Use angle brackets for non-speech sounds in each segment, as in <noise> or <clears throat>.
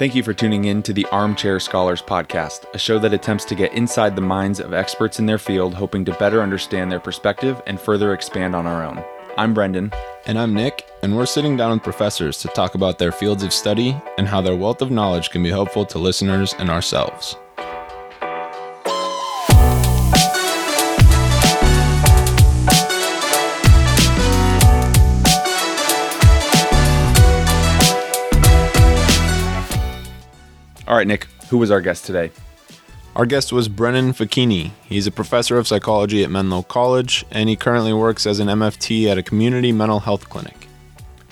Thank you for tuning in to the Armchair Scholars podcast, a show that attempts to get inside the minds of experts in their field, hoping to better understand their perspective and further expand on our own. I'm Brendan. And I'm Nick, and we're sitting down with professors to talk about their fields of study and how their wealth of knowledge can be helpful to listeners and ourselves. All right, Nick, who was our guest today? Our guest was Brennan Facchini. He's a professor of psychology at Menlo College, and he currently works as an MFT at a community mental health clinic.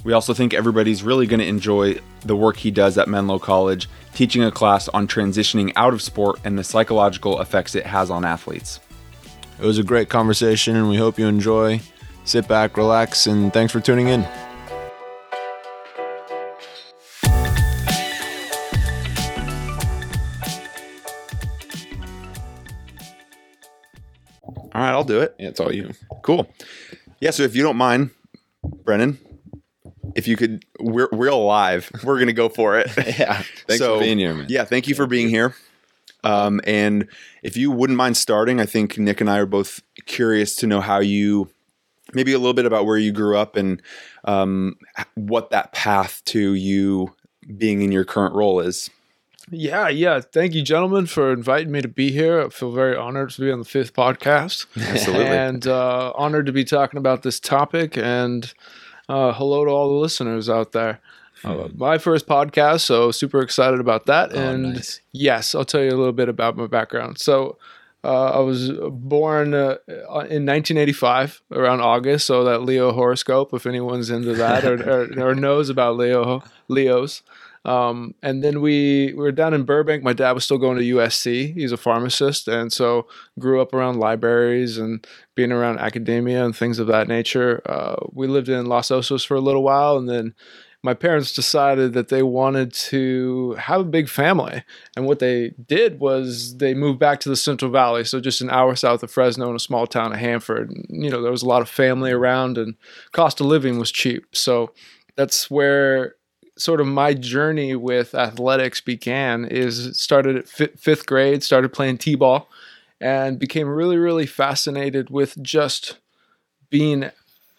We also think everybody's really going to enjoy the work he does at Menlo College, teaching a class on transitioning out of sport and the psychological effects it has on athletes. It was a great conversation, and we hope you enjoy. Sit back, relax, and thanks for tuning in. All right, I'll do it. Yeah, it's all you. Cool. Yeah, so if you don't mind, Brennan, if you could, we're we're alive. <laughs> We're gonna go for it. <laughs> <laughs> yeah. Thanks So, for being here, man. Yeah, thank you for being here. Um, and if you wouldn't mind starting, I think Nick and I are both curious to know how you, maybe a little bit about where you grew up and um, what that path to you being in your current role is. Yeah, yeah. Thank you, gentlemen, for inviting me to be here. I feel very honored to be on the fifth podcast. <laughs> Absolutely. And uh, honored to be talking about this topic. And uh, hello to all the listeners out there. Uh, my first podcast, so super excited about that. Oh, and nice. yes, I'll tell you a little bit about my background. So, uh, I was born uh, in 1985 around August, so that Leo horoscope, if anyone's into that or, or, or knows about Leo Leos. Um, and then we, we were down in Burbank. My dad was still going to USC. He's a pharmacist, and so grew up around libraries and being around academia and things of that nature. Uh, we lived in Los Osos for a little while, and then my parents decided that they wanted to have a big family. And what they did was they moved back to the Central Valley, so just an hour south of Fresno in a small town of Hanford. And, you know, there was a lot of family around, and cost of living was cheap. So that's where sort of my journey with athletics began is started at fi- fifth grade started playing t-ball and became really really fascinated with just being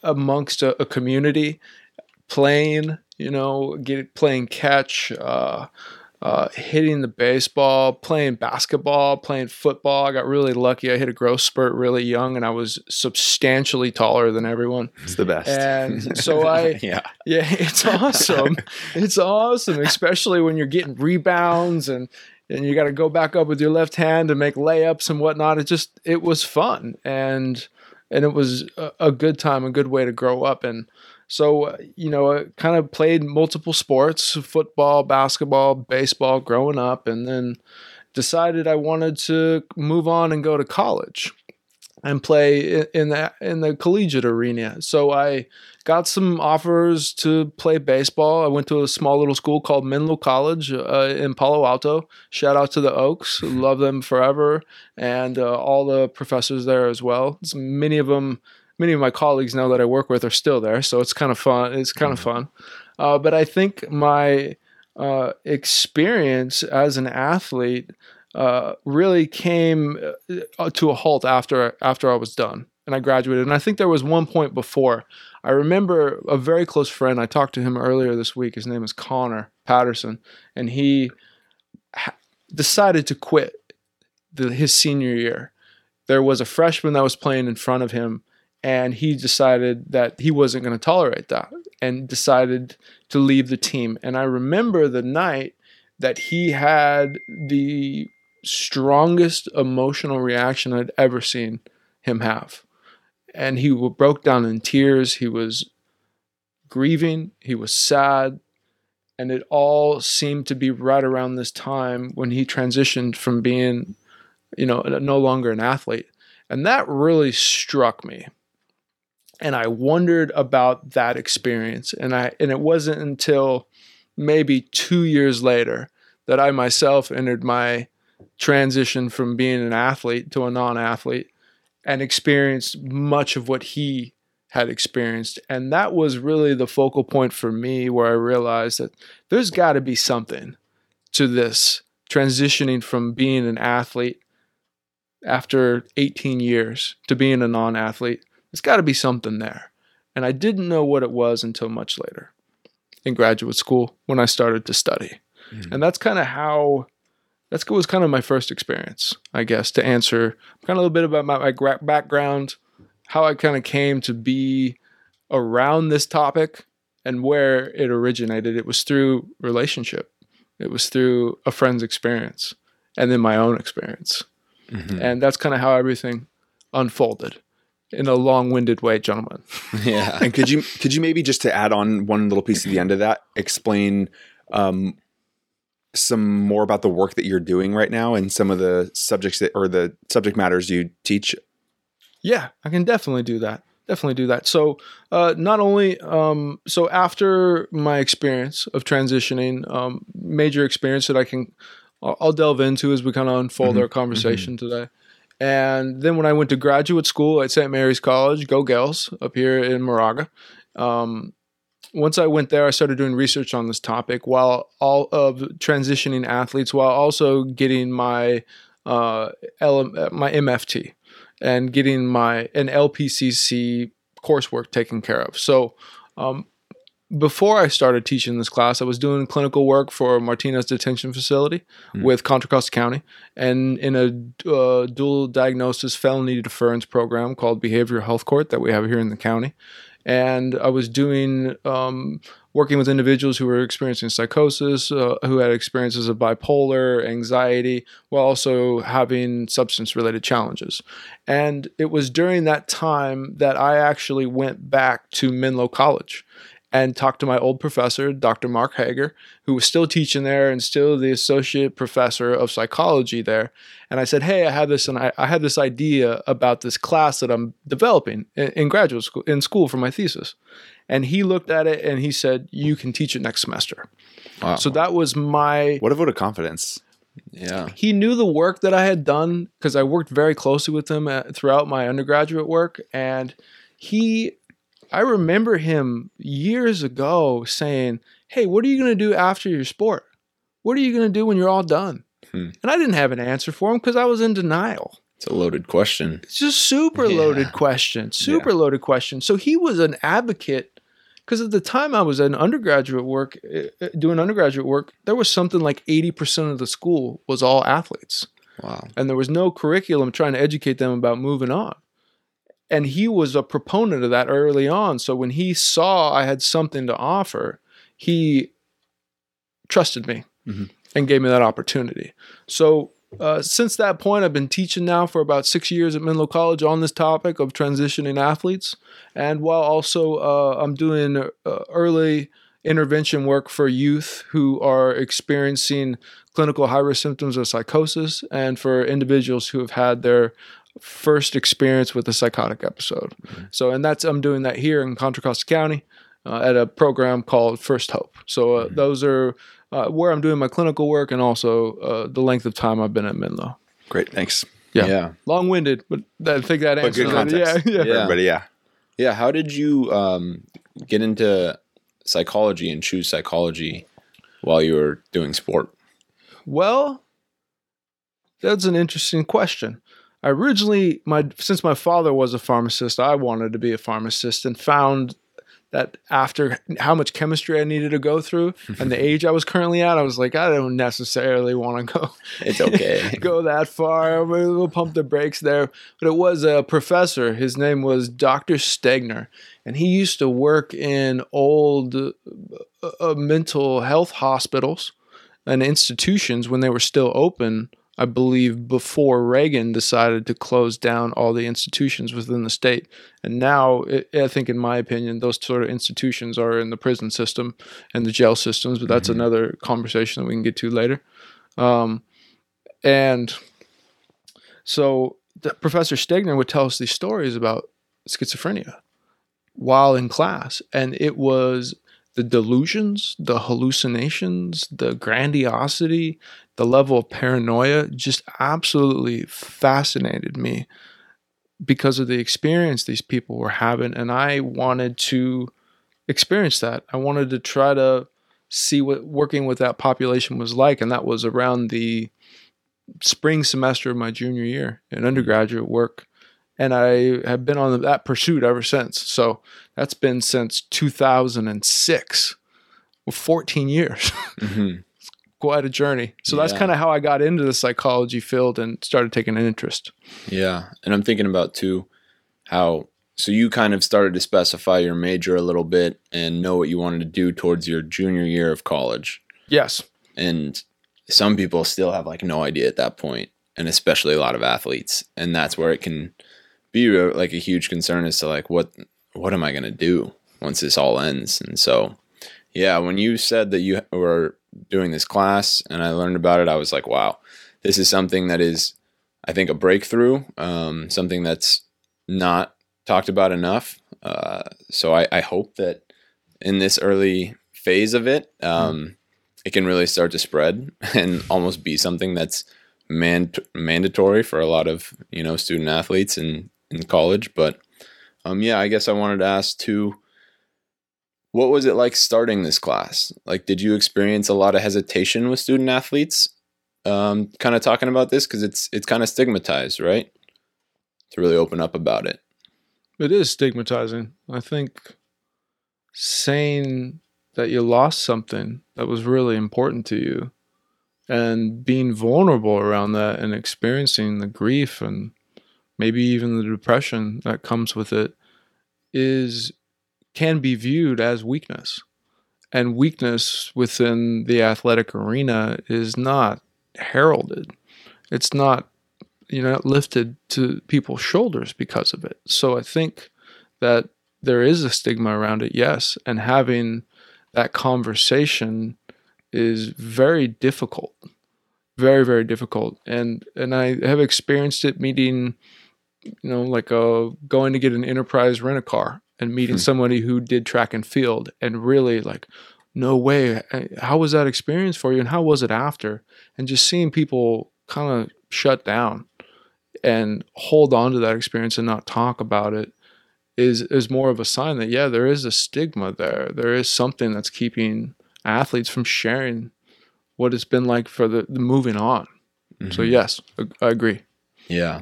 amongst a, a community playing you know get playing catch uh, uh, hitting the baseball, playing basketball, playing football. I got really lucky. I hit a growth spurt really young, and I was substantially taller than everyone. It's the best. And <laughs> so I, yeah. yeah, it's awesome. it's awesome, especially when you're getting rebounds and and you got to go back up with your left hand and make layups and whatnot. It just it was fun and and it was a, a good time, a good way to grow up. And so uh, you know, I kind of played multiple sports: football, basketball, baseball, growing up, and then decided I wanted to move on and go to college and play in the in the collegiate arena. So I got some offers to play baseball. I went to a small little school called Menlo College uh, in Palo Alto. Shout out to the Oaks, <laughs> love them forever, and uh, all the professors there as well. S- Many of them, many of my colleagues now that I work with are still there, so it's kind of fun. It's kind of fun. Uh, but I think my uh, experience as an athlete uh, really came uh, to a halt after after I was done and I graduated. And I think there was one point before. I remember a very close friend. I talked to him earlier this week. His name is Connor Patterson, and he ha- decided to quit the, his senior year. There was a freshman that was playing in front of him, and he decided that he wasn't going to tolerate that and decided to leave the team. And I remember the night that he had the strongest emotional reaction I'd ever seen him have. And he broke down in tears. He was grieving, he was sad. And it all seemed to be right around this time when he transitioned from being, you know, no longer an athlete. And that really struck me. And I wondered about that experience. And I and it wasn't until maybe two years later that I myself entered my transition from being an athlete to a non-athlete and experienced much of what he had experienced and that was really the focal point for me where i realized that there's got to be something to this transitioning from being an athlete after 18 years to being a non-athlete there's got to be something there. And i didn't know what it was until much later in graduate school when i started to study. Mhm. and that's kind of how that's was kind of my first experience i guess to answer kind of a little bit about my, my gra- background how i kind of came to be around this topic and where it originated. It was through relationship. It was through a friend's experience and then my own experience. Mhm. and that's kind of how everything unfolded in a long-winded way gentlemen <laughs> yeah. And could you could you maybe just to add on one little piece at the end of that, explain um, some more about the work that you're doing right now and some of the subjects that or the subject matters you teach? Yeah, I can definitely do that. Definitely do that. So, uh, not only, um, so after my experience of transitioning, um, major experience that I can, I'll, delve into as we kind of unfold Mhm, our conversation today. And then when I went to graduate school at St. Mary's College, go Gaels, up here in Moraga. Um, once I went there, I started doing research on this topic while all of transitioning athletes, while also getting my uh, L- my MFT and getting my an LPCC coursework taken care of. So, um, before I started teaching this class, I was doing clinical work for Martinez Detention Facility Hmm. with Contra Costa County, and in a uh, dual diagnosis felony deference program called Behavioral Health Court that we have here in the county. And I was doing um, working with individuals who were experiencing psychosis, uh, who had experiences of bipolar, anxiety, while also having substance related challenges. And it was during that time that I actually went back to Menlo College and talked to my old professor, Dr. Mark Hager, who was still teaching there and still the associate professor of psychology there. And I said, "Hey, I have this, and I, I had this idea about this class that I'm developing in, in graduate school, in school for my thesis." And he looked at it and he said, "You can teach it next semester." Wow. So that was my What a vote of confidence. yeah. he knew the work that I had done because I worked very closely with him uh, throughout my undergraduate work. And he, I remember him years ago saying, Hey, what are you going to do after your sport? What are you going to do when you're all done? Hmm. And I didn't have an answer for him because I was in denial. It's a loaded question. It's just super Yeah. loaded question, super loaded question. So he was an advocate because at the time I was in undergraduate work, uh, uh, doing undergraduate work, there was something like 80% of the school was all athletes Wow. and there was no curriculum trying to educate them about moving on. And he was a proponent of that early on. So when he saw I had something to offer, he trusted me Mhm. and gave me that opportunity. So uh, since that point, I've been teaching now for about six years at Menlo College on this topic of transitioning athletes. And while also uh, I'm doing uh, early intervention work for youth who are experiencing clinical high risk symptoms of psychosis and for individuals who have had their first experience with a psychotic episode. So, and that's I'm doing that here in Contra Costa County uh, at a program called First Hope. So, uh, those are uh, where I'm doing my clinical work and also uh, the length of time I've been at Menlo. Great, thanks. Yeah. Yeah. Long winded, but I think that But answers good it. context. Yeah, yeah. Yeah. everybody, yeah. Yeah. How did you um, get into psychology and choose psychology while you were doing sport? Well, that's an interesting question. I originally, my since my father was a pharmacist, I wanted to be a pharmacist and found that after how much chemistry I needed to go through <laughs> and the age I was currently at, I was like, I don't necessarily want to go <laughs> It's okay. <laughs> go that far. We'll, pump the brakes there. But it was a professor. His name was Dr. Stegner, and he used to work in old uh, uh, mental health hospitals and institutions when they were still open. I believe before Reagan decided to close down all the institutions within the state. And now, I I think, in my opinion, those sort of institutions are in the prison system and the jail systems, but that's Mhm. another conversation that we can get to later. Um, and so the, Professor Stegner would tell us these stories about schizophrenia while in class. And it was the delusions, the hallucinations, the grandiosity, the level of paranoia just absolutely fascinated me because of the experience these people were having. And I wanted to experience that. I wanted to try to see what working with that population was like. And that was around the spring semester of my junior year in undergraduate work. And I have been on that pursuit ever since. So that's been since 2006, 14 years. <laughs> hmm Quite a journey. So that's kind of how I got into the psychology field and started taking an interest. Yeah, and I'm thinking about too how so you kind of started to specify your major a little bit and know what you wanted to do towards your junior year of college. Yes. And some people still have like no idea at that point, and especially a lot of athletes, and that's where it can be like a huge concern as to like what what am I going to do once this all ends? And so yeah, when you said that you were doing this class and I learned about it, I was like, wow, this is something that is, I think, a breakthrough, um, something that's not talked about enough. Uh, so I, I hope that in this early phase of it, um, it can really start to spread <laughs> and almost be something that's man- mandatory for a lot of you know student athletes in in college. But um, yeah, I guess I wanted to ask too what was it like starting this class? Like, did you experience a lot of hesitation with student athletes? Um, kind of talking about this because it's it's kind of stigmatized, right? To really open up about it. It is stigmatizing. I think saying that you lost something that was really important to you and being vulnerable around that and experiencing the grief and maybe even the depression that comes with it is can be viewed as weakness. And weakness within the athletic arena is not heralded. It's not you know lifted to people's shoulders because of it. So I think that there is a stigma around it, yes, and having that conversation is very difficult. Very very difficult. And and I have experienced it meeting you know like uh going to get an enterprise rent a car and meeting Hmm. somebody who did track and field and really like no way uh, how was that experience for you and how was it after and just seeing people kind of shut down and hold on to that experience and not talk about it is is more of a sign that yeah there is a stigma there there is something that's keeping athletes from sharing what it's been like for the, the moving on so Mhm. yes I- I agree Yeah.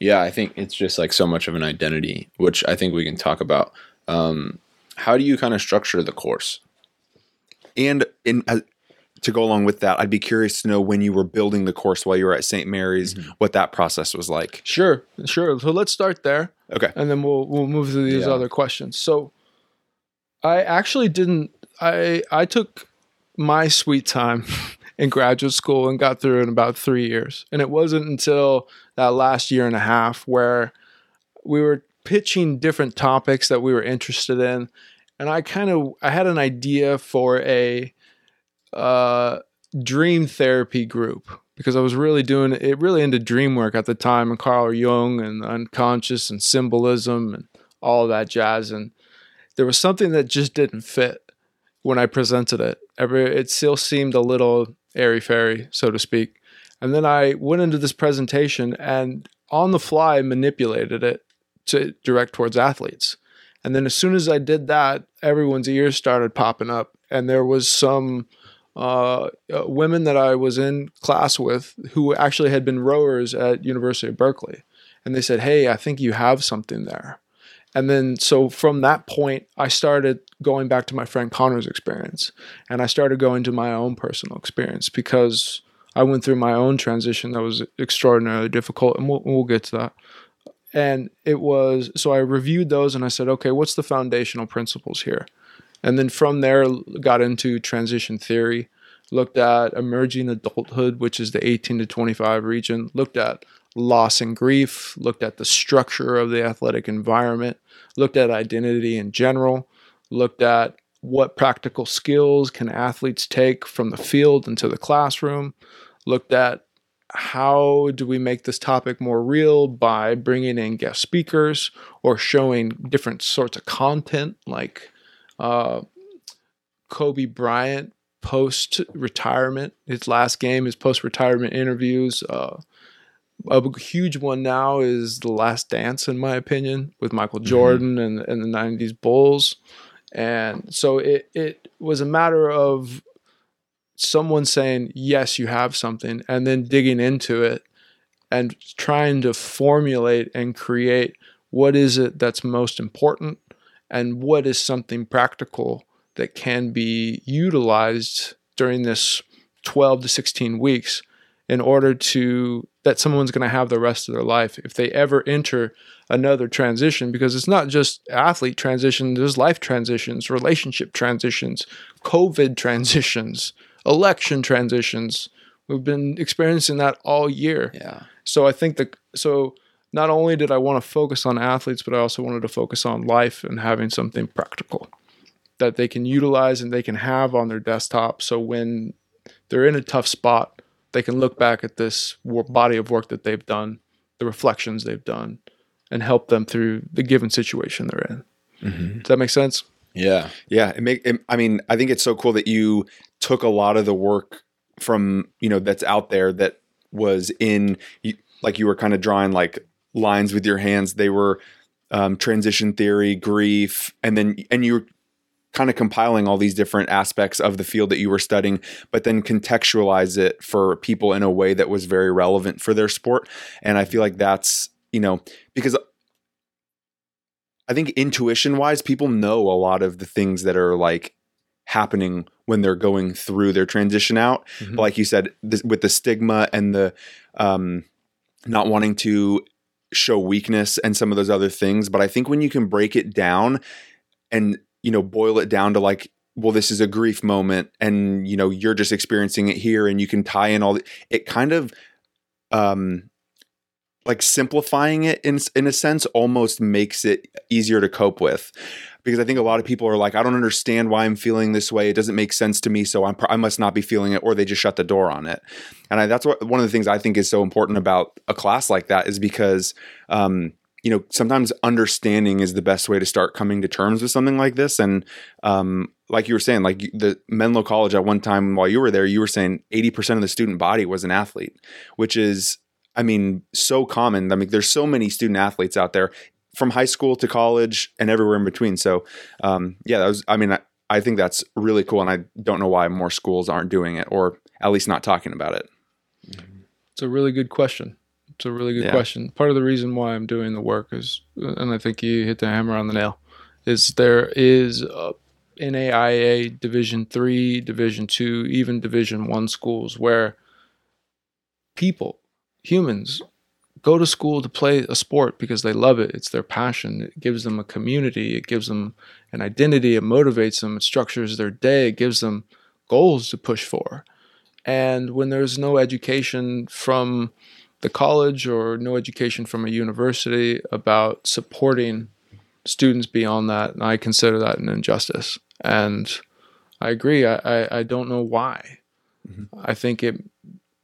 Yeah, I think it's just like so much of an identity, which I think we can talk about. Um, how do you kind of structure the course? And in uh, to go along with that, I'd be curious to know when you were building the course while you were at St. Mary's, Mhm. what that process was like. sure sure so let's start there Okay. and then we'll we'll move to these Yeah. other questions. So I actually didn't I I took my sweet time <laughs> in graduate school and got through in about 3 years. And it wasn't until that last year and a half where we were pitching different topics that we were interested in and I kind of I had an idea for a uh dream therapy group because I was really doing it really into dream work at the time and Carl Jung and unconscious and symbolism and all that jazz and there was something that just didn't fit when I presented it. It still seemed a little airy fairy, so to speak. And then I went into this presentation and on the fly manipulated it to direct towards athletes. And then as soon as I did that, everyone's ears started popping up, and there was some uh, uh, women that I was in class with who actually had been rowers at University of Berkeley, and they said, "Hey, I think you have something there." And then so from that point, I started going back to my friend Connor's experience, and I started going to my own personal experience because I went through my own transition that was extraordinarily difficult, and we'll, we'll get to that. And it was so I reviewed those and I said, okay, what's the foundational principles here? And then from there, got into transition theory, looked at emerging adulthood, which is the 18 to 25 region, looked at loss and grief, looked at the structure of the athletic environment, looked at identity in general, looked at what practical skills can athletes take from the field into the classroom, looked at how do we make this topic more real by bringing in guest speakers or showing different sorts of content like uh, Kobe Bryant post retirement, his last game, his post retirement interviews. Uh, a huge one now is The Last Dance, in my opinion, with Michael Jordan and, and the 90s Bulls. And so it it was a matter of someone saying, "Yes, you have something," and then digging into it and trying to formulate and create what is it that's most important and what is something practical that can be utilized during this 12 to 16 weeks in order to that someone's going to have the rest of their life if they ever enter another transition because it's not just athlete transition there's life transitions relationship transitions covid <laughs> transitions election transitions we've been experiencing that all year Yeah. so I think that so not only did I want to focus on athletes, but I also wanted to focus on life and having something practical that they can utilize and they can have on their desktop. So when they're in a tough spot, they can look back at this body of work that they've done, the reflections they've done, and help them through the given situation they're in. Mm-hmm. Does that make sense? Yeah. Yeah, it make. It, I mean, I think it's so cool that you took a lot of the work from you know that's out there that was in like you were kind of drawing like lines with your hands. They were um, transition theory, grief, and then and you were kind of compiling all these different aspects of the field that you were studying, but then contextualize it for people in a way that was very relevant for their sport. And I feel like that's you know because I think intuition wise, people know a lot of the things that are like happening when they're going through their transition out. Mhm. But like you said, this, with the stigma and the um, not wanting to show weakness and some of those other things. But I think when you can break it down and you know boil it down to like well this is a grief moment and you know you're just experiencing it here and you can tie in all the, it kind of um like simplifying it in in a sense almost makes it easier to cope with because I think a lot of people are like I don't understand why I'm feeling this way. It doesn't make sense to me so I'm I must not be feeling it or they just shut the door on it. And I, that's what one of the things I think is so important about a class like that is because um you know sometimes understanding is the best way to start coming to terms with something like this. And um like you were saying like the menlo college at one time while you were there you were saying 80% of the student body was an athlete which is i mean so common. I mean there's so many student athletes out there from high school to college and everywhere in between so um yeah that was i mean I, I think that's really cool and i don't know why more schools aren't doing it or at least not talking about it It's a really good question. It's a really good Yeah. question. Part of the reason why I'm doing the work is, and I think you hit the hammer on the nail, is there is a NAIA Division three, Division two, even Division one schools where people, humans, go to school to play a sport because they love it. It's their passion. It gives them a community. It gives them an identity. It motivates them. It structures their day. It gives them goals to push for. And when there's no education from the college or no education from a university about supporting students beyond that, I consider that an injustice. And I agree. I, I, I don't know why. Mhm. I think it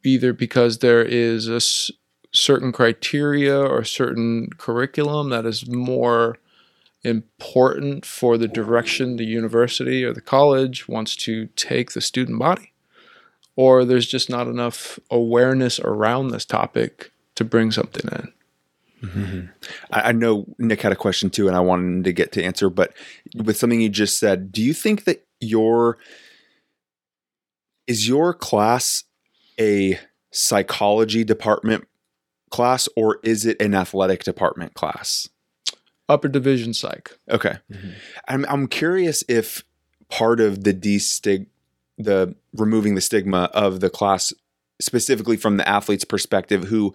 either because there is a certain criteria or certain curriculum that is more important for the direction the university or the college wants to take the student body or there's just not enough awareness around this topic to bring something in. Mm-hmm. I, I know Nick had a question too, and I wanted to get to answer. But with something you just said, do you think that your is your class a psychology department class, or is it an athletic department class? Upper division psych. Okay, Mhm. I'm I'm curious if part of the destig the removing the stigma of the class specifically from the athlete's perspective who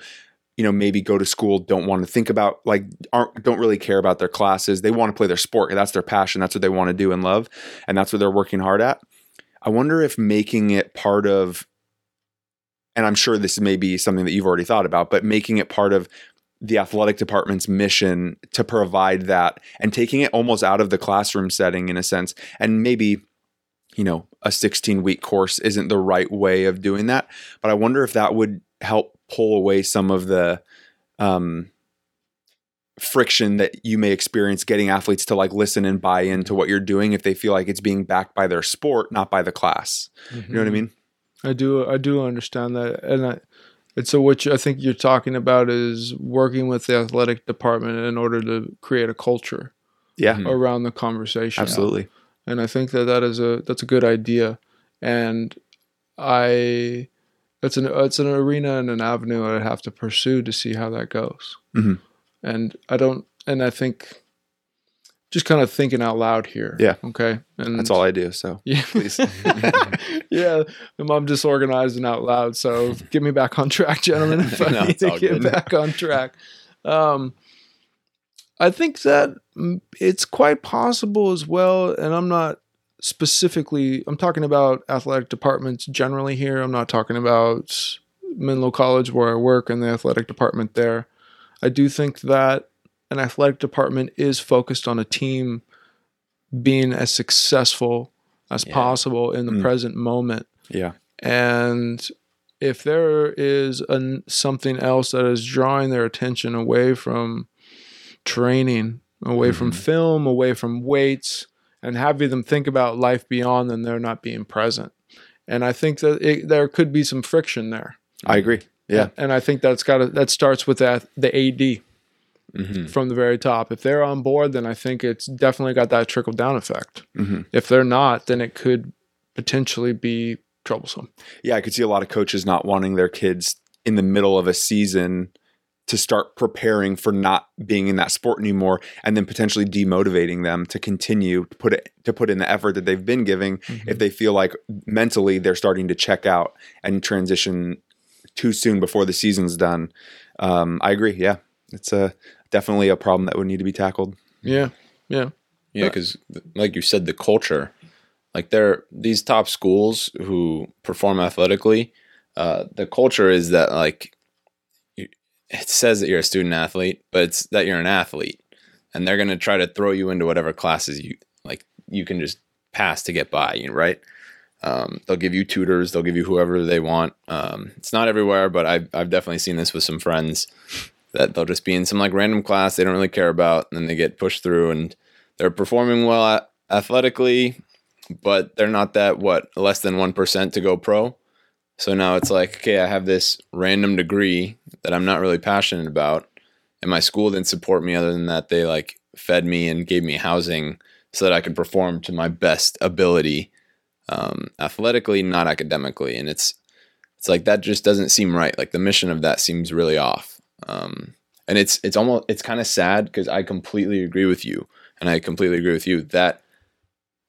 you know maybe go to school don't want to think about like aren't don't really care about their classes they want to play their sport that's their passion that's what they want to do and love and that's what they're working hard at i wonder if making it part of and i'm sure this may be something that you've already thought about but making it part of the athletic department's mission to provide that and taking it almost out of the classroom setting in a sense and maybe you know a 16 week course isn't the right way of doing that but i wonder if that would help pull away some of the um, friction that you may experience getting athletes to like listen and buy into what you're doing if they feel like it's being backed by their sport not by the class. You know what i mean I do I do understand that, and I, and so what you, I think you're talking about is working with the athletic department in order to create a culture yeah Mhm. around the conversation. absolutely and I think that that is a that's a good idea, and I it's an it's an arena and an avenue I'd have to pursue to see how that goes, Mhm. and I don't, and I think just kind of thinking out loud here, Yeah. okay, and That's all I do. So yeah. Please. <laughs> yeah. I'm disorganized and out loud. So get me back on track, gentlemen, if <laughs> I No, need to get good. back on track. Um, I think that mm, it's quite possible as well. And I'm not specifically, I'm talking about athletic departments generally here. I'm not talking about Menlo College where I work and the athletic department there. I do think that an athletic department is focused on a team being as successful as Yeah. possible in the Mm. present moment. yeah, And if there is an, something else that is drawing their attention away from training, away from Mhm. film, away from weights, and having them think about life beyond, then they're not being present. And I think that it, there could be some friction there. I agree. Yeah, and I think that's got that starts with that the AD hmm from the very top. If they're on board, then I think it's definitely got that trickle down effect. hmm If they're not, then it could potentially be troublesome. yeah. I could see a lot of coaches not wanting their kids in the middle of a season to start preparing for not being in that sport anymore, and then potentially demotivating them to continue to put it to put in the effort that they've been giving if they feel like mentally they're starting to check out and transition too soon before the season's done. Um, I agree. Yeah, it's a definitely a problem that would need to be tackled. yeah, yeah, Yeah, because like you said, the culture, like they're these top schools who perform athletically. Uh, the culture is that like you, it says that you're a student athlete, but it's that you're an athlete, and they're gonna try to throw you into whatever classes you like. You can just pass to get by, you know, right? Um, they'll give you tutors, they'll give you whoever they want. Um, it's not everywhere, but I've I've definitely seen this with some friends that they'll just be in some like random class they don't really care about, and then they get pushed through and they're performing well athletically, but they're not that what less than one percent to go pro. So now it's like, okay, I have this random degree that I'm not really passionate about, and my school didn't support me. Other than that, they like fed me and gave me housing so that I could perform to my best ability, um, athletically, not academically. And it's it's like that just doesn't seem right. Like the mission of that seems really off. Um, and it's it's almost it's kind of sad because I completely agree with you and I completely agree with you that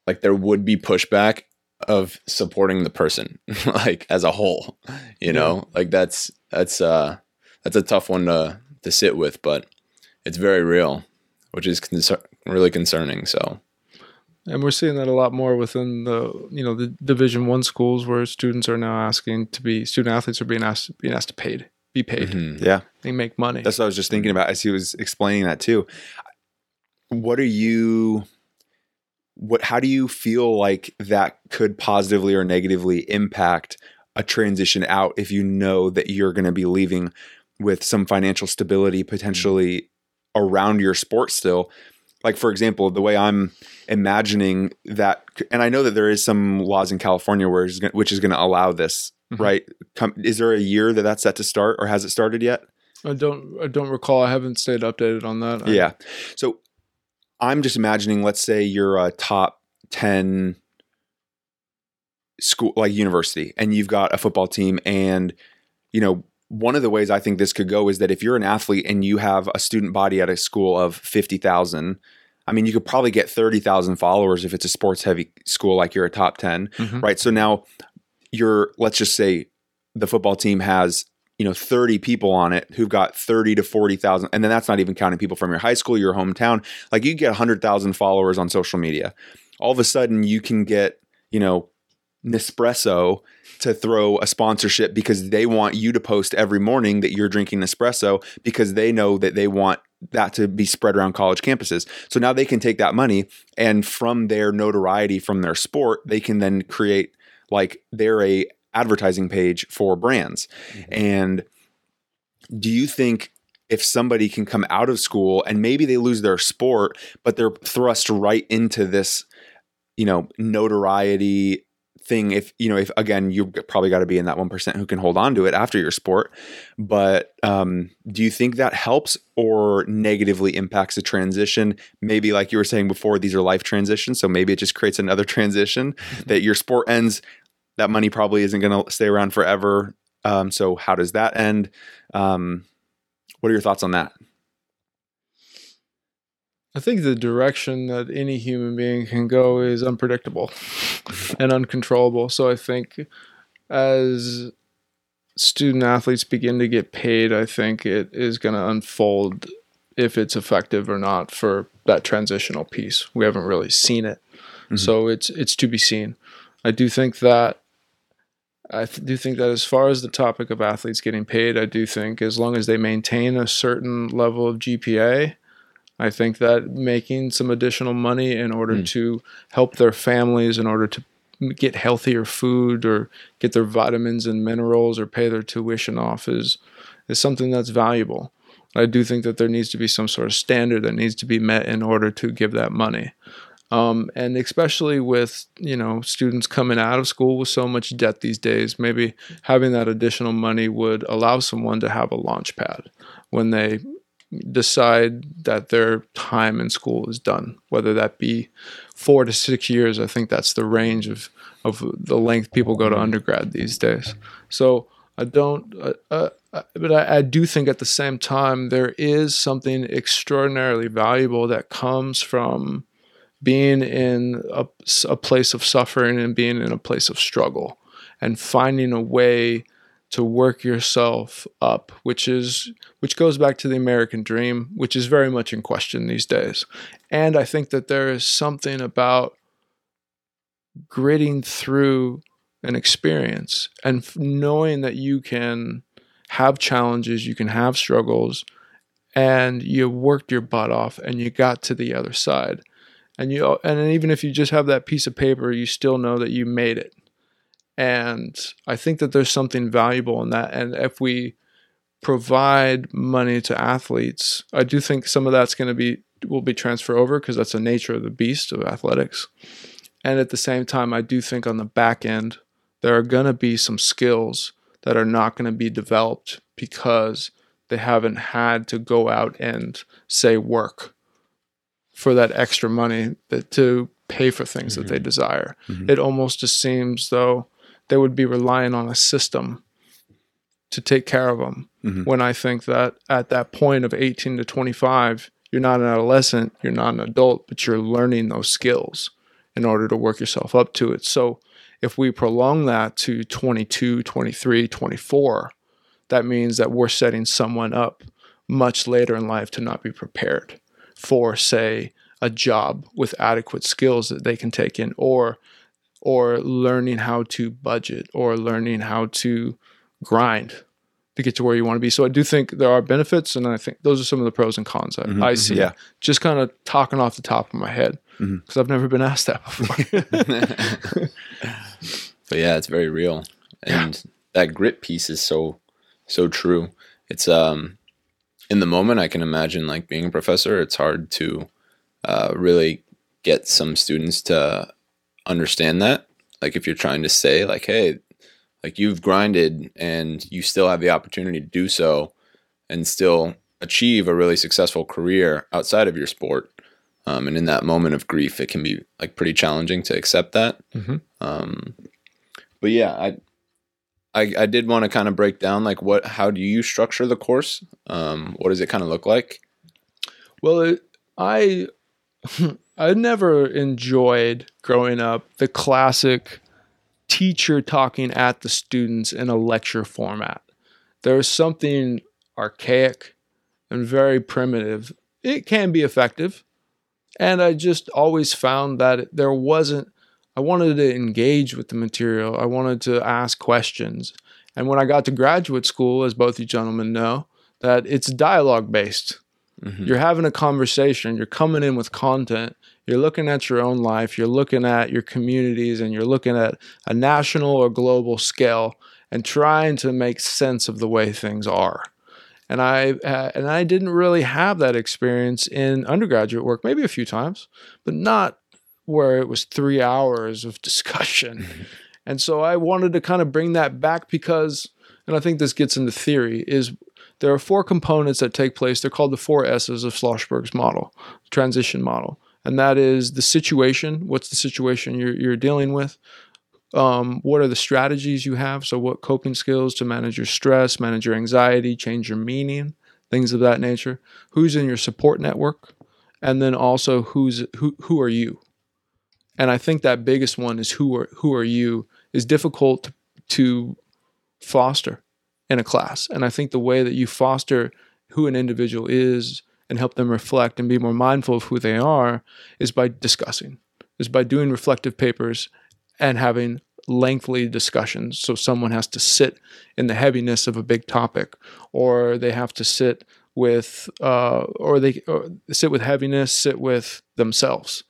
like there would be pushback of supporting the person <laughs> like as a whole you know? Like that's that's uh that's a tough one to to sit with but it's very real which is concer- really concerning so. And we're seeing that a lot more within the you know the Division One schools where students are now asking to be student athletes are being asked being asked to paid be paid. mhm. Yeah. They make money. That's what I was just thinking about as he was explaining that too. What are you what how do you feel like that could positively or negatively impact a transition out if you know that you're going to be leaving with some financial stability potentially around your sport still? Like for example, the way I'm imagining that and I know that there is some laws in California where which is going to allow this, Mhm. right? Come, is there a year that that's set to start or has it started yet? I don't I don't recall. I haven't stayed updated on that. I- Yeah. So I'm just imagining, let's say you're a top 10 school, like university, and you've got a football team. And, you know, one of the ways I think this could go is that if you're an athlete and you have a student body at a school of 50,000, I mean, you could probably get 30,000 followers if it's a sports heavy school like you're a top 10 Mhm. right? So now you're, let's just say the football team has, you know, 30 people on it who've got 30 to 40,000. And then that's not even counting people from your high school, your hometown. Like you get 100,000 followers on social media. All of a sudden you can get, you know, Nespresso to throw a sponsorship because they want you to post every morning that you're drinking Nespresso because they know that they want that to be spread around college campuses. So now they can take that money and from their notoriety from their sport, they can then create like they're a advertising page for brands. And do you think if somebody can come out of school and maybe they lose their sport, but they're thrust right into this, you know, notoriety thing if you know if again you probably got to be in that 1% who can hold on to it after your sport. But um, do you think that helps or negatively impacts the transition? Maybe like you were saying before these are life transitions so maybe it just creates another <laughs> transition that your sport ends that money probably isn't going to stay around forever um, so how does that end um, what are your thoughts on that I think the direction that any human being can go is unpredictable <laughs> and uncontrollable. So I think as student athletes begin to get paid, I think it is going to unfold if it's effective or not for that transitional piece. We haven't really seen it. Mm-hmm. So it's it's to be seen. I do think that I do think that as far as the topic of athletes getting paid, I do think as long as they maintain a certain level of GPA, I think that making some additional money in order mm. to help their families, in order to get healthier food or get their vitamins and minerals or pay their tuition off is is something that's valuable. I do think that there needs to be some sort of standard that needs to be met in order to give that money. Um, and especially with you know students coming out of school with so much debt these days, maybe having that additional money would allow someone to have a launch pad when they decide that their time in school is done, whether that be four to six years. I think that's the range of, of the length people go to undergrad these days. So I don't, uh, uh, uh, but I, I do think at the same time, there is something extraordinarily valuable that comes from being in a, a place of suffering and being in a place of struggle and finding a way to work yourself up, which is which goes back to the American dream, which is very much in question these days. And I think that there is something about gritting through an experience and knowing that you can have challenges, you can have struggles, and you worked your butt off and you got to the other side. And you and even if you just have that piece of paper, you still know that you made it and I think that there's something valuable in that. And if we provide money to athletes, I do think some of that's going to be will be transfer over because that's the nature of the beast of athletics. And at the same time, I do think on the back end, there are going to be some skills that are not going to be developed because they haven't had to go out and say work for that extra money that to pay for things mm-hmm. that they mm-hmm. desire. Mm-hmm. It almost just seems though they would be relying on a system to take care of them. Mm-hmm. When I think that at that point of 18 to 25, you're not an adolescent, you're not an adult, but you're learning those skills in order to work yourself up to it. So if we prolong that to 22, 23, 24, that means that we're setting someone up much later in life to not be prepared for, say, a job with adequate skills that they can take in, or or learning how to budget or learning how to grind to get to where you want to be. So I do think there are benefits, and I think those are some of the pros and cons I, mm-hmm, I see. Yeah. Just kind of talking off the top of my head because mm-hmm. I've never been asked that before. <laughs> but yeah, it's very real, and yeah. that grit piece is so so true. It's um in the moment I can imagine like being a professor. It's hard to uh, really get some students to understand that. Like if you're trying to say like, hey, like you've grinded and you still have the opportunity to do so and still achieve a really successful career outside of your sport. Um, and in that moment of grief, it can be like pretty challenging to accept that. Mm-hmm. Um, but yeah, I, I, I did want to kind of break down like what, how do you structure the course? Um, what does it kind of look like? Well, it, I <laughs> I never enjoyed growing up the classic teacher talking at the students in a lecture format. There's something archaic and very primitive. It can be effective. And I just always found that there wasn't, I wanted to engage with the material. I wanted to ask questions. And when I got to graduate school, as both you gentlemen know, that it's dialogue based. Mm-hmm. You're having a conversation, you're coming in with content, you're looking at your own life, you're looking at your communities, and you're looking at a national or global scale and trying to make sense of the way things are. And I uh, and I didn't really have that experience in undergraduate work, maybe a few times, but not where it was three hours of <laughs> discussion. Mm-hmm. And so I wanted to kind of bring that back because, and I think this gets into theory, is there are four components that take place. They're called the four S's of Schlossberg's model, transition model. And that is the situation. What's the situation you're, you're dealing with? Um, what are the strategies you have? So, what coping skills to manage your stress, manage your anxiety, change your meaning, things of that nature. Who's in your support network? And then also who's who who are you? And I think that biggest one is who are who are you is difficult to, foster in a class. And I think the way that you foster who an individual is and help them reflect and be more mindful of who they are is by discussing, is by doing reflective papers and having lengthy discussions. So someone has to sit in the heaviness of a big topic, or they have to sit with, uh, or they or sit with heaviness, sit with themselves,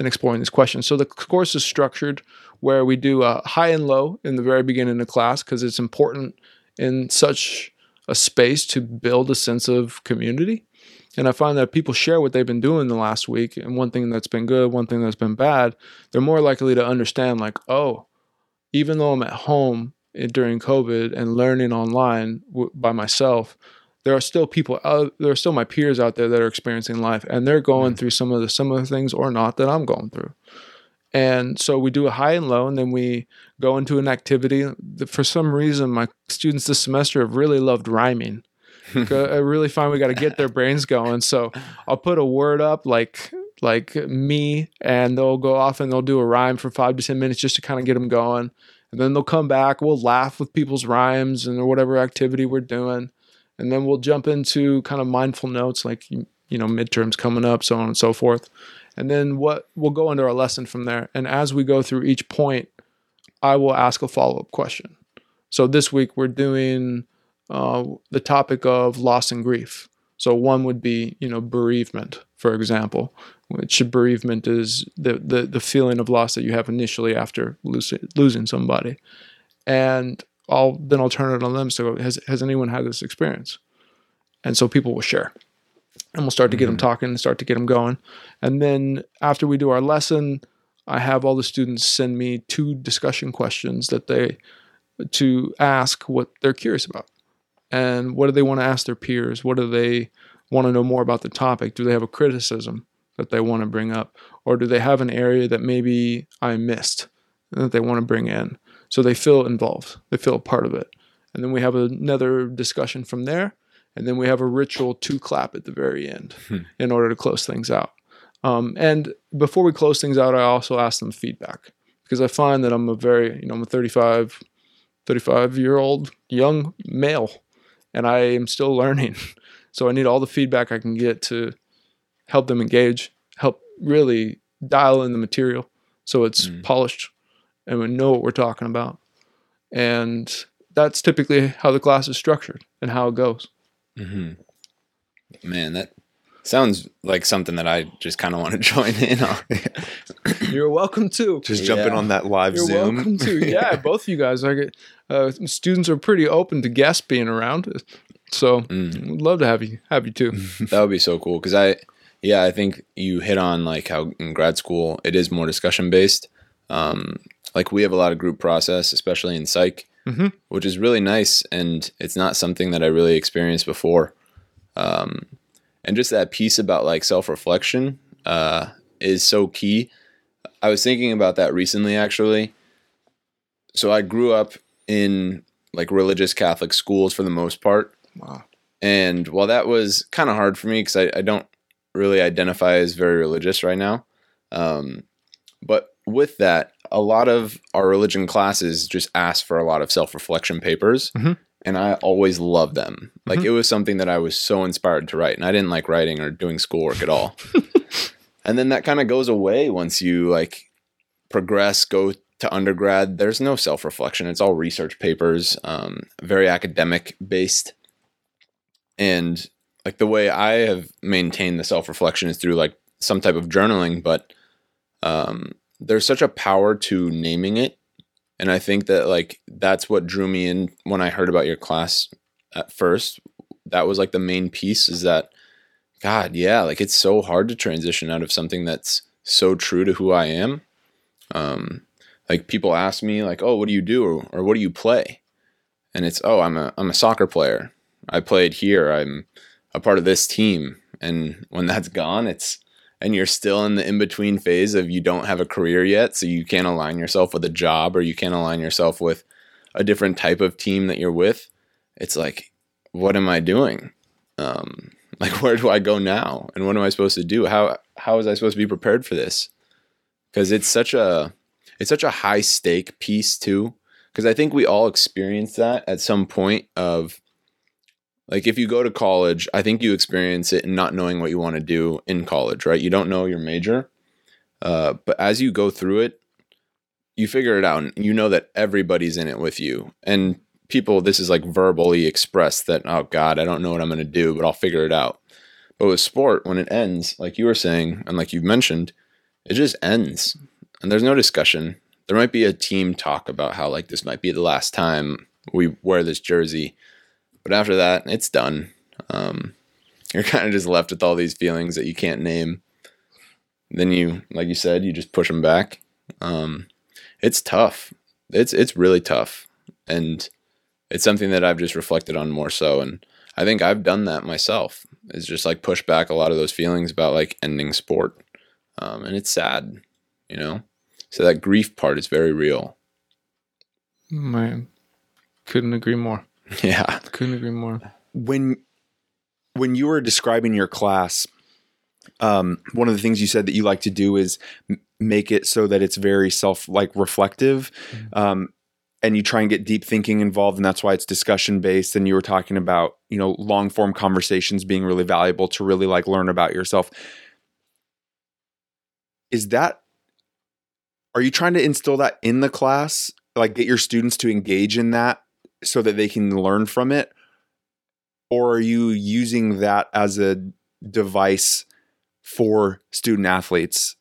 and exploring these questions. So the course is structured where we do a high and low in the very beginning of class because it's important in such a space to build a sense of community. And I find that people share what they've been doing the last week, and one thing that's been good, one thing that's been bad, they're more likely to understand, like, oh, even though I'm at home eh, during COVID and learning online by myself, there are still people out, there are still my peers out there that are experiencing life and they're going mm. through some of the similar things or not that I'm going through. And so we do a high and low, and then we go into an activity. For some reason, my students this semester have really loved rhyming. <laughs> I really find we got to get their brains going. So I'll put a word up like like me, and they'll go off and they'll do a rhyme for five to ten minutes just to kind of get them going. And then they'll come back. We'll laugh with people's rhymes and whatever activity we're doing, and then we'll jump into kind of mindful notes like you know midterms coming up, so on and so forth. And then what we'll go into our lesson from there. And as we go through each point, I will ask a follow up question. So this week we're doing uh, the topic of loss and grief. So one would be, you know, bereavement, for example, which bereavement is the, the, the feeling of loss that you have initially after losing, losing somebody. And I'll then I'll turn it on them. So has has anyone had this experience? And so people will share and we'll start to get mm-hmm. them talking and start to get them going. And then after we do our lesson, I have all the students send me two discussion questions that they to ask what they're curious about. And what do they want to ask their peers? What do they want to know more about the topic? Do they have a criticism that they want to bring up? Or do they have an area that maybe I missed that they want to bring in? So they feel involved, they feel a part of it. And then we have another discussion from there and then we have a ritual to clap at the very end hmm. in order to close things out. Um, and before we close things out, I also ask them feedback because I find that I'm a very, you know, I'm a 35, 35 year old young male, and I am still <laughs> learning. So I need all the feedback I can get to help them engage, help really dial in the material so it's mm. polished and we know what we're talking about. And that's typically how the class is structured and how it goes. Mm-hmm. Man, that sounds like something that I just kind of want to <laughs> join in on. <laughs> You're welcome to. Just jumping yeah. on that live You're Zoom. welcome to. <laughs> Yeah, both of you guys. I get uh, students are pretty open to guests being around, so mm. would love to have you have you too. that would be so cool because I, yeah, I think you hit on like how in grad school it is more discussion based. Um, like we have a lot of group process, especially in psych mm-hmm. which is really nice. And it's not something that I really experienced before. Um, and just that piece about like self reflection uh, is so key. I was thinking about that recently, actually. So I grew up in like religious Catholic schools for the most part. Wow. And while that was kind of hard for me because I, I, don't really identify as very religious right now, um, but with that, a lot of our religion classes just ask for a lot of self reflection papers. Mm-hmm. And I always loved them. Like mm-hmm. it was something that I was so inspired to write. And I didn't like writing or doing schoolwork at all. <laughs> and then that kind of goes away once you like progress, go to undergrad. There's no self reflection. It's all research papers, um, very academic based. And like the way I have maintained the self reflection is through like some type of journaling, but um, there's such a power to naming it and i think that like that's what drew me in when i heard about your class at first that was like the main piece is that god yeah like it's so hard to transition out of something that's so true to who i am um like people ask me like, "Oh, what do you do or, or what do you play?" And it's, "Oh, I'm a I'm a soccer player. I played here. I'm a part of this team." And when that's gone, it's and you're still in the in between phase of you don't have a career yet, so you can't align yourself with a job or you can't align yourself with a different type of team that you're with. It's like, what am I doing? Um, <laughs> like, where do I go now? And what am I supposed to do? How how was I supposed to be prepared for this? Because it's such a it's such a high stake piece too. Because I think we all experience that at some point of like if you go to college, I think you experience it in not knowing what you want to do in college, right? You don't know your major. Uh, but as you go through it, you figure it out and you know that everybody's in it with you. And people, this is like verbally expressed that, oh God, I don't know what I'm going to do, but I'll figure it out. But with sport, when it ends, like you were saying, and like you've mentioned, it just ends and there's no discussion. There might be a team talk about how like this might be the last time we wear this jersey, but after that, it's done. Um, you're <laughs> kind of just left with all these feelings that you can't name. Then you, like you said, you just push them back. Um, it's tough. It's it's really tough, and it's something that I've just reflected on more so. And I think I've done that myself. Is just like push back a lot of those feelings about like ending sport, um, and it's sad, you know. So that grief part is very real. Man, couldn't agree more. <laughs> Yeah. Couldn't agree more. when when you were describing your class um, one of the things you said that you like to do is m- make it so that it's very self like reflective um, and you try and get deep thinking involved and that's why it's discussion based and you were talking about you know long form conversations being really valuable to really like learn about yourself is that are you trying to instill that in the class like get your students to engage in that so that they can learn from it? Or are you using that as a device for student athletes?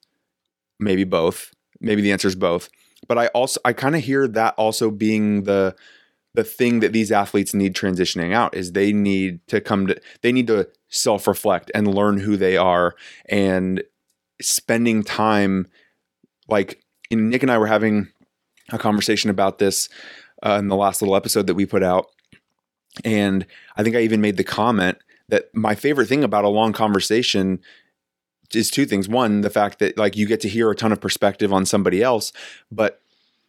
Maybe both. Maybe the answer is both. But i also i kind of hear that also being the the thing that these athletes need transitioning out is they need to come to they need to self reflect and learn who they are and spending time like Nick and I were having a conversation about this uh, in the last little episode that we put out and I think I even made the comment that my favorite thing about a long conversation is two things. One, the fact that like you get to hear a ton of perspective on somebody else, but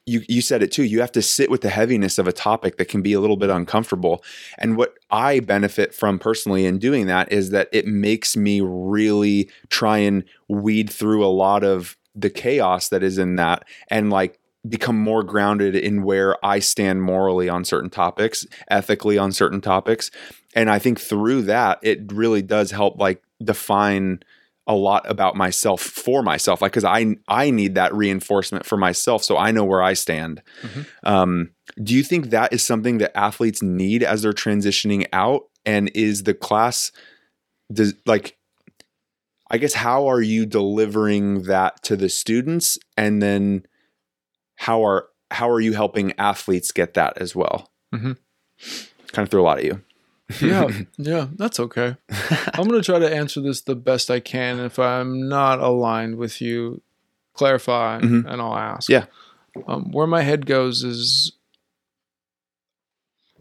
you you said it too. You have to sit with the heaviness of a topic that can be a little bit uncomfortable. And what I benefit from personally in doing that is that it makes me really try and weed through a lot of the chaos that is in that and like become more grounded in where I stand morally on certain topics, ethically on certain topics. And I think through that, it really does help like define a lot about myself for myself like because i i need that reinforcement for myself so i know where i stand Mhm. um, do you think that is something that athletes need as they're transitioning out and is the class does like i guess how are you delivering that to the students and then how are how are you helping athletes get that as well Mhm. kind of threw a lot at you yeah, <laughs> yeah, that's okay. I'm gonna try to answer this the best I can. If I'm not aligned with you, clarify Mhm. and I'll ask. Yeah. Um, where my head goes is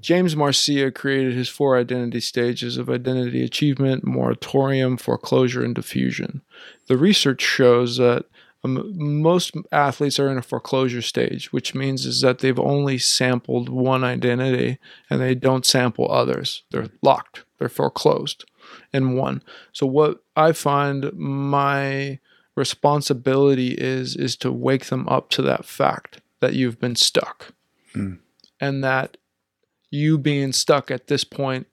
James Marcia created his four identity stages of identity achievement, moratorium, foreclosure, and diffusion. The research shows that um, most athletes are in a foreclosure stage, which means is that they've only sampled one identity and they don't sample others. They're locked. They're foreclosed in one. So what I find my responsibility is is to wake them up to that fact that you've been stuck. Mm. And that you being stuck at this point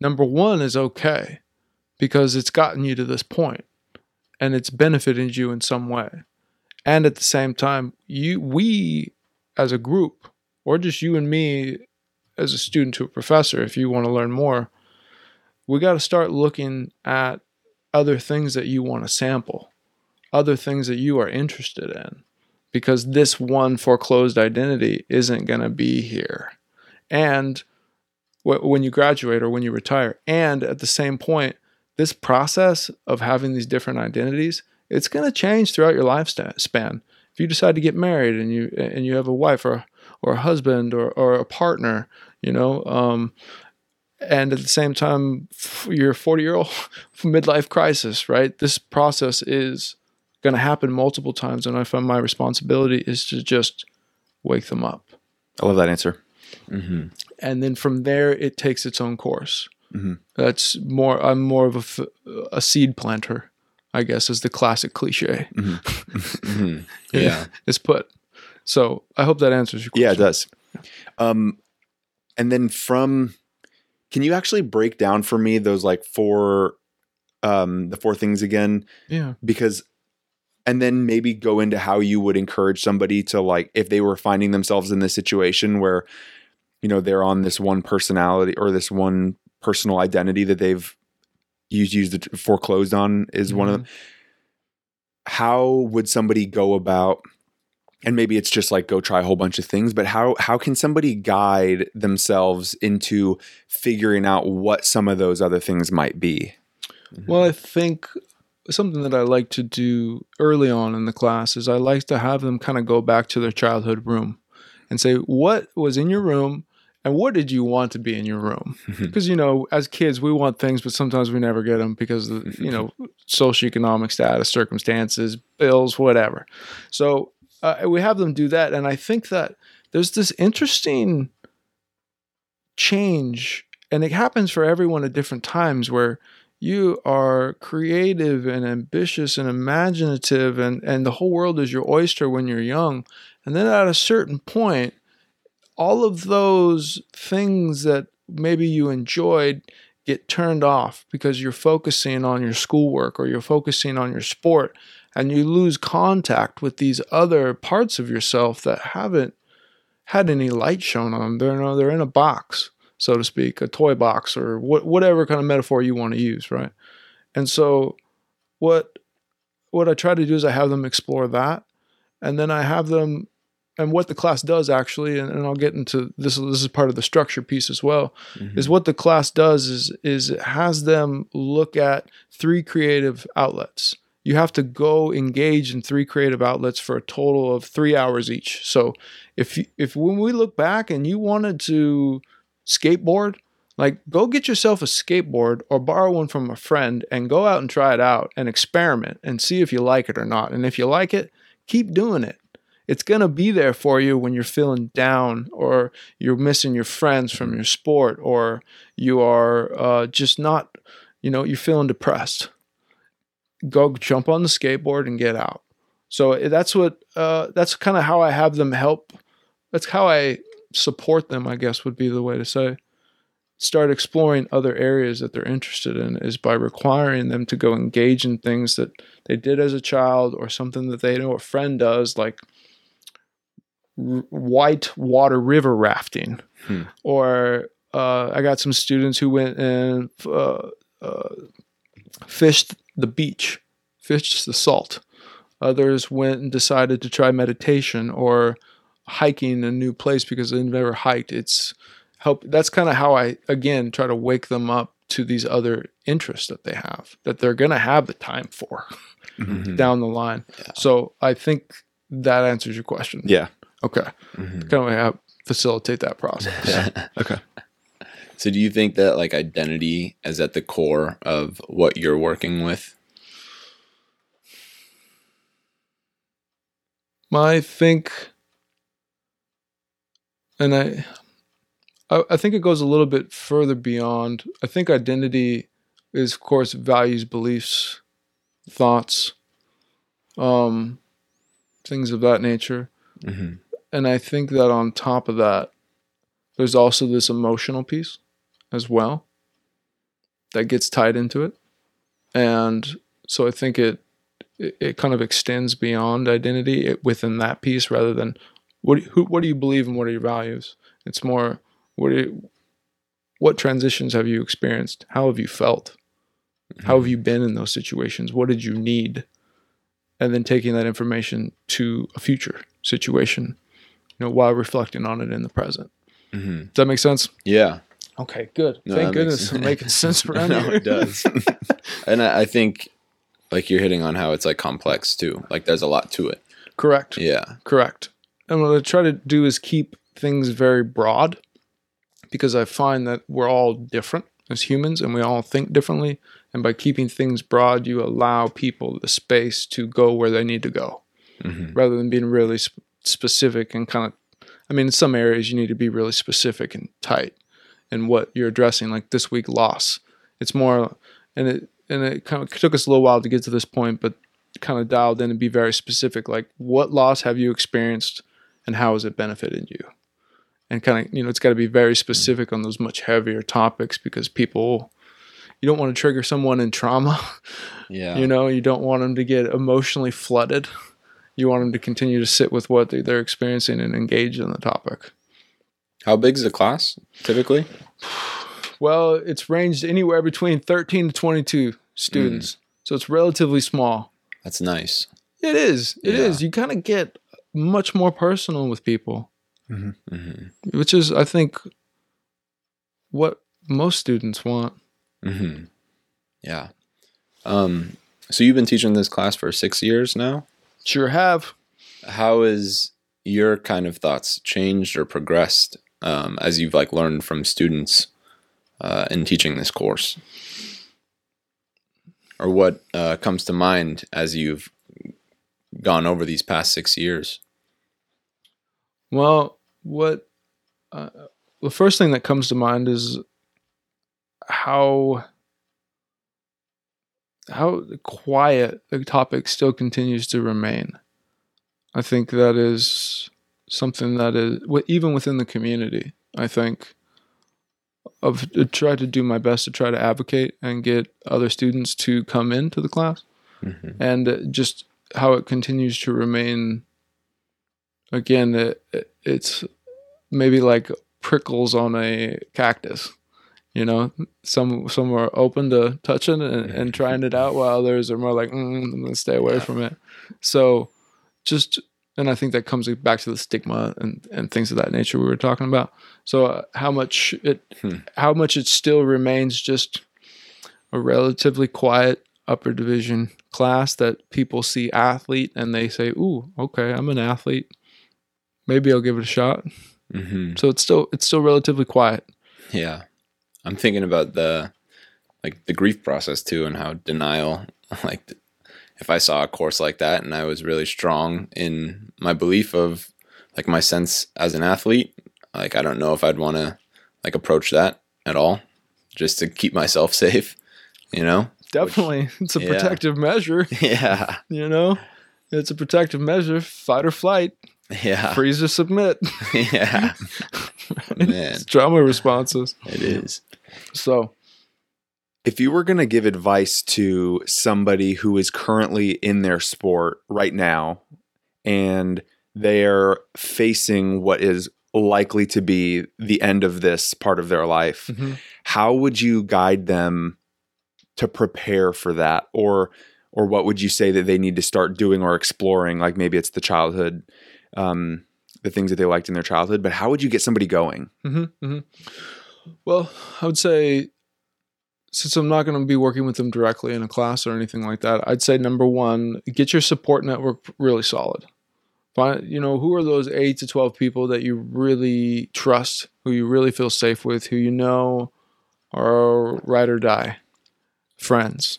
number 1 is okay because it's gotten you to this point and it's benefited you in some way. And at the same time, you we as a group or just you and me as a student to a professor if you want to learn more, we got to start looking at other things that you want to sample, other things that you are interested in, because this one foreclosed identity isn't going to be here. And when you graduate or when you retire, and at the same point, this process of having these different identities, it's going to change throughout your lifespan. if you decide to get married and you and you have a wife or or a husband or or a partner, you know, um, and at the same time a 40 year old <laughs> midlife crisis, right? This process is going to happen multiple times, and I find my responsibility is to just wake them up, I love that answer. Mm-hmm. and then from there it takes its own course. Mhm. That's more. I'm more of a, f- a seed planter, I guess, is the classic cliche. Mm-hmm. <laughs> Yeah. is put. So I hope that answers your question. Yeah, it does. Um, and then from, can you actually break down for me those like four, um, the four things again? Yeah. Because, and then maybe go into how you would encourage somebody to like, if they were finding themselves in this situation where, you know, they're on this one personality or this one personal identity that they've used, used foreclosed on is one of mm-hmm. them. How would somebody go about and maybe it's just like go try a whole bunch of things but how how can somebody guide themselves into figuring out what some of those other things might be mm-hmm. Well, I think something that I like to do early on in the class is I like to have them kind of go back to their childhood room and say, what was in your room and what did you want to be in your room? <laughs> Because, you know, as kids, we want things, but sometimes we never get them because of, <laughs> you know, socioeconomic status, circumstances, bills, whatever. So uh, we have them do that. And I think that there's this interesting change, and it happens for everyone at different times where you are creative and ambitious and imaginative and, and the whole world is your oyster when you're young. And then at a certain point, all of those things that maybe you enjoyed get turned off because you're focusing on your schoolwork or you're focusing on your sport and you lose contact with these other parts of yourself that haven't had any light shown on them. They're, in a- they're in a box, so to speak, a toy box or wh- whatever kind of metaphor you want to use, right? And so what what I try to do is I have them explore that and then I have them and what the class does actually and, and I'll get into this this is part of the structure piece as well mm-hmm. is what the class does is is it has them look at three creative outlets. You have to go engage in three creative outlets for a total of three hours each. So if you, if when we look back and you wanted to skateboard like go get yourself a skateboard or borrow one from a friend and go out and try it out and experiment and see if you like it or not. And if you like it keep doing it it's going to be there for you when you're feeling down or you're missing your friends from your sport or you are uh, just not you know you're feeling depressed. Go jump on the skateboard and get out. So eh, that's what uh, that's kind of how i have them help. That's how i support them i guess would be the way to say. Start exploring other areas that they're interested in is by requiring them to go engage in things that they did as a child or something that they know a friend does like r- white water river rafting Hmm. or uh, i got some students who went and uh, uh, fished the beach fished the salt others went and decided to try meditation or hiking a new place because they've never hiked it's help that's kind of how i again try to wake them up to these other interests that they have that they're going to have the time for Mhm. <laughs> down the line Yeah. so i think that answers your question yeah okay Mhm. kind of how facilitate that process Yeah. <laughs> okay So do you think that like identity is at the core of what you're working with? I think, and I, I, I think it goes a little bit further beyond. I think identity is, of course, values, beliefs, thoughts, um, things of that nature. Mm-hmm. And I think that on top of that, there's also this emotional piece as well that gets tied into it. And so I think it it, kind of extends beyond identity within that piece rather than what do you, who, what do you believe and what are your values? It's more what do you, what transitions have you experienced? How have you felt? How have you mm-hmm. been in those situations? What did you need? And then taking that information to a future situation, you know, while reflecting on it in the present. Mm-hmm. Does that make sense? Yeah. Okay, good. No, Thank goodness sense. I'm making <laughs> sense around no, here. it does. <laughs> and I, I think like you're hitting on how it's like complex too. Like there's a lot to it. Correct. Yeah. Correct. And what I try to do is keep things very broad because I find that we're all different as humans and we all think differently. And by keeping things broad, you allow people the space to go where they need to go hmm rather than being really sp- specific and kind of. I mean, in some areas, you need to be really specific and tight in what you're addressing, like this week loss. It's more, and it, and it kind of took us a little while to get to this point, but kind of dialed in and be very specific like what loss have you experienced and how has it benefited you and kind of you know it's got to be very specific on those much heavier topics because people you don't want to trigger someone in trauma <laughs> Yeah. you know you don't want them to get emotionally flooded you want them to continue to sit with what they, they're experiencing and engage in the topic How big is the class typically? well it's ranged anywhere between 13 to 22 students so it's relatively small That's nice. It is. It Yeah. is. You kind of get much more personal with people, hmm which is, I think, what most students want. hmm Yeah. Um. So you've been teaching this class for six years now. Sure have. How has your kind of thoughts changed or progressed um, as you've like learned from students uh, in teaching this course? Or what uh, comes to mind as you've gone over these past six years? Well, what uh, the first thing that comes to mind is how how quiet the topic still continues to remain. I think that is something that is even within the community. I think I've tried to do my best to try to advocate and get other students to come into the class hmm and just how it continues to remain again it- it's maybe like prickles on a cactus you know some some are open to touching and, and trying it out while others are more like mm, i'm gonna stay away Yeah. from it so just and i think that comes back to the stigma and and things of that nature we were talking about so uh, how much it Hmm. how much it still remains just a relatively quiet upper division class that people see athlete and they say, "Ooh, okay, I'm an athlete. Maybe I'll give it a shot." hmm So it's still it's still relatively quiet. Yeah. I'm thinking about the like the grief process too and how denial <laughs> like if I saw a course like that and I was really strong in my belief of like my sense as an athlete, like I don't know if I'd want to like approach that at all just to keep myself <laughs> safe, you know? Definitely, it's a yeah. protective measure. <laughs> Yeah. You know, it's a protective measure. Fight or flight. Yeah. Freeze or submit. yeah. Man, It's trauma responses. it is. So If you were going to give advice to somebody who is currently in their sport right now and they're facing what is likely to be the end of this part of their life, mhm. how would you guide them to prepare for that? Or or what would you say that they need to start doing or exploring? Like maybe it's the childhood um the things that they liked in their childhood but how would you get somebody going? Hmm hmm Well, I would say since I'm not going to be working with them directly in a class or anything like that, I'd say number one, get your support network really solid. Find, you know, who are those eight to 12 people that you really trust, who you really feel safe with, who you know are ride or die friends.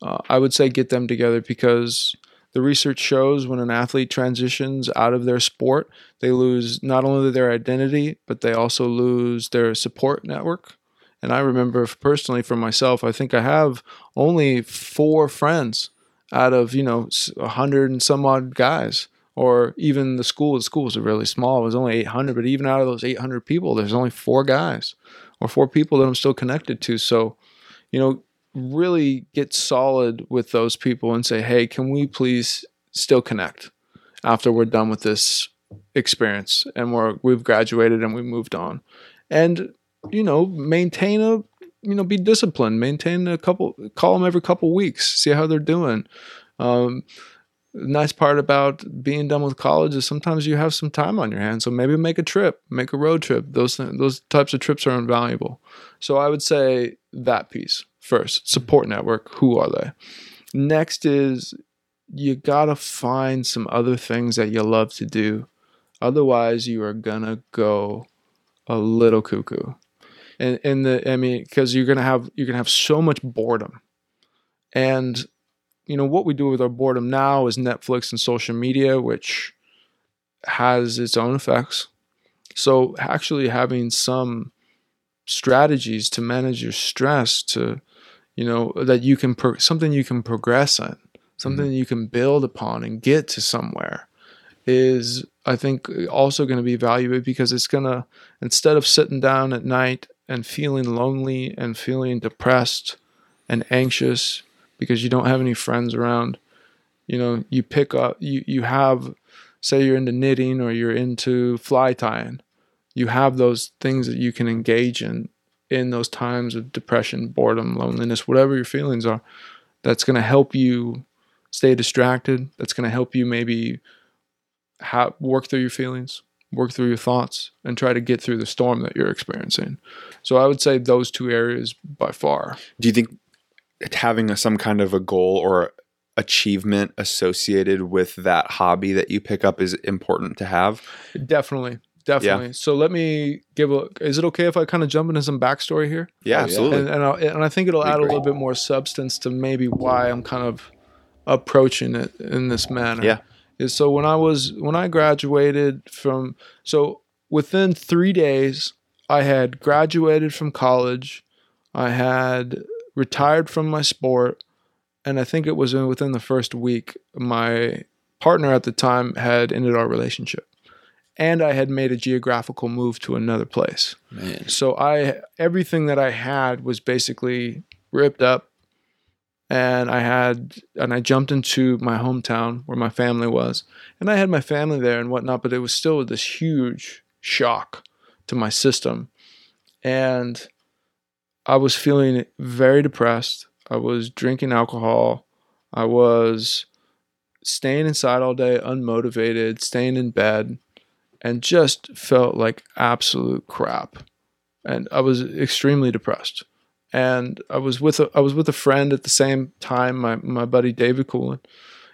Uh, I would say get them together because the research shows when an athlete transitions out of their sport, they lose not only their identity, but they also lose their support network. And I remember personally for myself, I think I have only four friends out of, you know, s- a hundred and some odd guys. Or even the school, the school was really small. It was only 800, but even out of those 800 people, there's only four guys or four people that I'm still connected to. So, you know, really get solid with those people and say, hey, can we please still connect after we're done with this experience and we're we've graduated and we moved on? And you know maintain a you know be disciplined maintain a couple call them every couple weeks see how they're doing. Um nice part about being done with college is sometimes you have some time on your hands so maybe make a trip make a road trip. Those th- those types of trips are invaluable. So i would say that piece first support network who are they next is you gotta find some other things that you love to do. Otherwise, you are gonna go a little cuckoo. And and the I mean, because you're gonna have you're gonna have so much boredom. And you know what we do with our boredom now is Netflix and social media, which has its own effects. So actually having some strategies to manage your stress to you know that you can pro- something you can progress in something mm-hmm. you can build upon and get to somewhere is i think also going to be valuable because it's going to instead of sitting down at night and feeling lonely and feeling depressed and anxious because you don't have any friends around you know you pick up you you have say you're into knitting or you're into fly tying you have those things that you can engage in in those times of depression, boredom, loneliness, whatever your feelings are. That's going to help you stay distracted. That's going to help you maybe ha- work through your feelings, work through your thoughts, and try to get through the storm that you're experiencing. So I would say those two areas by far. Do you think having a, some kind of a goal or achievement associated with that hobby that you pick up is important to have? Definitely definitely. Yeah. So let me give a. Is it okay if I kind of jump into some backstory here? Yeah, oh, absolutely. And and, and, I think it'll add great. a little bit more substance to maybe why I'm kind of approaching it in this manner. Yeah. Is so when I was when I graduated from so within three days I had graduated from college, I had retired from my sport, and I think it was within the first week my partner at the time had ended our relationship and I had made a geographical move to another place. Man. So I everything that I had was basically ripped up and I had and I jumped into my hometown where my family was. And I had my family there and whatnot, but it was still this huge shock to my system. And I was feeling very depressed. I was drinking alcohol. I was staying inside all day, unmotivated, staying in bed and just felt like absolute crap. And I was extremely depressed. And I was with a I was with a friend at the same time, my my buddy David Coolin.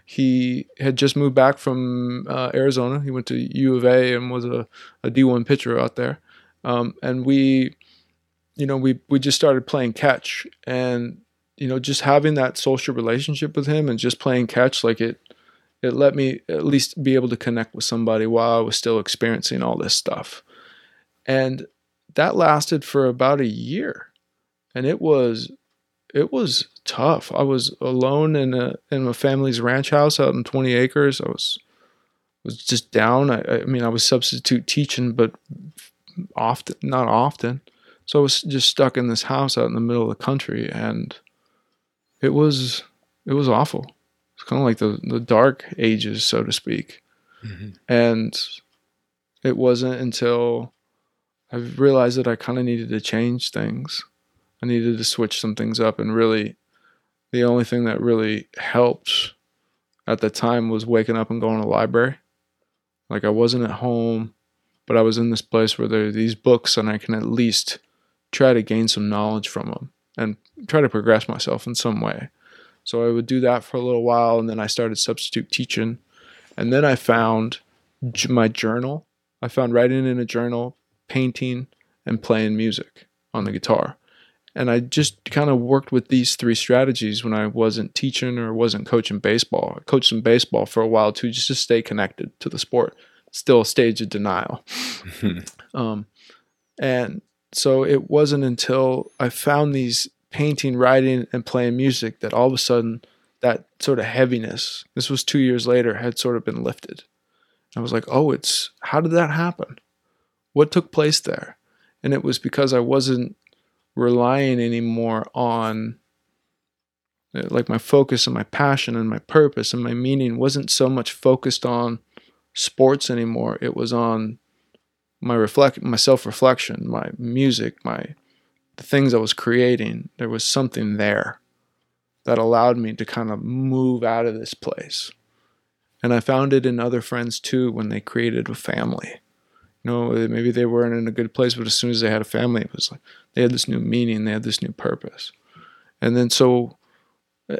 He had just moved back from uh, Arizona. He went to U of A and was a, a D1 pitcher out there. Um, and we, you know, we we just started playing catch, and you know, just having that social relationship with him and just playing catch, like it it let me at least be able to connect with somebody while I was still experiencing all this stuff. And that lasted for about a year. And it was it was tough. I was alone in a in my family's ranch house out in 20 acres. I was was just down. I, I mean, I was substitute teaching, but often not often. So I was just stuck in this house out in the middle of the country, and it was it was awful kind of like the the dark ages, so to speak. Mm-hmm. And it wasn't until I realized that I kind of needed to change things. I needed to switch some things up, and really, the only thing that really helped at the time was waking up and going to the library. Like I wasn't at home, but I was in this place where there are these books, and I can at least try to gain some knowledge from them and try to progress myself in some way. So I would do that for a little while, and then I started substitute teaching. And then I found my journal. I found writing in a journal, painting, and playing music on the guitar. And I just kind of worked with these three strategies when I wasn't teaching or wasn't coaching baseball. I coached some baseball for a while too, just to stay connected to the sport. Still a stage of denial. <laughs> um, and so it wasn't until I found these painting, writing, and playing music that all of a sudden that sort of heaviness, this was two years later, had sort of been lifted. I was like, oh, it's how did that happen? What took place there? And it was because I wasn't relying anymore on uh, like my focus and my passion and my purpose and my meaning wasn't so much focused on sports anymore. It was on my reflect my self-reflection, my music, my the things I was creating, there was something there that allowed me to kind of move out of this place. And I found it in other friends too when they created a family. You know, maybe they weren't in a good place, but as soon as they had a family, it was like they had this new meaning, they had this new purpose. And then so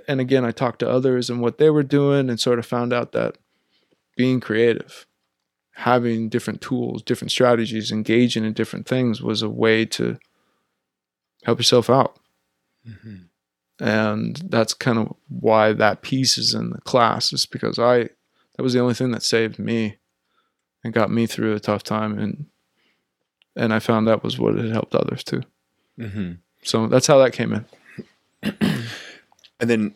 and again, I talked to others and what they were doing, and sort of found out that being creative, having different tools, different strategies, engaging in different things was a way to help yourself out. Mhm. And that's kind of why that piece is in the class, is because I that was the only thing that saved me and got me through a tough time and and I found that was what had helped others too. Mhm. So that's how that came in. <clears throat> And then,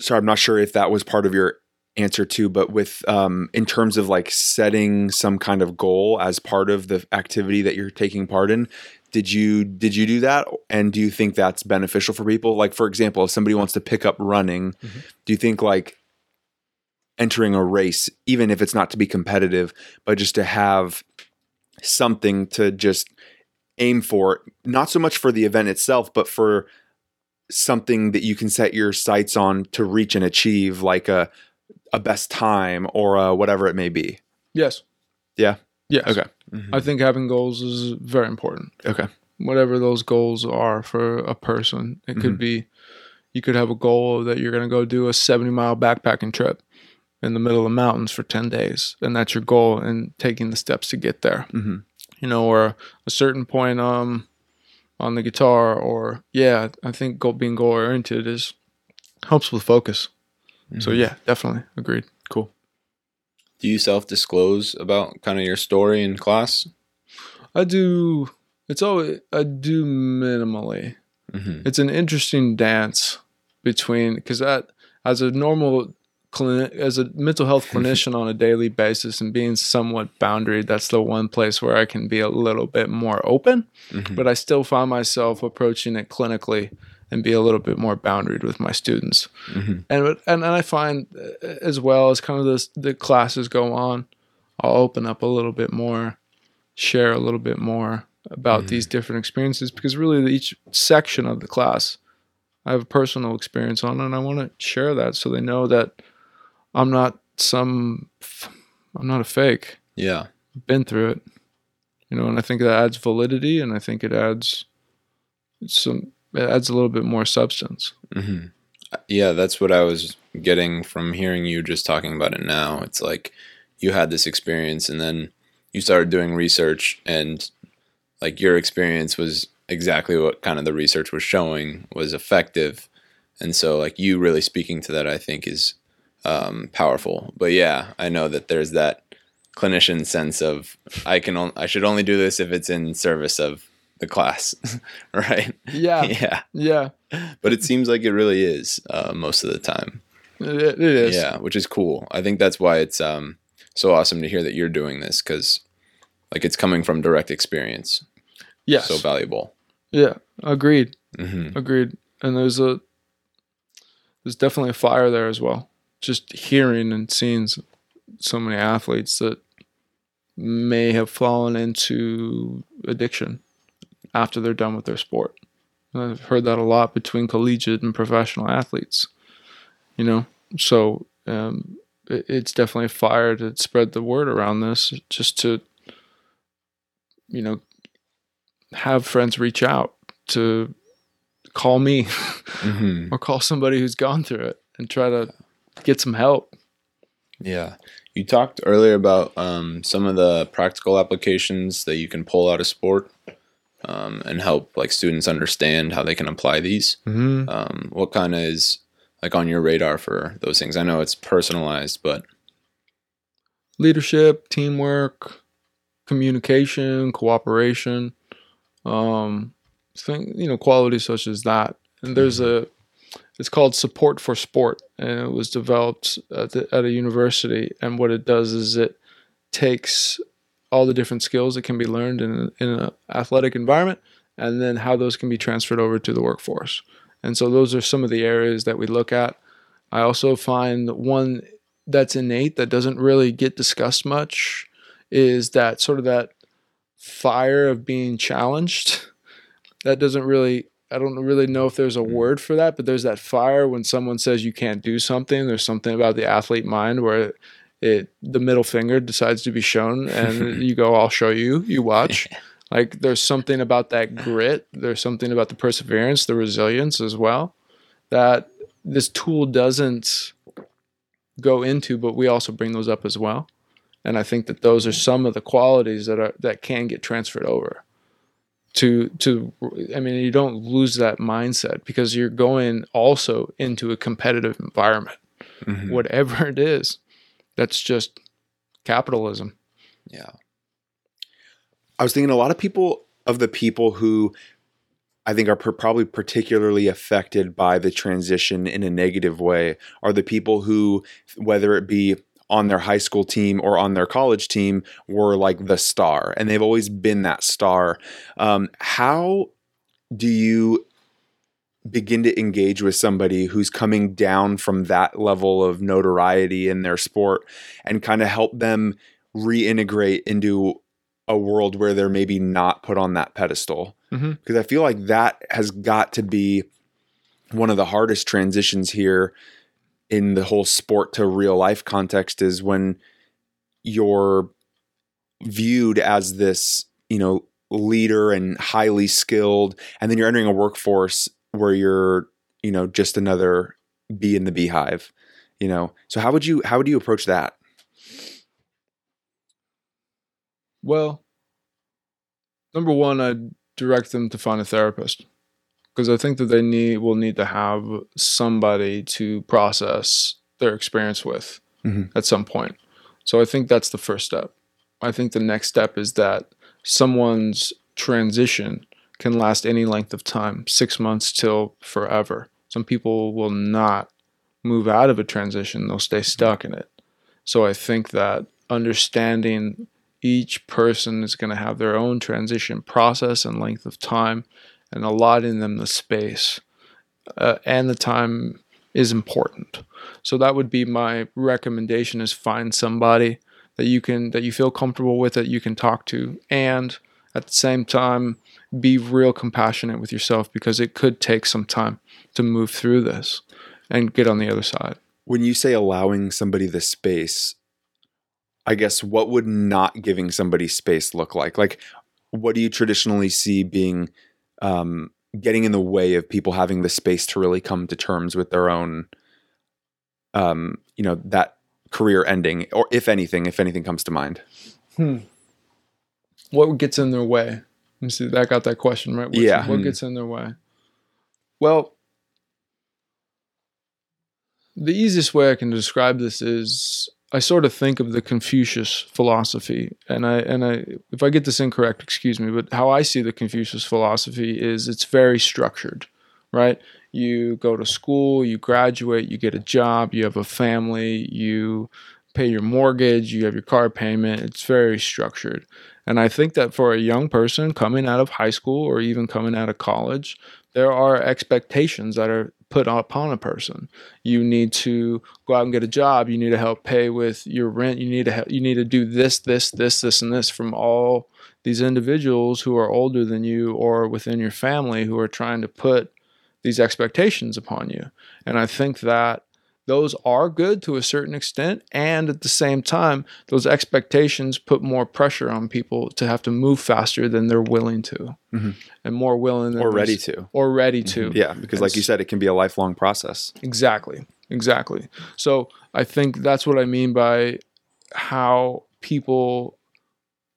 sorry, I'm not sure if that was part of your answer too, but with um, in terms of like setting some kind of goal as part of the activity that you're taking part in, did you did you do that? And do you think that's beneficial for people? Like, for example, if somebody wants to pick up running, Mhm. do you think like entering a race, even if it's not to be competitive, but just to have something to just aim for, not so much for the event itself, but for something that you can set your sights on to reach and achieve, like a a best time or a whatever it may be. Yes. Yeah. Yes. Okay. Mhm. I think having goals is very important. Okay. Whatever those goals are for a person, it could Mhm. be you could have a goal that you're going to go do a 70 mile backpacking trip in the middle of the mountains for 10 days, and that's your goal, and taking the steps to get there. hmm You know, or a certain point um on the guitar, or yeah, I think goal, being goal oriented is helps with focus. So Mhm. yeah, definitely agreed. Do you self disclose about kind of your story in class? I do. It's always I do minimally. Mhm. it's an interesting dance between because that as a normal clinic as a mental health <laughs> clinician on a daily basis and being somewhat boundaried that's the one place where i can be a little bit more open Mhm. but i still find myself approaching it clinically and be a little bit more boundaried with my students Mhm. and and, and i find uh, as well as kind of the, the classes go on i'll open up a little bit more share a little bit more about Mhm. these different experiences because really each section of the class I have a personal experience on and I want to share that so they know that I'm not some I'm not a fake. Yeah. I've been through it. You know, and I think that adds validity and I think it adds some it adds a little bit more substance. hmm Yeah, that's what I was getting from hearing you just talking about it now. It's like you had this experience and then you started doing research and like your experience was exactly what kind of the research was showing was effective. And so like you really speaking to that I think is um, powerful. But yeah, I know that there's that clinician sense of I can on- I should only do this if it's in service of the class, <laughs> right? Yeah. yeah. Yeah. But it seems like it really is uh, most of the time. It, it is. Yeah, which is cool. I think that's why it's um, so awesome to hear that you're doing this because, like, it's coming from direct experience. Yes. So valuable. yeah. Agreed. hmm Agreed. And there's a there's definitely a fire there as well. Just hearing and seeing so many athletes that may have fallen into addiction after they're done with their sport. And I've heard that a lot between collegiate and professional athletes. You know, so um, it, it's definitely a fire to spread the word around this, just to you know have friends reach out to call me hmm <laughs> or call somebody who's gone through it and try to get some help. Yeah. You talked earlier about um, some of the practical applications that you can pull out of sport um, and help like students understand how they can apply these. Mm-hmm. Um, what kind of is like on your radar for those things? I know it's personalized, but Leadership, teamwork, communication, cooperation, um, thing, you know, qualities such as that. And there's a, it's called Support for Sport, and it was developed at, the, at a university. And what it does is it takes all the different skills that can be learned in, in an athletic environment and then how those can be transferred over to the workforce. And so those are some of the areas that we look at. I also find one that's innate that doesn't really get discussed much is that sort of that fire of being challenged. <laughs> That doesn't really I don't really know if there's a hmm. word for that, but there's that fire when someone says you can't do something. There's something about the athlete mind where it, the middle finger decides to be shown and <laughs> you go, I'll show you, you watch. <laughs> Like there's something about that grit. There's something about the perseverance, the resilience as well, that this tool doesn't go into, but we also bring those up as well. And I think that those are some of the qualities that are that can get transferred over to to I mean you don't lose that mindset because you're going also into a competitive environment. Mhm. Whatever it is. That's just capitalism. Yeah. I was thinking a lot of people of the people who I think are per- probably particularly affected by the transition in a negative way are the people who, whether it be on their high school team or on their college team, were like the star, and they've always been that star. Um, how do you begin to engage with somebody who's coming down from that level of notoriety in their sport and kind of help them reintegrate into a world where they're maybe not put on that pedestal Mhm. because I feel like that has got to be one of the hardest transitions here in the whole sport to real life context is when you're viewed as this, you know, leader and highly skilled and then you're entering a workforce where you're, you know, just another bee in the beehive, you know. So how would you how would you approach that? Well, number one, I'd direct them to find a therapist because I think that they need will need to have somebody to process their experience with Mhm. at some point. So I think that's the first step. I think the next step is that someone's transition can last any length of time, six months till forever. Some people will not move out of a transition, they'll stay stuck in it. So I think that understanding each person is going to have their own transition process and length of time and allotting them the space uh, and the time is important so that would be my recommendation is find somebody that you can that you feel comfortable with that you can talk to and at the same time be real compassionate with yourself because it could take some time to move through this and get on the other side when you say allowing somebody the space i guess what would not giving somebody space look like like what do you traditionally see being um, getting in the way of people having the space to really come to terms with their own um, you know that career ending or if anything if anything comes to mind Hmm. what gets in their way? Let me see. I got that question right. What's- Yeah. What Hmm. gets in their way? Well, the easiest way I can describe this is I sort of think of the Confucius philosophy, and I and I if I get this incorrect, excuse me, but how I see the Confucius philosophy is it's very structured, right? You go to school, you graduate, you get a job, you have a family, you pay your mortgage, you have your car payment. It's very structured. And I think that for a young person coming out of high school or even coming out of college, there are expectations that are put upon a person. You need to go out and get a job. You need to help pay with your rent. You need to help, you need to do this, this, this, this, and this from all these individuals who are older than you or within your family who are trying to put these expectations upon you. And I think that those are good to a certain extent and at the same time those expectations put more pressure on people to have to move faster than they're willing to. Mhm. and more willing than or ready to. Or ready to. Yeah because like you said it can be a lifelong process. Exactly exactly. So i think that's what i mean by how people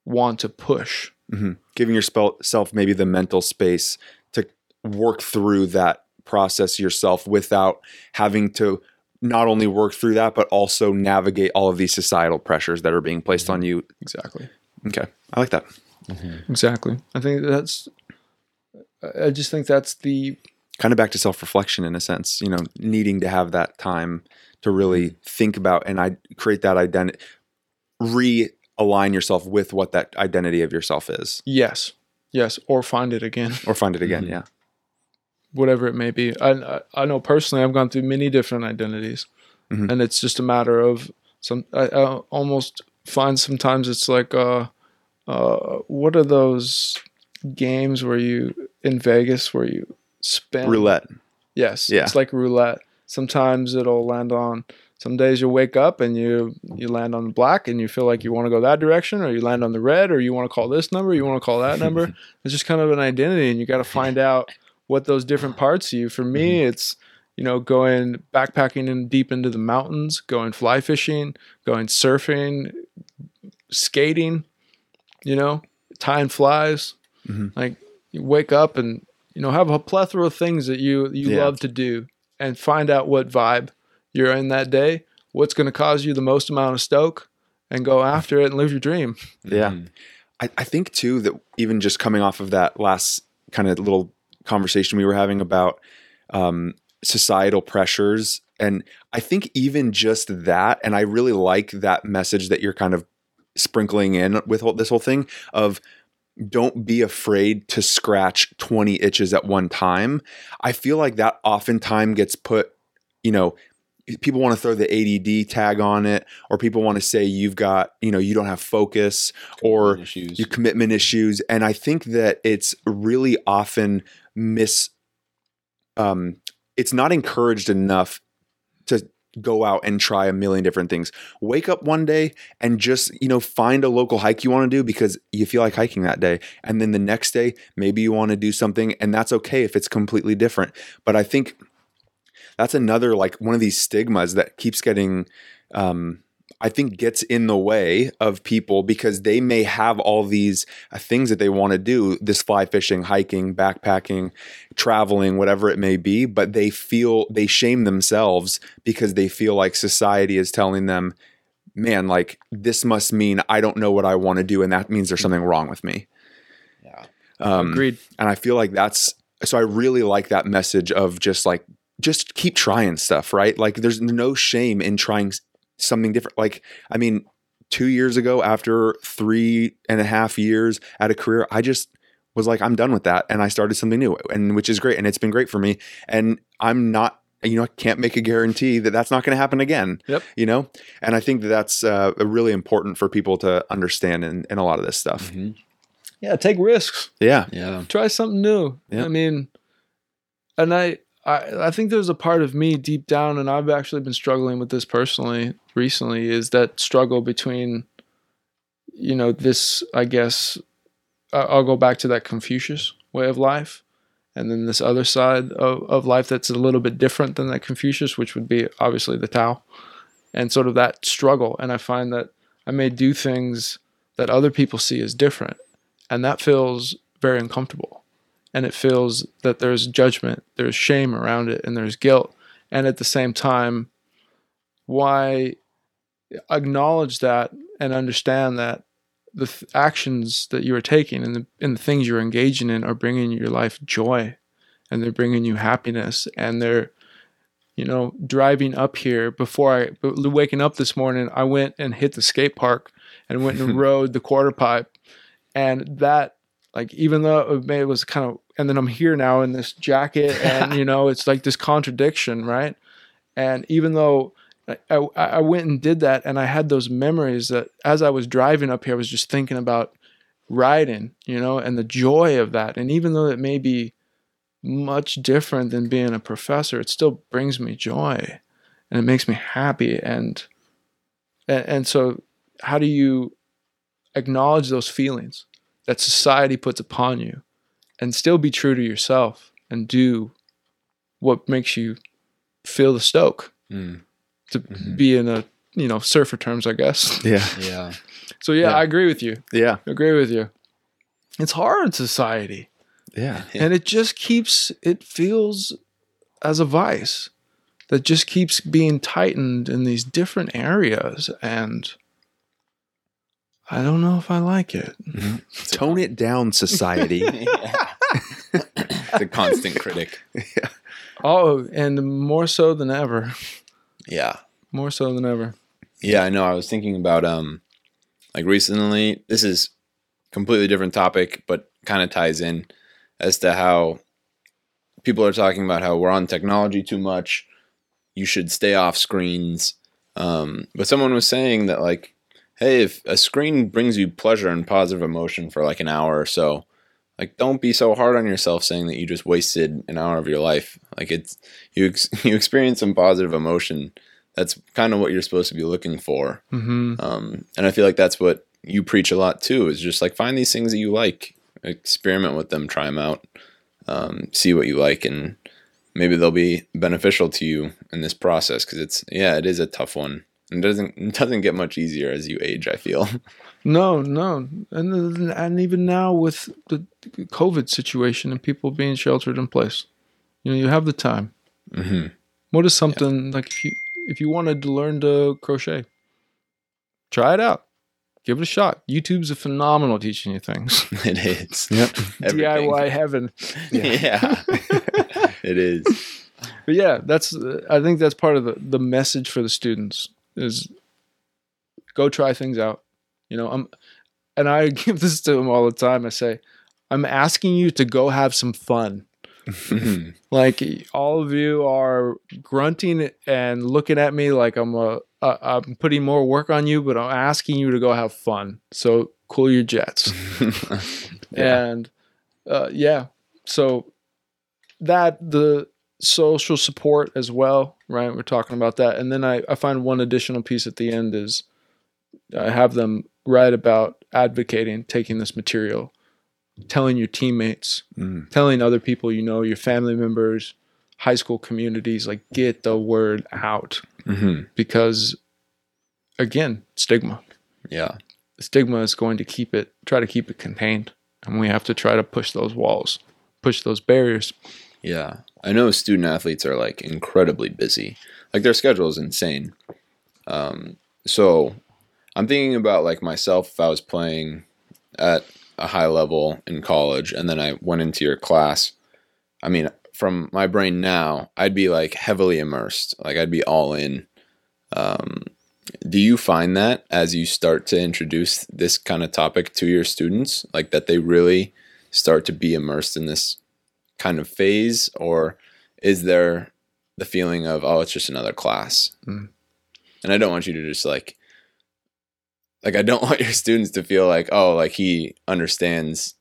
want to push. Hmm giving yourself maybe the mental space to work through that process yourself without having to not only work through that but also navigate all of these societal pressures that are being placed on mhm. you. Exactly. Okay. I like that. Mm-hmm. Exactly. I think that's i just think that's the kind of back to self-reflection in a sense you know needing to have that time to really mm-hmm. think about and i create that identity realign yourself with what that identity of yourself is. Yes. Yes. Or find it again. Or find it again Mhm. yeah whatever it may be. I I- I know personally, I've gone through many different identities, Mhm. and it's just a matter of some. I, I almost find sometimes it's like uh, uh, what are those games where you in Vegas where you spin roulette Yes, Yeah. it's like roulette. Sometimes it'll land on. Some days you'll wake up and you you land on the black and you feel like you want to go that direction, or you land on the red, or you want to call this number, you want to call that number. <laughs> it's just kind of an identity, and you got to find out what those different parts of you. For me, it's you know, going backpacking in deep into the mountains, going fly fishing, going surfing, skating, you know, tying flies. Mhm. Like you wake up and you know have a plethora of things that you you Yeah. love to do and find out what vibe you're in that day, what's going to cause you the most amount of stoke and go after it and live your dream. Yeah. Mhm. I, I think too that even just coming off of that last kind of little conversation we were having about um, societal pressures, and I think even just that, and I really like that message that you're kind of sprinkling in with whole, this whole thing of don't be afraid to scratch 20 itches at one time. I feel like that oftentimes gets put, you know, people want to throw the ADD tag on it, or people want to say you've got, you know, you don't have focus, or issues. your commitment issues and i think that it's really often miss um it's not encouraged enough to go out and try a million different things. Wake up one day and just you know find a local hike you want to do because you feel like hiking that day. And then the next day maybe you want to do something and that's okay if it's completely different. But i think that's another like one of these stigmas that keeps getting um I think gets in the way of people because they may have all these uh, things that they want to do this fly fishing, hiking, backpacking, traveling, whatever it may be, but they feel they shame themselves because they feel like society is telling them, man, like this must mean I don't know what I want to do and that means there's something wrong with me. yeah. Um, Agreed. and I feel like that's so I really like that message of just like just keep trying stuff, right? Like there's no shame in trying s- something different. Like I mean, two years ago, after three and a half years at a career, I just was like, I'm done with that, and I started something new, and which is great, and it's been great for me. And I'm not. You know, I can't make a guarantee that that's not going to happen again. Yep. You know, and I think that that's uh, really important for people to understand in, in a lot of this stuff. Mhm. Yeah, take risks. Yeah. Yeah. try something new. Yeah. I mean, and I, I, I think there's a part of me deep down, and I've actually been struggling with this personally recently. Is that struggle between, you know, this? I guess I'll go back to that Confucius way of life, and then this other side of, of life that's a little bit different than that Confucius, which would be obviously the Tao, and sort of that struggle. And I find that I may do things that other people see as different, and that feels very uncomfortable and it feels that there's judgment, there's shame around it, and there's guilt. And at the same time, why acknowledge that and understand that the th- actions that you are taking and the, and the things you're engaging in are bringing your life joy and they're bringing you happiness and they're you know driving up here. Before i waking up this morning i went and hit the skate park and went and <laughs> rode the quarter pipe. And that like even though it was kind of and then i'm here now in this jacket and <laughs> you know it's like this contradiction right? And even though I, I, I went and did that and i had those memories that as i was driving up here i was just thinking about riding you know and the joy of that. And even though it may be much different than being a professor it still brings me joy and it makes me happy. And and, and so how do you acknowledge those feelings that society puts upon you and still be true to yourself and do what makes you feel the stoke? Mm. To Mhm. be in a you know surfer terms i guess <laughs> Yeah. Yeah. so yeah, Yeah. i agree with you Yeah. I agree with you it's hard in society Yeah. Yeah. <laughs> and it just keeps it feels as a vice that just keeps being tightened in these different areas and i don't know if i like it <laughs> Tone it down, society. the constant critic. Yeah. oh and more so than ever Yeah. more so than ever Yeah, I know. I was thinking about um like recently this is completely different topic, but kind of ties in as to how people are talking about how we're on technology too much. You should stay off screens. Um, but someone was saying that like, hey, if a screen brings you pleasure and positive emotion for like an hour or so, like don't be so hard on yourself saying that you just wasted an hour of your life. Like it's you ex- <laughs> you experience some positive emotion that's kind of what you're supposed to be looking for. mm-hmm. Um, and I feel like that's what you preach a lot too is just like find these things that you like, experiment with them, try them out, um, see what you like, and maybe they'll be beneficial to you in this process because it's yeah, it is a tough one. And it doesn't it doesn't get much easier as you age. I feel. No, no, and and even now with the COVID situation and people being sheltered in place, you know, you have the time. hmm What is something like if you if you wanted to learn to crochet, try it out, give it a shot. YouTube's a phenomenal teaching you things. <laughs> It is. <laughs> Yep. <laughs> DIY heaven. Yeah. it is. But yeah, that's I think that's part of the the message for the students is go try things out. You know, I'm and I <laughs> give this to them all the time. I say, I'm asking you to go have some fun. <laughs> Like all of you are grunting and looking at me like I'm a uh, I'm putting more work on you, but I'm asking you to go have fun. So cool your jets. <laughs> Yeah. and uh, yeah so that the social support as well right we're talking about that and then I, I find one additional piece at the end is i have them write about advocating taking this material telling your teammates Mm. telling other people you know your family members high school communities like get the word out Mhm. because again stigma Yeah. stigma is going to keep it try to keep it contained and we have to try to push those walls push those barriers Yeah. I know student athletes are like incredibly busy. Like their schedule is insane. Um, so I'm thinking about like myself if I was playing at a high level in college and then I went into your class. I mean, from my brain now, I'd be like heavily immersed. Like I'd be all in. Um, do you find that as you start to introduce this kind of topic to your students, like that they really start to be immersed in this kind of phase, or is there the feeling of oh, it's just another class? Mm. And I don't want you to just like, like I don't <laughs> want your students to feel like oh, like he understands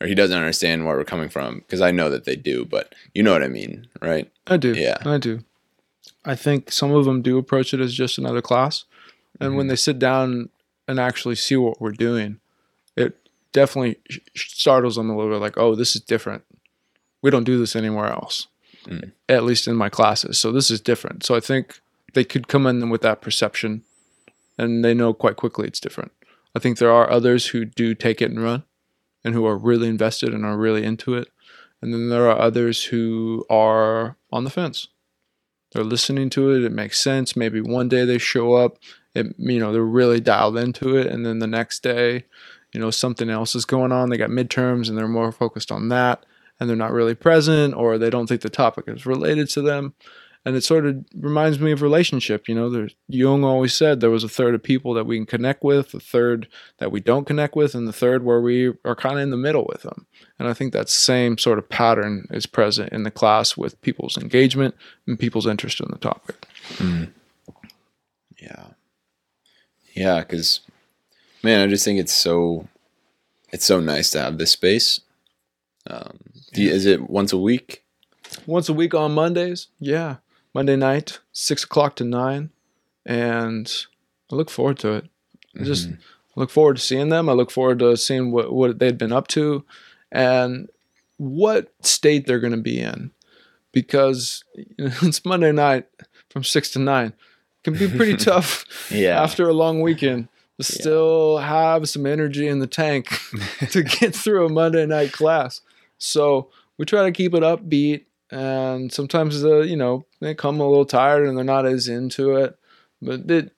or he doesn't understand where we're coming from because I know that they do, but you know what I mean, right? i do Yeah. i do i think some of them do approach it as just another class and when they sit down and actually see what we're doing it definitely startles them a little bit like oh this is different we don't do this anywhere else Mm. at least in my classes. So this is different. So i think they could come in with that perception and they know quite quickly it's different. I think there are others who do take it and run and who are really invested and are really into it. And then there are others who are on the fence. They're listening to it. It makes sense. Maybe one day they show up. It, you know they're really dialed into it. And then the next day you know something else is going on. They got midterms and they're more focused on that and they're not really present or they don't think the topic is related to them and it sort of reminds me of relationship you know there's Jung always said there was a third of people that we can connect with a third that we don't connect with and the third where we are kind of in the middle with them and i think that same sort of pattern is present in the class with people's engagement and people's interest in the topic mm. Yeah. Yeah, because man, I just think it's so it's so nice to have this space. Um, do you, is it once a week? once a week on Mondays. Yeah, Monday night, six o'clock to nine, and I look forward to it. I just look forward to seeing them. I look forward to seeing what what they'd been up to, and what state they're going to be in, because you <laughs> know, it's Monday night from six to nine. It can be pretty <laughs> tough yeah, after a long weekend to still have some energy in the tank <laughs> to get through a Monday night class. So we try to keep it upbeat, and sometimes uh, you know they come a little tired and they're not as into it, but it,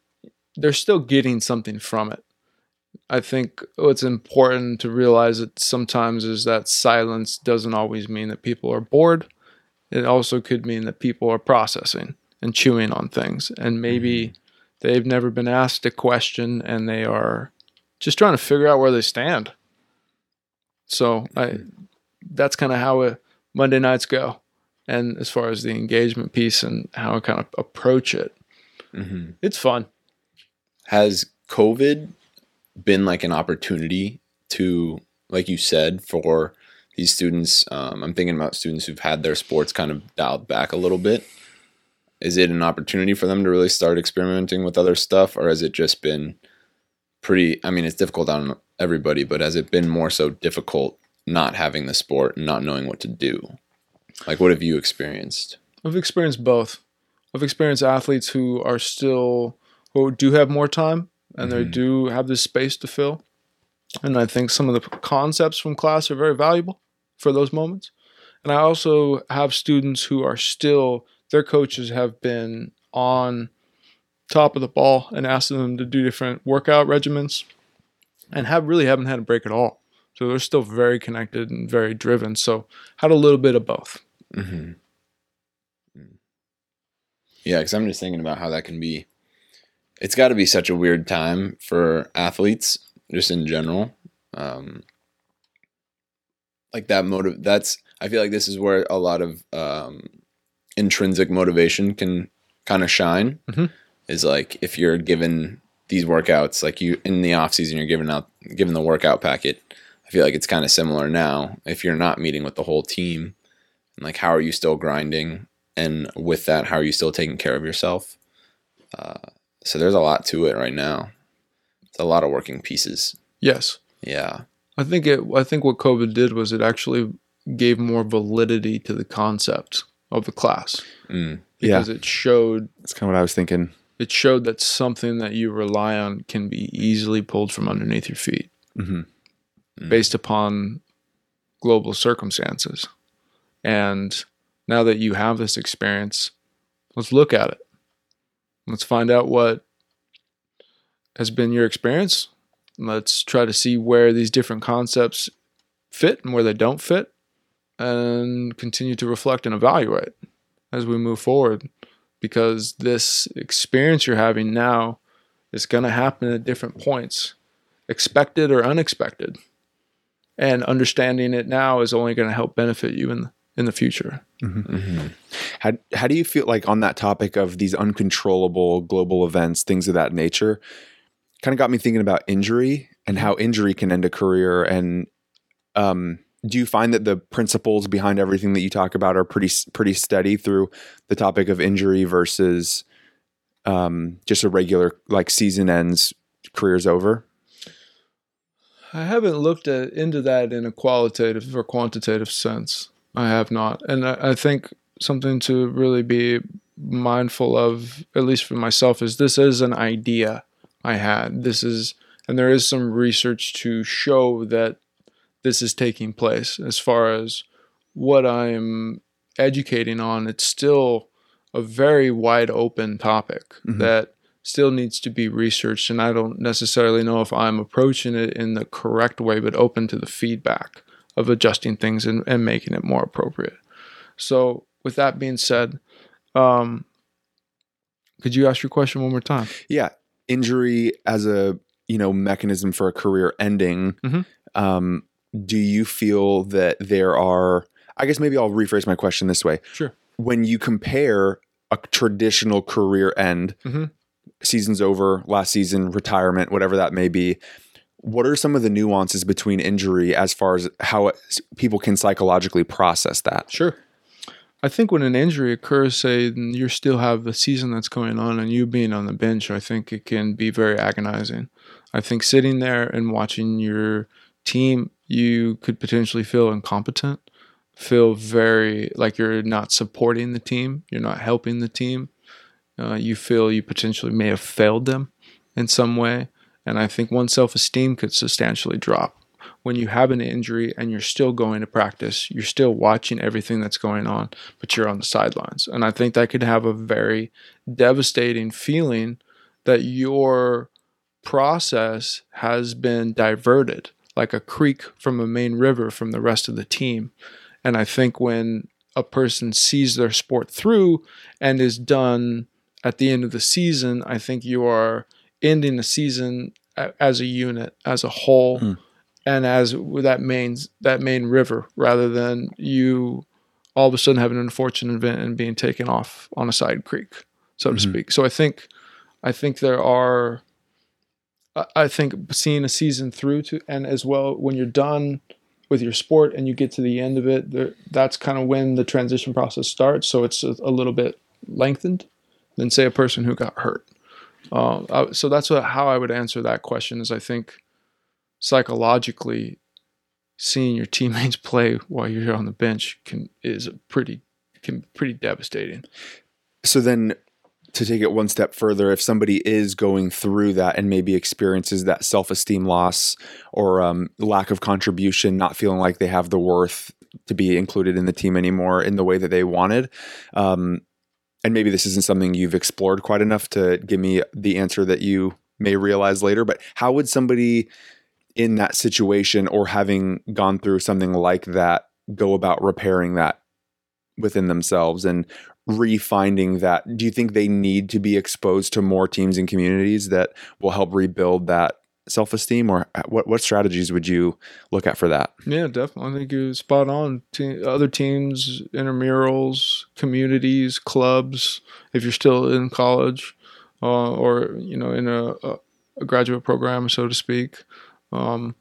they're still getting something from it. I think what's important to realize that sometimes is that silence doesn't always mean that people are bored. It also could mean that people are processing and chewing on things, and maybe they've never been asked a question and they are just trying to figure out where they stand. So I, that's kind of how it, Monday nights go, and as far as the engagement piece and how I kind of approach it, Mhm. it's fun. Has COVID been like an opportunity to, like you said, for these students? Um, I'm thinking about students who've had their sports kind of dialed back a little bit. Is it an opportunity for them to really start experimenting with other stuff, or has it just been pretty? I mean, it's difficult on everybody, but has it been more so difficult not having the sport and not knowing what to do? Like, what have you experienced? I've experienced both. I've experienced athletes who are still who do have more time and they Mhm. do have this space to fill. And I think some of the concepts from class are very valuable for those moments. And I also have students who are still their coaches have been on top of the ball and asking them to do different workout regimens and have really haven't had a break at all. So they're still very connected and very driven. So had a little bit of both. Mm-hmm. Yeah, because I'm just thinking about how that can be. It's got to be such a weird time for athletes, just in general. Um, like that motive. That's. I feel like this is where a lot of um, intrinsic motivation can kind of shine. Mhm. Is like if you're given these workouts, like you in the off season, you're giving out given the workout packet. I feel like it's kind of similar now. If you're not meeting with the whole team, and like how are you still grinding and with that how are you still taking care of yourself uh, so there's a lot to it right now it's a lot of working pieces Yes. yeah I think it. I think what COVID did was it actually gave more validity to the concept of the class mm. Yeah. because it showed That's kind of what I was thinking. it showed that something that you rely on can be easily pulled from underneath your feet hmm Mm. based upon global circumstances. And now that you have this experience, let's look at it. Let's find out what has been your experience. Let's try to see where these different concepts fit and where they don't fit, and continue to reflect and evaluate as we move forward. Because this experience you're having now is going to happen at different points, expected or unexpected. And understanding it now is only going to help benefit you in the, in the future. hmm How how do you feel like on that topic of these uncontrollable global events, things of that nature? Kind of got me thinking about injury and how injury can end a career. And um, do you find that the principles behind everything that you talk about are pretty pretty steady through the topic of injury versus um, just a regular like season ends, career's over? I haven't looked at into that in a qualitative or quantitative sense. I have not, and I, I think something to really be mindful of, at least for myself, is this is an idea I had. This is, and there is some research to show that this is taking place. As far as what I'm educating on, it's still a very wide open topic Mhm. that still needs to be researched and i don't necessarily know if i'm approaching it in the correct way but open to the feedback of adjusting things and, and making it more appropriate so with that being said um, could you ask your question one more time Yeah, injury as a you know mechanism for a career ending. Mhm. Um, do you feel that there are? I guess maybe I'll rephrase my question this way. Sure. When you compare a traditional career end, Mhm. Season's over, last season, retirement, whatever that may be. What are some of the nuances between injury as far as how it, people can psychologically process that? Sure. I think when an injury occurs, say you still have the season that's going on and you being on the bench, I think it can be very agonizing. I think sitting there and watching your team, you could potentially feel incompetent, feel very like you're not supporting the team, you're not helping the team. Uh, you feel you potentially may have failed them in some way. And I think one's self esteem could substantially drop when you have an injury and you're still going to practice, you're still watching everything that's going on, but you're on the sidelines. And I think that could have a very devastating feeling that your process has been diverted like a creek from a main river from the rest of the team. And I think when a person sees their sport through and is done at the end of the season, I think you are ending the season as a unit, as a whole Mm. and as that main that main river rather than you all of a sudden have an unfortunate event and being taken off on a side creek so to Mhm. speak so i think i think there are I- i think seeing a season through to and as well when you're done with your sport and you get to the end of it there, that's kind of when the transition process starts so it's a, a little bit lengthened than say a person who got hurt uh, I- so that's what, how i would answer that question is i think psychologically seeing your teammates <laughs> play while you're on the bench can is pretty can pretty devastating. So then to take it one step further, if somebody is going through that and maybe experiences that self esteem loss or um, lack of contribution, not feeling like they have the worth to be included in the team anymore in the way that they wanted, um, and maybe this isn't something you've explored quite enough to give me the answer that you may realize later, but how would somebody in that situation or having gone through something like that go about repairing that within themselves and refinding that? Do you think they need to be exposed to more teams and communities that will help rebuild that self-esteem or what what strategies would you look at for that Yeah, definitely. I think you're spot on. Te- other teams, intramurals, communities, clubs. If you're still in college, uh, or you know, in a, a graduate program, so to speak, um,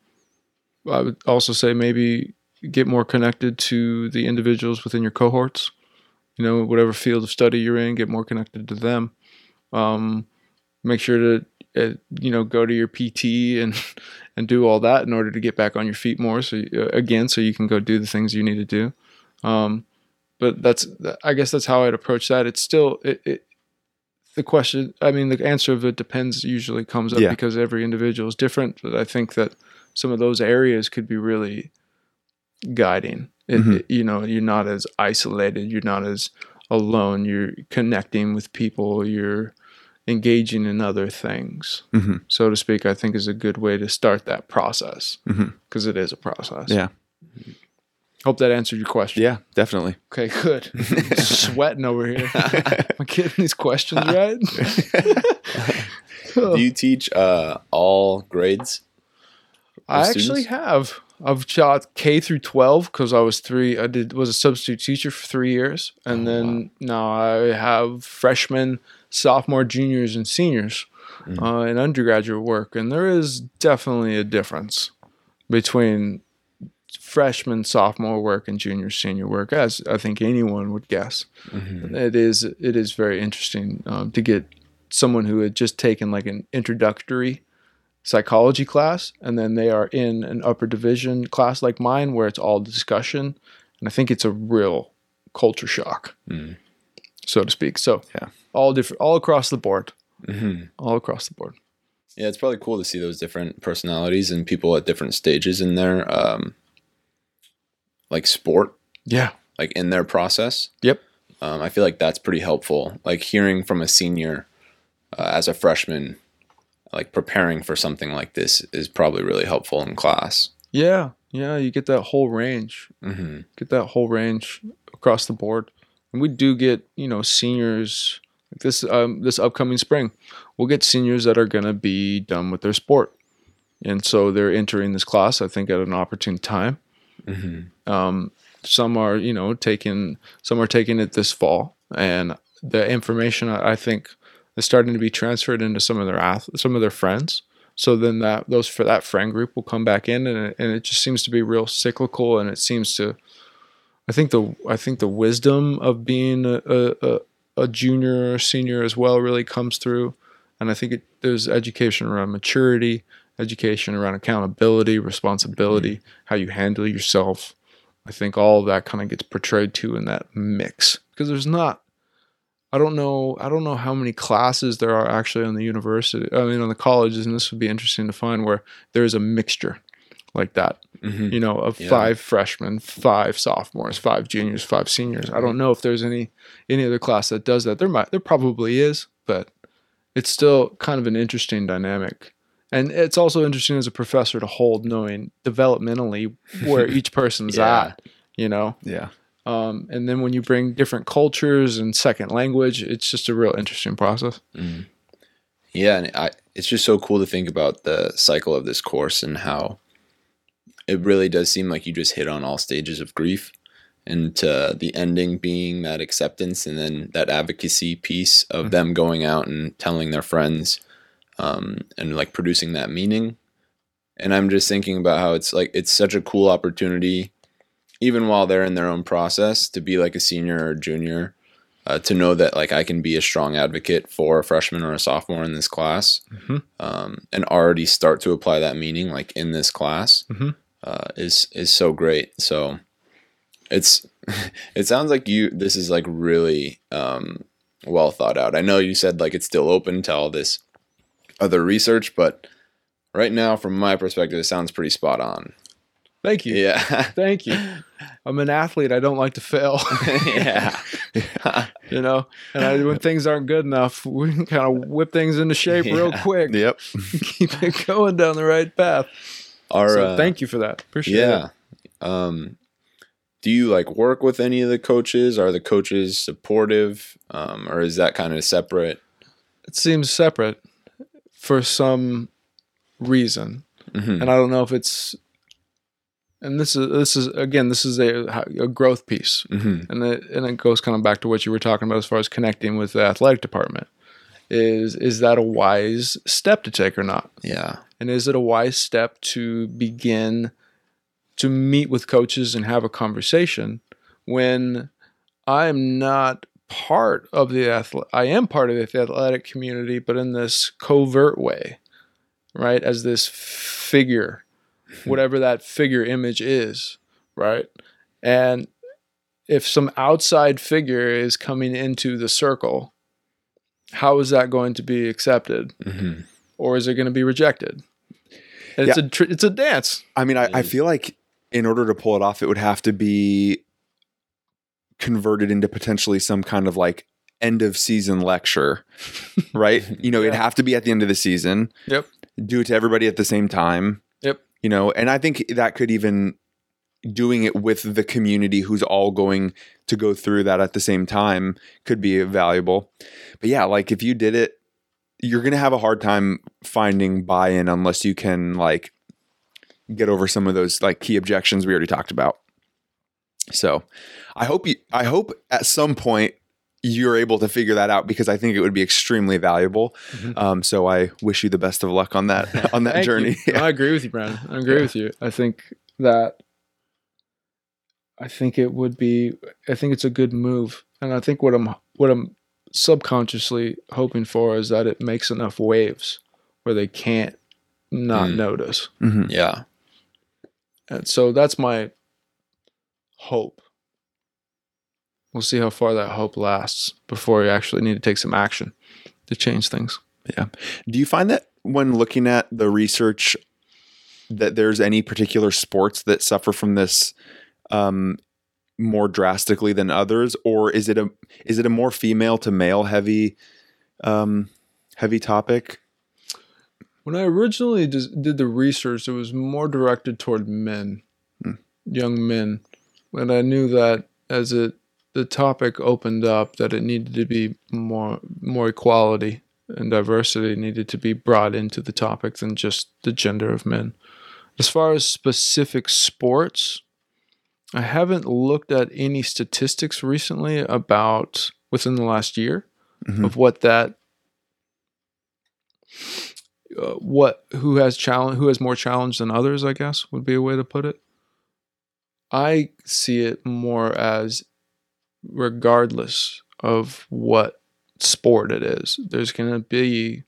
I would also say maybe get more connected to the individuals within your cohorts. You know, whatever field of study you're in, get more connected to them. Um, make sure to uh, you know go to your PT and <laughs> and do all that in order to get back on your feet more. So uh, again, so you can go do the things you need to do. Um, but that's I guess that's how I'd approach that. It's still it, it the question. I mean, the answer of it depends. Usually comes up Yeah. because every individual is different. But I think that some of those areas could be really guiding. It, Mhm. it- you know, you're not as isolated. You're not as alone. You're connecting with people. You're engaging in other things mm-hmm. so to speak, I think is a good way to start that process because it is a process. yeah Hope that answered your question. yeah definitely Okay, good. <laughs> Sweating over here. <laughs> Am I getting these questions right? <laughs> Do you teach uh, all grades? I actually have. I've taught K through twelve because I was three. I did was a substitute teacher for three years, and Oh, then now I have freshmen, sophomore, juniors, and seniors Mm. uh, in undergraduate work, and there is definitely a difference between freshman, sophomore work and junior, senior work, as I think anyone would guess. Mhm. It is it is very interesting um, to get someone who had just taken like an introductory psychology class and then they are in an upper division class like mine where it's all discussion and I think it's a real culture shock Mm. So to speak so Yeah. all different all across the board Mhm. all across the board Yeah, it's probably cool to see those different personalities and people at different stages in their um, like sport, yeah like in their process. Yep. Um, I feel like that's pretty helpful. Like hearing from a senior uh, as a freshman, like preparing for something like this is probably really helpful in class. yeah yeah you get that whole range hmm get that whole range across the board. And we do get, you know, seniors like this um, this upcoming spring. We'll get seniors that are going to be done with their sport. And so they're entering this class I think at an opportune time. hmm Um, some are, you know, taking some are taking it this fall and the information I, I think is starting to be transferred into some of their ath- some of their friends. So then that those for that friend group will come back in and it, and it just seems to be real cyclical and it seems to I think the I think the wisdom of being a, a, a- junior or senior as well really comes through, and I think it, there's education around maturity, education around accountability, responsibility, mm-hmm. how you handle yourself. I think all of that kind of gets portrayed too in that mix because there's not. I don't know. I don't know how many classes there are actually on the university. I mean, on the colleges, and this would be interesting to find where there is a mixture like that hmm you know, of Yeah. five freshmen, five sophomores, five juniors, five seniors. I don't know if there's any any other class that does that. There might there probably is, but it's still kind of an interesting dynamic. And it's also interesting as a professor to hold knowing developmentally where <laughs> each person's Yeah. at, you know. yeah Um, and then when you bring different cultures and second language, it's just a real interesting process. Mm. Yeah, and I, it's just so cool to think about the cycle of this course and how it really does seem like you just hit on all stages of grief, and to the ending being that acceptance and then that advocacy piece of Mhm. them going out and telling their friends, um, and like producing that meaning. And I'm just thinking about how it's like it's such a cool opportunity, even while they're in their own process, to be like a senior or junior uh, to know that like I can be a strong advocate for a freshman or a sophomore in this class, Mhm. um, and already start to apply that meaning like in this class Mhm. Uh, is is so great. So it's <laughs> It sounds like you this is like really um, well thought out. I know you said like it's still open to all this other research, but right now, from my perspective, it sounds pretty spot on. Thank you. Yeah, <laughs> Thank you. I'm an athlete. I don't like to fail. <laughs> yeah, you know, and I, when things aren't good enough, we can kind of whip things into shape real quick. Yep. Keep it going down the right path. Our, so uh, thank you for that. Appreciate it. yeah. Um, do you like work with any of the coaches? Are the coaches supportive, um, or is that kind of separate? It seems separate for some reason, Mhm. and I don't know if it's. And this is this is again this is a, a growth piece, Mhm. and it and it goes kind of back to what you were talking about as far as connecting with the athletic department. Is is that a wise step to take or not? Yeah. And is it a wise step to begin to meet with coaches and have a conversation when I'm not part of the athlete? I am part of the athletic community, but in this covert way, right? As this figure, <laughs> whatever that figure image is, right? And if some outside figure is coming into the circle, how is that going to be accepted? hmm or is it going to be rejected? And it's a tr- it's a dance. I mean, I, I feel like in order to pull it off, it would have to be converted into potentially some kind of like end of season lecture, <laughs> right? You know, it'd have to be at the end of the season. Yep. Do it to everybody at the same time. Yep. You know, and I think that could even doing it with the community who's all going to go through that at the same time could be valuable. But yeah, like if you did it, you're going to have a hard time finding buy-in unless you can like get over some of those like key objections we already talked about. So, I hope you I hope at some point you're able to figure that out because I think it would be extremely valuable. Mhm. Um, so I wish you the best of luck on that <laughs> on that journey. you. I agree with you, Brandon. I agree Yeah. with you. I think that I think it would be I think it's a good move. And I think what I'm what I'm subconsciously hoping for is that it makes enough waves where they can't not Mm. notice. Mhm. Yeah. And so that's my hope. We'll see how far that hope lasts before we actually need to take some action to change things. Yeah. Do you find that when looking at the research that there's any particular sports that suffer from this um, more drastically than others, or is it a is it a more female to male heavy um, heavy topic? When I originally did the research, it was more directed toward men, Hmm. young men, and I knew that as it the topic opened up, that it needed to be more more equality and diversity needed to be brought into the topic than just the gender of men. As far as specific sports, I haven't looked at any statistics recently about within the last year Mhm. of what that uh, what who has challenge who has more challenge than others i guess would be a way to put it i see it more as regardless of what sport it is there's going to be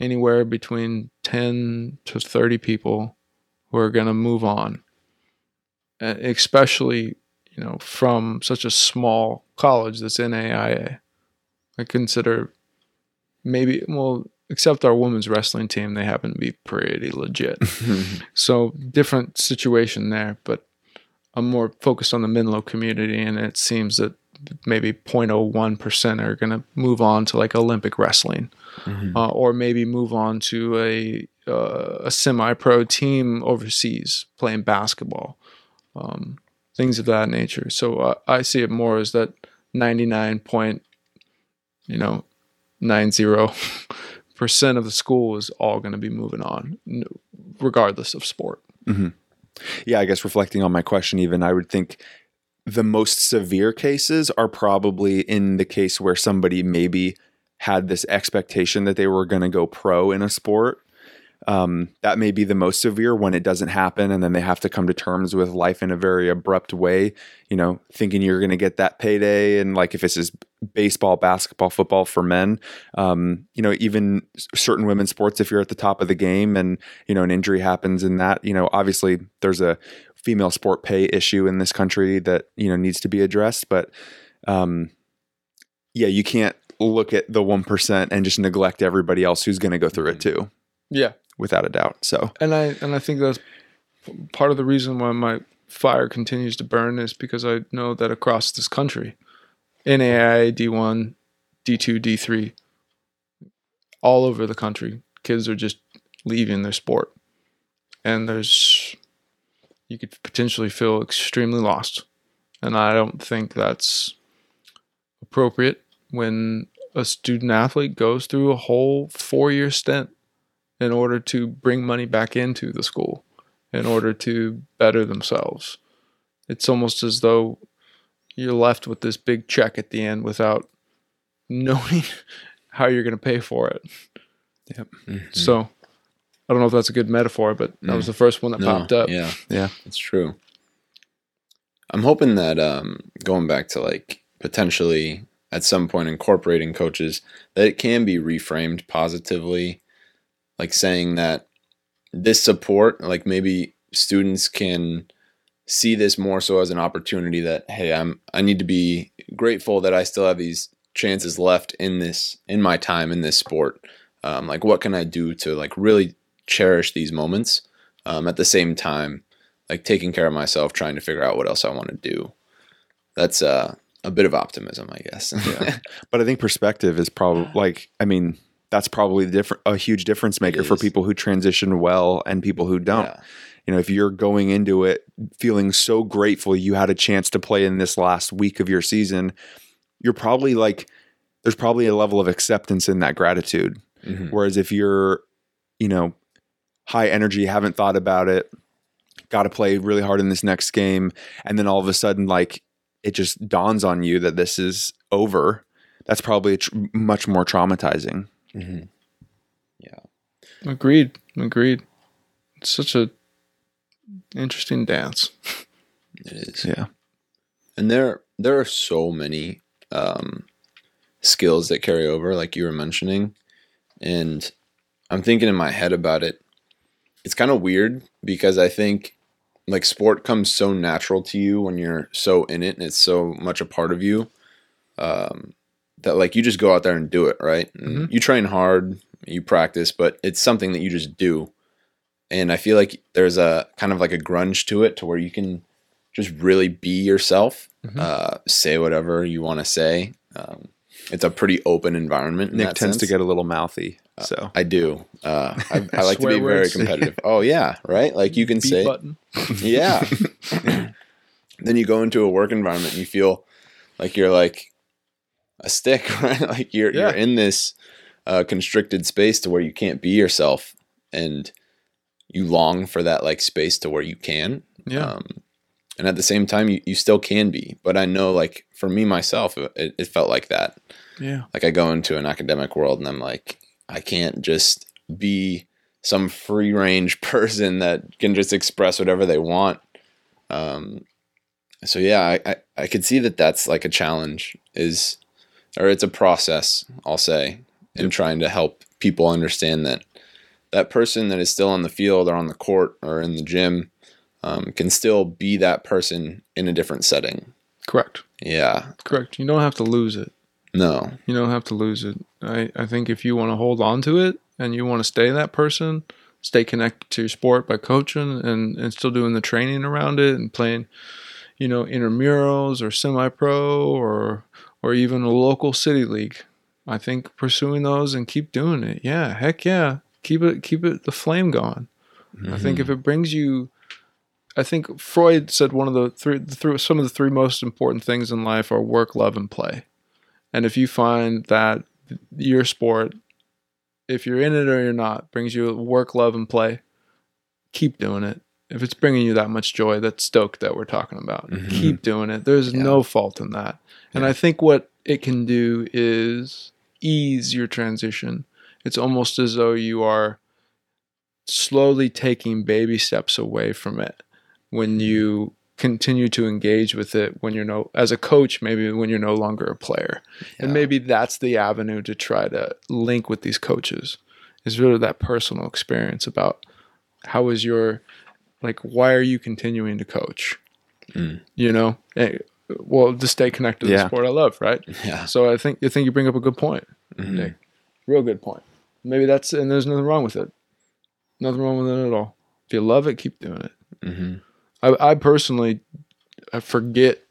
anywhere between 10 to 30 people who are going to move on especially you know from such a small college that's in NAIA i consider maybe well except our women's wrestling team they happen to be pretty legit. <laughs> So different situation there but i'm more focused on the Menlo community and it seems that maybe 0.01% are going to move on to like olympic wrestling Mhm. uh, or maybe move on to a uh, a semi-pro team overseas playing basketball, um, things of that nature. So uh, I see it more as that ninety-nine point, you know, nine zero <laughs> percent of the school is all going to be moving on, regardless of sport. Yeah, I guess reflecting on my question, even I would think the most severe cases are probably in the case where somebody maybe had this expectation that they were going to go pro in a sport. Um, that may be the most severe when it doesn't happen, and then they have to come to terms with life in a very abrupt way. You know, thinking you're going to get that payday, and like if this is baseball, basketball, football for men, um, you know, even certain women's sports, if you're at the top of the game and you know an injury happens in that, you know, obviously there's a female sport pay issue in this country that you know needs to be addressed. But um, yeah, you can't look at the one percent and just neglect everybody else who's going to go through it too, Yeah, without a doubt. So and I and I think that's part of the reason why my fire continues to burn is because I know that across this country, NAIA D1, D2, D3, all over the country, kids are just leaving their sport, and there's you could potentially feel extremely lost, and I don't think that's appropriate when a student athlete goes through a whole four year stint in order to bring money back into the school in order to better themselves. It's almost as though you're left with this big check at the end without <laughs> knowing how you're going to pay for it. Mhm. So I don't know if that's a good metaphor, but that was the first one that No, popped up. Yeah, yeah, it's true. I'm hoping that um, going back to like potentially at some point incorporating coaches, that it can be reframed positively, like saying that this support, like maybe students can see this more so as an opportunity that hey, I'm I need to be grateful that I still have these chances left in this in my time in this sport. Um, like what can I do to like really cherish these moments um, at the same time like taking care of myself, trying to figure out what else I want to do. That's uh, a bit of optimism, I guess. Yeah. <laughs> but I think perspective is probably like I mean that's probably the different a huge difference maker for people who transition well and people who don't. Yeah. You know, if you're going into it feeling so grateful you had a chance to play in this last week of your season, you're probably like there's probably a level of acceptance in that gratitude. Mhm. Whereas if you're, you know, high energy, haven't thought about it, got to play really hard in this next game, and then all of a sudden, like, it just dawns on you that this is over, that's probably tr- much more traumatizing. Mhm. Yeah. Agreed. Agreed. It's such a interesting dance. It is. Yeah. And there there are so many um, skills that carry over, like you were mentioning. And I'm thinking in my head about it. It's kind of weird because I think like sport comes so natural to you when you're so in it and it's so much a part of you. Um, that like you just go out there and do it, right? And You train hard, you practice, but it's something that you just do. And I feel like there's a kind of like a grunge to it to where you can just really be yourself, Mhm. uh, say whatever you want to say. Um, it's a pretty open environment. Nick that tends to get. a little mouthy. So, I do. Uh, I, I like to be Swear very competitive. Oh yeah, right. Like you can Beat say, button. yeah. <laughs> then you go into a work environment and you feel like you're like a stick, <laughs> right? Like you're Yeah. you're in this uh, constricted space to where you can't be yourself, and you long for that like space to where you can. Yeah. Um, and at the same time, you, you still can be. But I know, like for me myself, it, it felt like that. yeah. Like I go into an academic world and I'm like, I can't just be some free range <laughs> person that can just express whatever they want. Um, so yeah, I, I, I could see that that's like a challenge is, or it's a process, I'll say, in trying to help people understand that that person that is still on the field or on the court or in the gym um, can still be that person in a different setting. Correct. Yeah. Correct. You don't have to lose it. No. You don't have to lose it. I, I think if you want to hold on to it and you want to stay that person, stay connected to your sport by coaching and, and still doing the training around it and playing, you know, intramurals or semi pro or or even a local city league. I think pursuing those and keep doing it. Yeah, heck yeah. Keep it keep it the flame going. I think if mm-hmm. it brings you I think Freud said one of the three, the three some of the three most important things in life are work, love, and play. And if you find that your sport, if you're in it or you're not, brings you work, love, and play, keep doing it. If it's bringing you that much joy, that stoke that we're talking about, Mhm. keep doing it. There's Yeah. no fault in that. And I think what it can do is ease your transition. It's almost as though you are slowly taking baby steps away from it when you continue to engage with it when you're no as a coach maybe when you're no longer a player and maybe that's the avenue to try to link with these coaches is really that personal experience about how was your like why are you continuing to coach? Mm. You know, Eh, well, to stay connected to the sport I love, right? Yeah. So I think I think you bring up a good point, Mhm. Nick. Real good point. Maybe that's and there's nothing wrong with it. Nothing wrong with it at all. If you love it, keep doing it. Mhm. I, I personally, I forget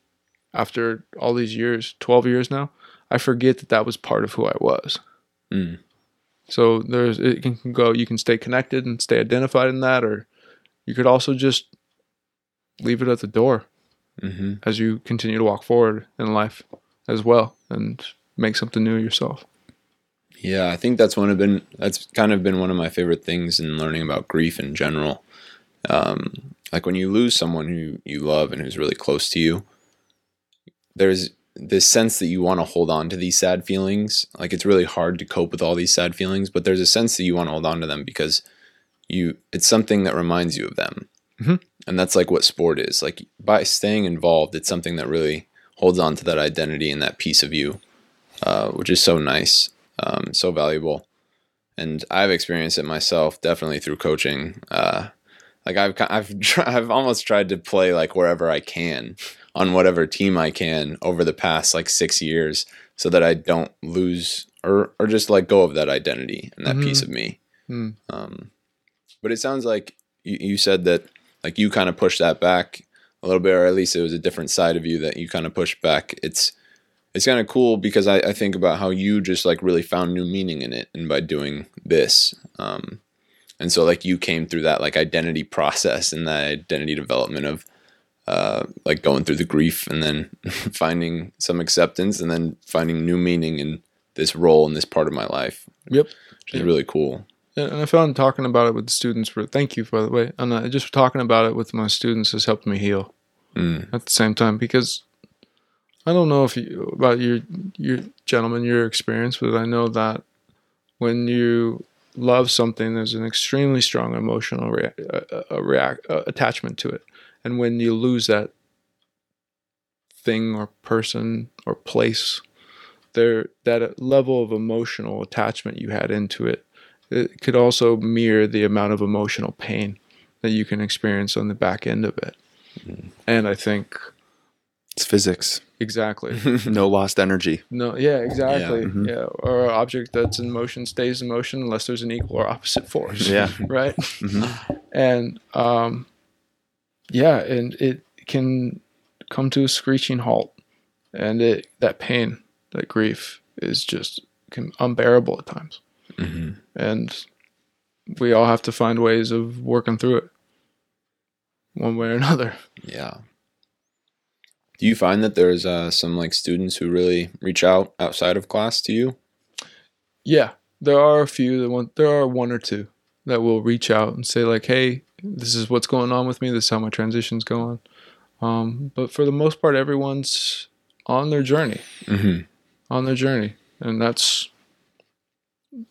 after all these years, twelve years now, I forget that that was part of who I was. Mm. So there's it can go. You can stay connected and stay identified in that, or you could also just leave it at the door Mhm. as you continue to walk forward in life as well and make something new yourself. Yeah, I think that's one of been that's kind of been one of my favorite things in learning about grief in general. Um, like when you lose someone who you love and who's really close to you, there's this sense that you want to hold on to these sad feelings. Like it's really hard to cope with all these sad feelings, but there's a sense that you want to hold on to them because you it's something that reminds you of them. Mhm. And that's like what sport is. Like by staying involved, it's something that really holds on to that identity and that piece of you, uh, which is so nice um, so valuable. And I've experienced it myself, definitely through coaching. Uh, like I've I've <laughs> I've almost tried to play like wherever I can on whatever team I can over the past like six years, so that I don't lose or or just let go of that identity and that piece of me. Hmm. Um, but it sounds like you, you said that like you kind of pushed that back a little bit, or at least it was a different side of you that you kind of pushed back. It's it's kind of cool because I, I think about how you just like really found new meaning in it and by doing this um, and so like you came through that like identity <laughs> process and that identity development of uh, like going through the grief and then <laughs> finding some acceptance and then finding new meaning in this role in this part of my life Yep. which is really cool And I found talking about it with the students. For thank you by the way. And uh, just talking about it with my students has helped me heal mm, at the same time because I don't know if you about your your gentleman your experience, but I know that when you love something, there's an extremely strong emotional rea- uh, uh, react uh, attachment to it, and when you lose that thing or person or place, there that level of emotional attachment you had into it, it could also mirror the amount of emotional pain that you can experience on the back end of it. And I think It's physics. exactly. <laughs> No lost energy. No, yeah, exactly. Yeah, Mhm. or an object that's in motion stays in motion unless there's an equal or opposite force. Yeah. <laughs> right. Mhm. And um, yeah, and it can come to a screeching halt, and it that pain, that grief, is just can, unbearable at times. Hmm And we all have to find ways of working through it, one way or another. yeah do you find that there's uh, some like students who really reach out outside of class to you Yeah, there are a few that want. There are one or two that will reach out and say like, "Hey, this is what's going on with me. This is how my transition's going." Um, but for the most part, everyone's on their journey, mm-hmm. on their journey, and that's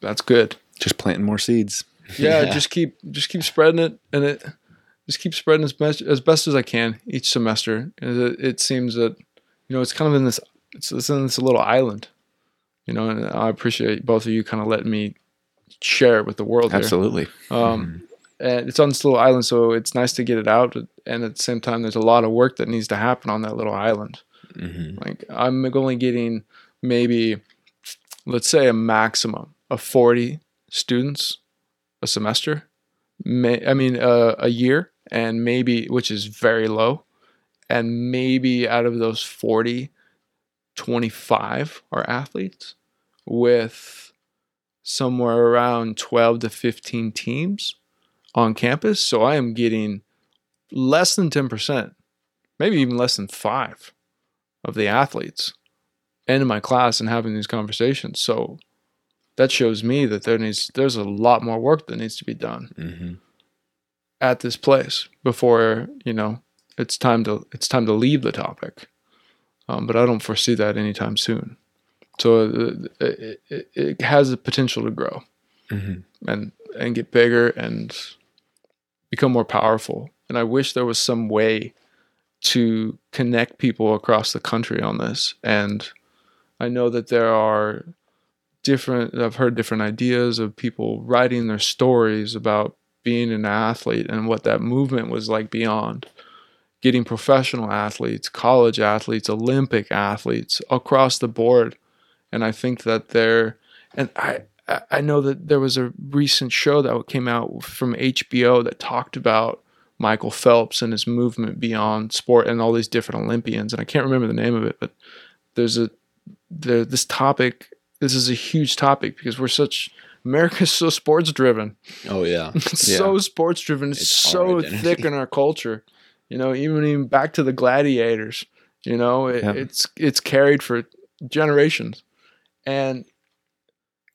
that's good. Just planting more seeds. Yeah, Yeah. just keep just keep spreading it, and it just keep spreading as best as best as I can each semester. And it, it seems that you know it's kind of in this it's, it's in this little island, you know. And I appreciate both of you kind of letting me share it with the world. here. Absolutely. Um, and it's on this little island, so it's nice to get it out. And at the same time, there's a lot of work that needs to happen on that little island. Mm-hmm. Like I'm only getting maybe, let's say, a maximum of 40 students a semester. May, I mean, uh, a year, and maybe which is very low, and maybe out of those 40, 25 are athletes with somewhere around 12 to 15 teams on campus. So I am getting less than 10%, maybe even less than five of the athletes into my class and having these conversations. So that shows me that there needs there's a lot more work that needs to be done Mm-hmm. at this place before you know it's time to it's time to leave the topic. Um, but I don't foresee that anytime soon. So uh, it, it, it has the potential to grow Mm-hmm. and and get bigger and become more powerful. And I wish there was some way to connect people across the country on this. And I know that there are different I've heard different ideas of people writing their stories about being an athlete and what that movement was like beyond getting professional athletes, college athletes, Olympic athletes across the board. And I think that they're, and I, I- I know that there was a recent show that came out from HBO that talked about Michael Phelps and his movement beyond sport and all these different Olympians. And I can't remember the name of it, but there's a, there, this topic, this is a huge topic because we're such, America's so sports driven. Oh yeah. <laughs> It's Yeah. so sports driven. It's, It's so thick in our culture. You know, even even back to the gladiators. You know, it, Yeah. it's it's carried for generations, and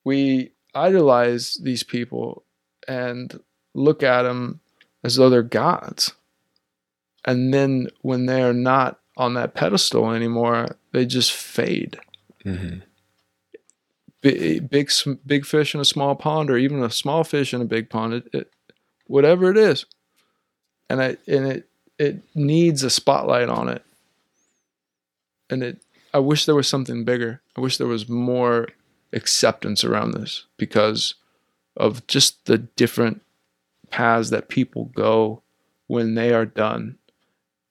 we idolize these people and look at them as though they're gods. And then when they are not on that pedestal anymore, they just fade hmm big big big fish in a small pond or even a small fish in a big pond it, it whatever it is. And I and it it needs a spotlight on it. And it I wish there was something bigger. I wish there was more acceptance around this because of just the different paths that people go when they are done.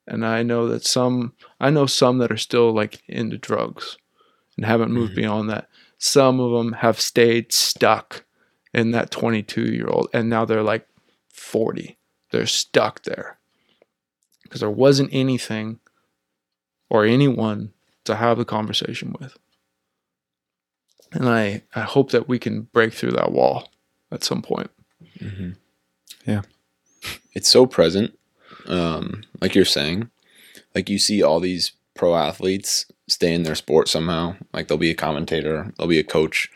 And I know that some I know some that are still like into drugs and haven't moved Mhm. beyond that some of them have stayed stuck in that 22 year old and now they're like 40 they're stuck there. Because there wasn't anything or anyone to have a conversation with. And i i hope that we can break through that wall at some point. Hmm Yeah. It's so present. Um, like you're saying, like you see all these pro athletes stay in their sport somehow. Like they'll be a commentator, they'll be a coach.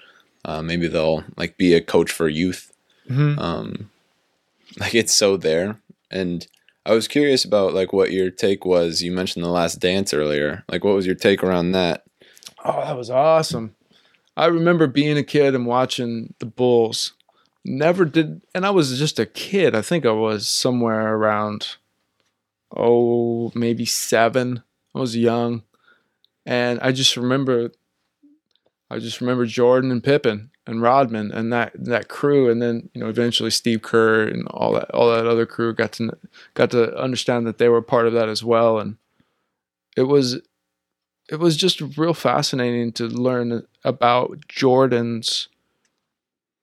Uh, maybe they'll like be a coach for youth. Um, like it's so there. And I was curious about like what your take was. You mentioned the Last Dance earlier. Like, what was your take around that? Oh, that was awesome. I remember being a kid and watching the Bulls. Never did, and I was just a kid. I think I was somewhere around, oh, maybe seven. I was young. And I just remember, I just remember Jordan and Pippen and Rodman and that that crew, and then you know eventually Steve Kerr and all that all that other crew got to got to understand that they were part of that as well, and it was it was just real fascinating to learn about Jordan's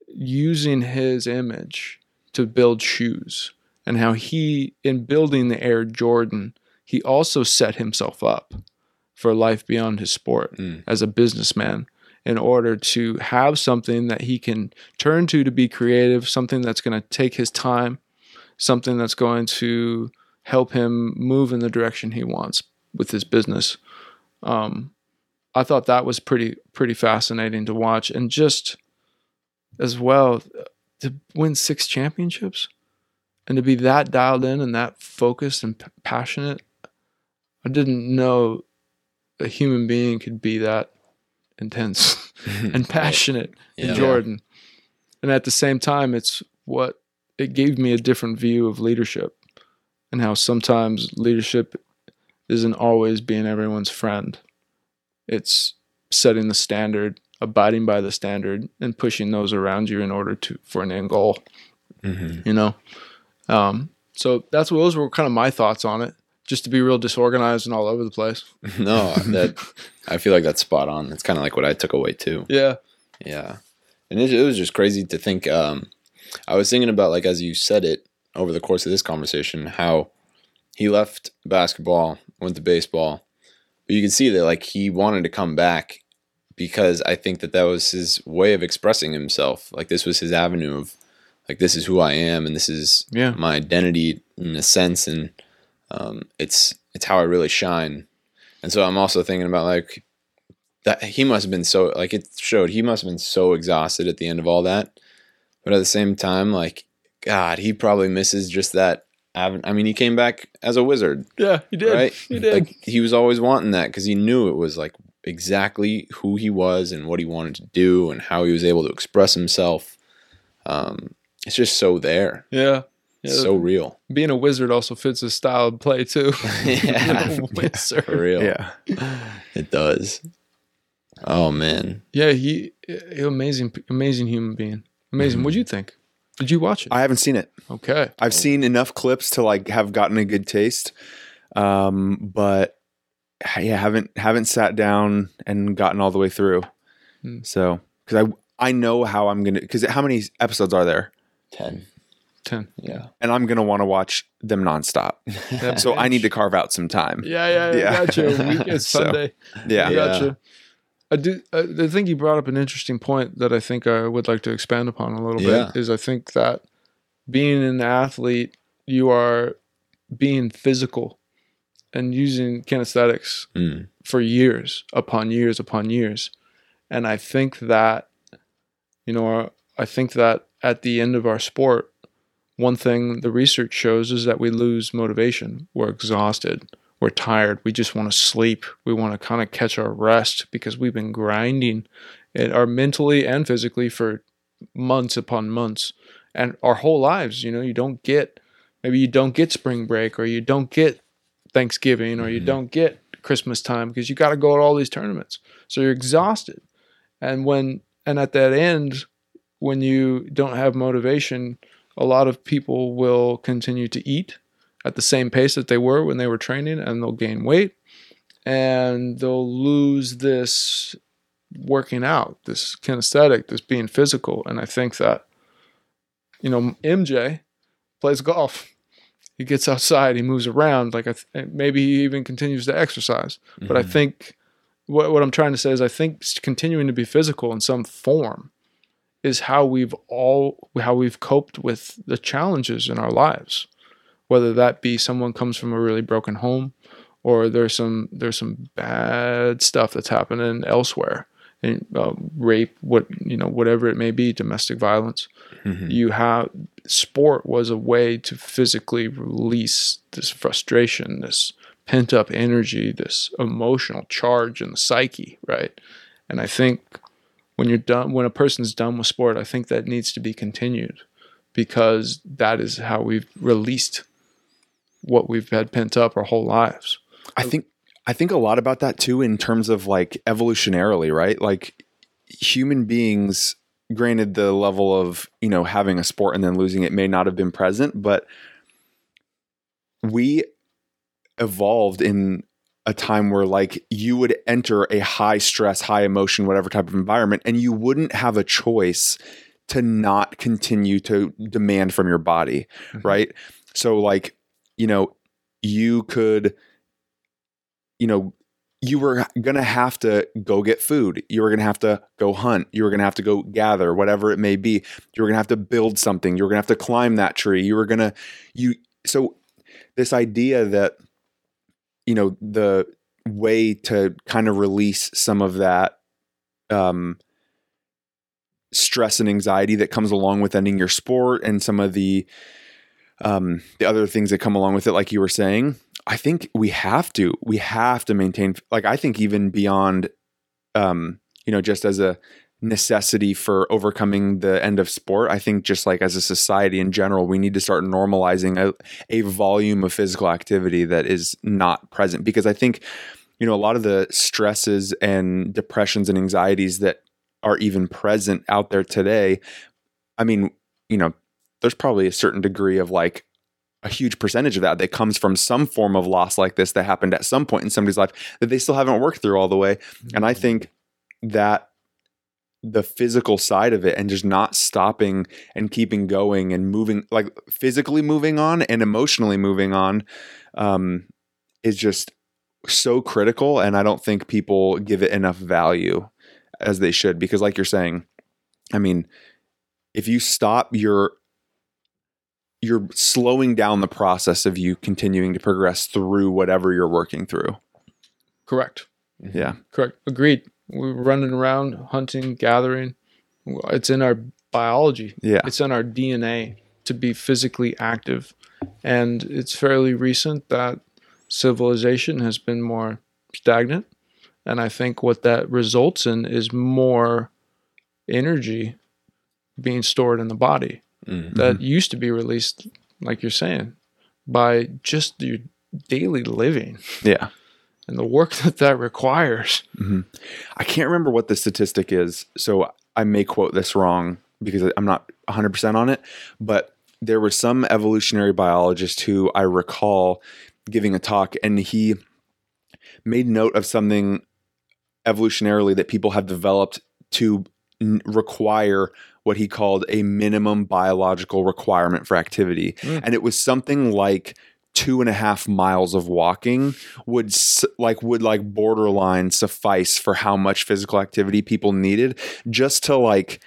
using his image to build shoes and how he in building the Air Jordan he also set himself up for life beyond his sport Mm. as a businessman in order to have something that he can turn to to be creative something that's going to take his time something that's going to help him move in the direction he wants with his business um, I thought that was pretty pretty fascinating to watch, and just as well to win six championships and to be that dialed in and that focused and p- passionate. I didn't know a human being could be that intense and passionate in Jordan, and at the same time, it's what it gave me a different view of leadership and how sometimes leadership isn't always being everyone's friend. It's setting the standard, abiding by the standard, and pushing those around you in order to for an end goal. Mhm. You know, um, so that's what those were kind of my thoughts on it. Just to be real disorganized and all over the place. <laughs> no, that I feel like that's spot on. That's kind of like what I took away too. Yeah. Yeah. And it, it was just crazy to think. Um, I was thinking about, like, as you said it over the course of this conversation, how he left basketball, went to baseball. But you can see that, like, he wanted to come back because I think that that was his way of expressing himself. Like, this was his avenue of, like, this is who I am and this is Yeah. my identity in a sense. And um, it's, it's how I really shine. And so I'm also thinking about, like, that he must have been so like it showed he must have been so exhausted at the end of all that but at the same time like god he probably misses just that i mean he came back as a wizard Yeah, he did. right He did. like he was always wanting that because he knew it was like exactly who he was and what he wanted to do and how he was able to express himself um it's just so there yeah. Yeah. so real being a wizard also fits his style of play too. <laughs> <laughs> yeah wizard. for real Yeah. it does oh man Yeah, he, he amazing, amazing human being. Amazing. Mhm. What'd you think? Did you watch it? I haven't seen it. okay. I've seen enough clips to like have gotten a good taste, um, but yeah, haven't haven't sat down and gotten all the way through. Hmm. So because I I know how I'm gonna because how many episodes are there, Ten. Ten. Yeah. and I'm gonna want to watch them nonstop. That <laughs> So I need to carve out some time. Yeah, yeah, Yeah. yeah. Gotcha. <laughs> Week, it's So, Sunday. Yeah, I Yeah. Gotcha. I do. I, I think you brought up an interesting point that I think I would like to expand upon a little Yeah. bit. Is I think that being an athlete, you are being physical and using kinesthetics Mm. for years upon years upon years, and I think that, you know, I think that at the end of our sport, one thing the research shows is that we lose motivation. We're exhausted. We're tired. We just want to sleep. We want to kind of catch our rest because we've been grinding it our mentally and physically for months upon months and our whole lives. You know, you don't get maybe you don't get spring break or you don't get Thanksgiving or you Mhm. don't get Christmas time because you got to go to all these tournaments. So you're exhausted. And when and at that end, when you don't have motivation, a lot of people will continue to eat at the same pace that they were when they were training and they'll gain weight and they'll lose this working out, this kinesthetic, this being physical. And I think that, you know, MJ plays golf. He gets outside, he moves around. Like I th- maybe he even continues to exercise. But I Mhm. think what, what I'm trying to say is I think continuing to be physical in some form is how we've all how we've coped with the challenges in our lives. Whether that be someone comes from a really broken home or there's some there's some bad stuff that's happening elsewhere. And uh, rape what you know whatever it may be domestic violence. Mhm. you have sport was a way to physically release this frustration this pent up energy this emotional charge in the psyche right? And i think when you're done when a person's done with sport i think that needs to be continued because that is how we've released what we've had pent up our whole lives I think I think a lot about that too in terms of like evolutionarily, right? Like human beings granted the level of, you know, having a sport and then losing it may not have been present, but we evolved in a time where like you would enter a high stress, high emotion, whatever type of environment and you wouldn't have a choice to not continue to demand from your body, Mhm. right? So like, you know, you could you know, you were going to have to go get food. You were going to have to go hunt. You were going to have to go gather, whatever it may be. You were going to have to build something. You were going to have to climb that tree. You were going to, you, so this idea that, you know, the way to kind of release some of that, um, stress and anxiety that comes along with ending your sport and some of the, um, the other things that come along with it, like you were saying, I think we have to. We have to maintain. Like I think even beyond, um, you know, just as a necessity for overcoming the end of sport. I think just like as a society in general, we need to start normalizing a, a volume of physical activity that is not present because I think, you know, a lot of the stresses and depressions and anxieties that are even present out there today. I mean, you know, there's probably a certain degree of like a huge percentage of that that comes from some form of loss like this that happened at some point in somebody's life that they still haven't worked through all the way. And I mm-hmm. think that the physical side of it and just not stopping and keeping going and moving, like physically moving on and emotionally moving on, um, is just so critical. And I don't think people give it enough value as they should because, like you're saying, I mean, if you stop your you're slowing down the process of you continuing to progress through whatever you're working through. Correct. Yeah. Correct. Agreed. We're running around hunting, gathering. It's in our biology. Yeah. It's in our DNA to be physically active. And it's fairly recent that civilization has been more stagnant. And I think what that results in is more energy being stored in the body Mhm. that used to be released, like you're saying, by just your daily living Yeah. And the work <laughs> that that requires. I can't remember what the statistic is, so I may quote this wrong. because I'm not 100% on it, but there was some evolutionary biologist who I recall giving a talk and he made note of something evolutionarily that people have developed to n- require what he called a minimum biological requirement for activity. Mm. And it was something like two and a half miles of walking would like would like borderline suffice for how much physical activity people needed just to like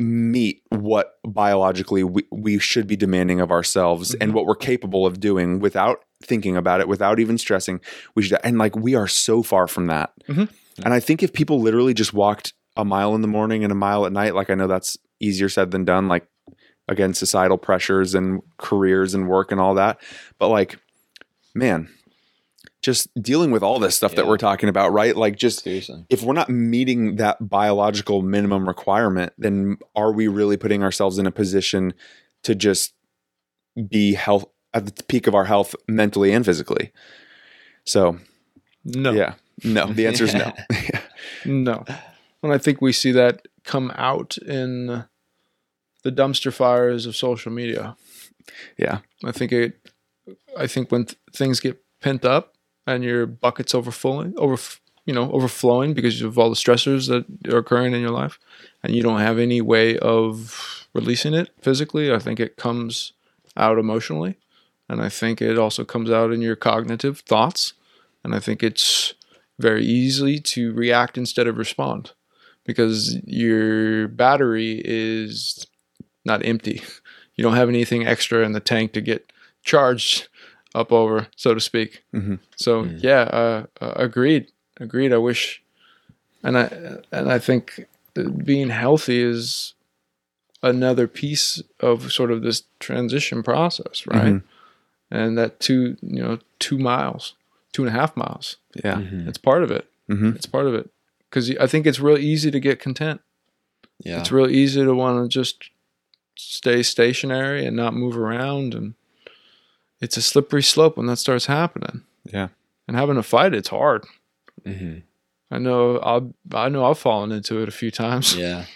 meet what biologically we, we should be demanding of ourselves and Mhm. what we're capable of doing without thinking about it without even stressing we should and like we are so far from that Mhm. and i think if people literally just walked a mile in the morning and a mile at night like i know that's easier said than done like again societal pressures and careers and work and all that but like man just dealing with all this stuff that we're talking about right like just Seriously. if we're not meeting that biological minimum requirement, then are we really putting ourselves in a position to just be health at the peak of our health mentally and physically? So, No. yeah, no. The answer is no. <laughs> No. And I think we see that come out in the dumpster fires of social media. yeah, I think it I think when th- things get pent up and your bucket's overflowing over you know overflowing because of all the stressors that are occurring in your life and you don't have any way of releasing it physically, I think it comes out emotionally. And I think it also comes out in your cognitive thoughts. And I think it's very easy to react instead of respond because your battery is not empty. You don't have anything extra in the tank to get charged up over, so to speak. Mhm. So Mm. yeah, uh, uh, agreed, agreed. I wish, and I and I think that being healthy is another piece of sort of this transition process, right? Mhm. And that two, you know, two miles, two and a half miles. yeah, Mhm. It's part of it. hmm It's part of it because I think it's real easy to get content. Yeah. It's real easy to want to just stay stationary and not move around, and it's a slippery slope when that starts happening. yeah, And having to fight it's hard. Mhm. I know I'll I know I've fallen into it a few times. Yeah. <laughs>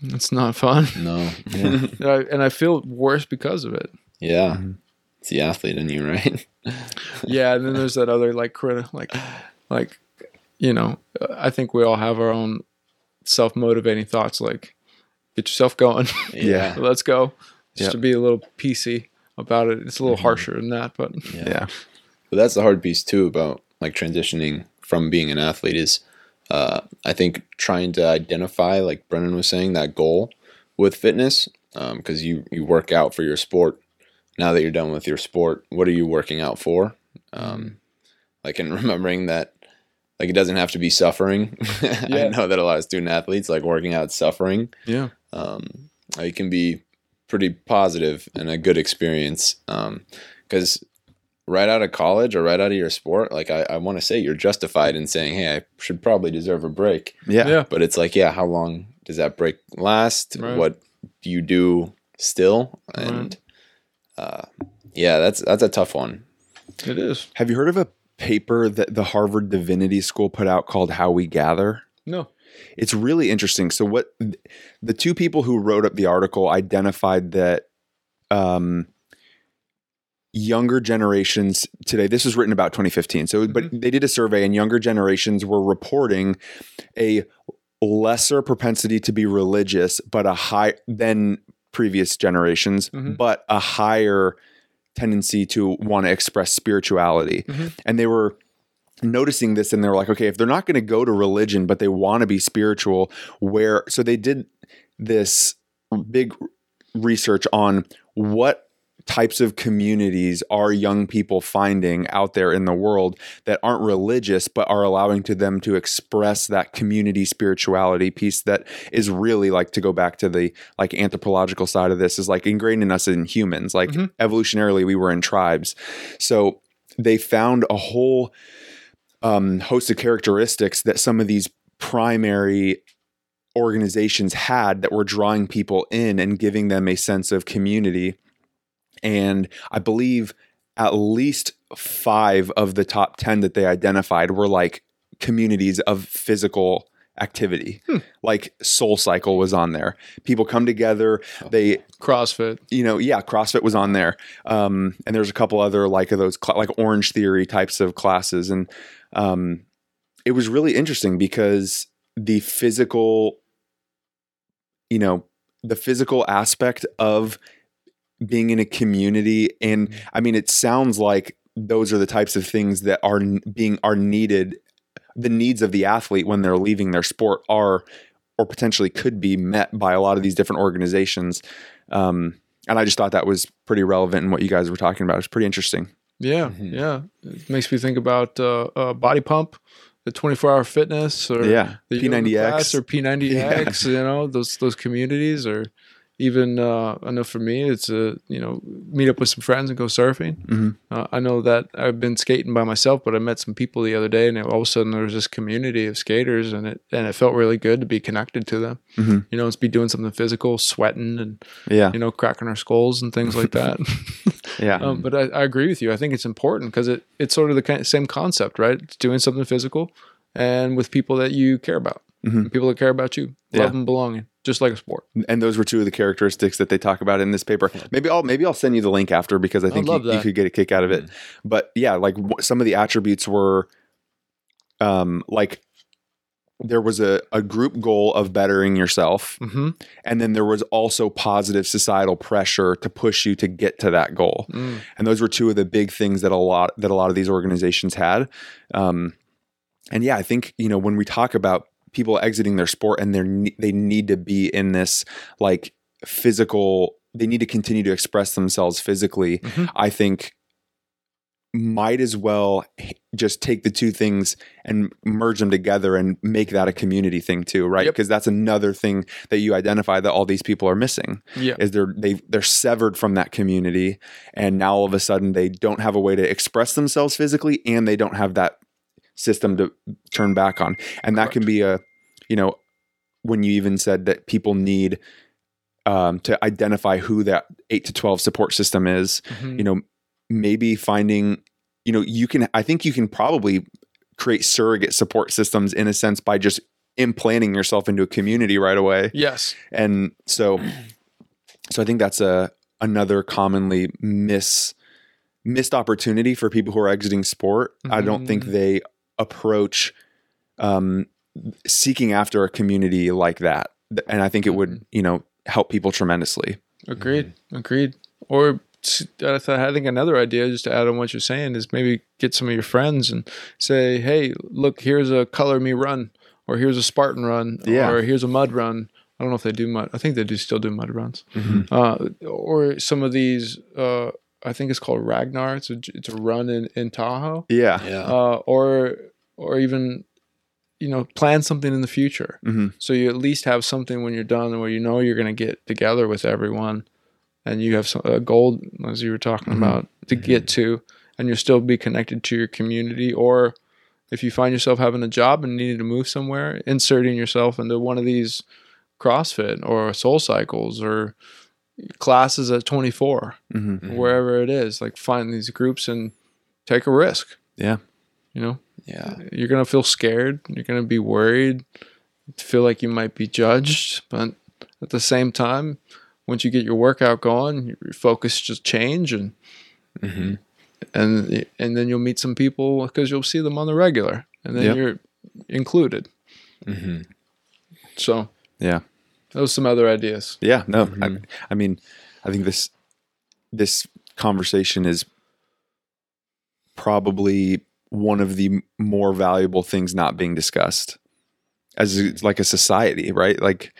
It's not fun, No. Yeah. <laughs> and I, and I feel worse because of it. Yeah. Mhm. It's the athlete in you, right? <laughs> Yeah, and then there's that other like critic, like like you know, I think we all have our own self motivating thoughts, like get yourself going. <laughs> Yeah. Let's go. Just Yep. to be a little PC about it. It's a little Mhm. harsher than that, but yeah, But that's the hard piece too about like transitioning from being an athlete is uh, I think trying to identify, like Brennan was saying, that goal with fitness because you you work out for your sport. Now that you're done with your sport, what are you working out for? Um, like and <laughs> remembering that like it doesn't have to be suffering. <laughs> I know that a lot of student athletes like working out suffering. yeah, Um, it can be pretty positive and a good experience because right out of college or right out of your sport, like I, I want to say you're justified in saying, hey, I should probably deserve a break. yeah, yeah, But it's like, yeah, how long does that break last? Right. What do you do still? Right. And uh, yeah, that's that's a tough one. it is. Have you heard of a paper that the Harvard Divinity School put out called "How We Gather"? No, it's really interesting. So what the two people who wrote up the article identified that um, younger generations today. This was written about 2015. So, but they did a survey, and younger generations were reporting a lesser propensity to be religious, but a high than previous generations, Mhm. but a higher tendency to want to express spirituality. Mhm. And they were noticing this and they were like, okay, if they're not going to go to religion, but they want to be spiritual, where so they did this big research on what types of communities are young people finding out there in the world that aren't religious but are allowing to them to express that community spirituality piece that is really like to go back to the like anthropological side of this is like ingrained in us in humans like Mhm. evolutionarily we were in tribes so they found a whole um, host of characteristics that some of these primary organizations had that were drawing people in and giving them a sense of community. And I believe at least five of the top 10 that they identified were like communities of physical activity. Like Soul Cycle was on there. People come together. They CrossFit. you know, yeah, CrossFit was on there, um, and there's a couple other like of those cl- like Orange Theory types of classes, and um, it was really interesting because the physical, you know, the physical aspect of being in a community, and I mean, it sounds like those are the types of things that are being are needed. The needs of the athlete when they're leaving their sport are, or potentially could be met by a lot of these different organizations. Um, and I just thought that was pretty relevant in what you guys were talking about. It's pretty interesting. Yeah, Mhm. yeah. It makes me think about uh, uh, Body Pump, the 24 hour fitness, or yeah, the P90X. or P90X. <laughs> You know, those those communities, or even uh, I know for me, it's a you know meet up with some friends and go surfing. Mhm. Uh, I know that I've been skating by myself, but I met some people the other day, and all of a sudden there was this community of skaters, and it and it felt really good to be connected to them. Mhm. You know, it's be doing something physical, sweating, and Yeah, you know, cracking our skulls and things like that. <laughs> <laughs> yeah, Um, but I, I agree with you. I think it's important because it, it's sort of the kind, same concept, right? It's doing something physical and with people that you care about, Mhm. people that care about you, Yeah. love and belonging, just like a sport. and those were two of the characteristics that they talk about in this paper. Maybe I'll maybe I'll send you the link after because I think you, you could get a kick out of it. But yeah, like some of the attributes were, um, like there was a, a group goal of bettering yourself, Mm-hmm. and then there was also positive societal pressure to push you to get to that goal. Mm. and those were two of the big things that a lot that a lot of these organizations had um, and yeah i think you know when we talk about people exiting their sport and they they need to be in this like physical they need to continue to express themselves physically Mhm. i think might as well just take the two things and merge them together and make that a community thing too right Yep. because that's another thing that you identify that all these people are missing Yeah. is they're they they're severed from that community and now all of a sudden they don't have a way to express themselves physically and they don't have that system to turn back on and that can be a you know when you even said that people need um, to identify who that 8 to 12 support system is Mhm. you know maybe finding you know you can i think you can probably create surrogate support systems in a sense by just implanting yourself into a community right away Yes. and so <clears throat> so i think that's a another commonly miss missed opportunity for people who are exiting sport i don't think Mhm. they approach um seeking after a community like that and i think it would you know help people tremendously Agreed. Agreed. Or s- I th- I think another idea, just to add on what you're saying, is maybe get some of your friends and say, "Hey, look, here's a color me run, or here's a Spartan run, Yeah. or here's a mud run." I don't know if they do mud. I think they do still do mud runs. Mm-hmm. Uh, or some of these. Uh, I think it's called Ragnar. It's a it's a run in in Tahoe. yeah Yeah. Uh, or or even you know plan something in the future Mhm. so you at least have something when you're done where you know you're going to get together with everyone and you have some, a goal as you were talking Mhm. about to get to and you'll still be connected to your community or if you find yourself having a job and needing to move somewhere inserting yourself into one of these crossfit or soul cycles or classes at 24 Mhm. Mhm. wherever it is like find these groups and take a risk Yeah. you know Yeah. you're gonna feel scared. You're gonna be worried. Feel like you might be judged, but at the same time, once you get your workout going, your focus just change and hmm and and then you'll meet some people because you'll see them on the regular, and then Yep. you're included. hmm So Yeah. Those some other ideas. Yeah, no, Mhm. I, I mean, I think this this conversation is probably one of the more valuable things not being discussed as like a society, right? Like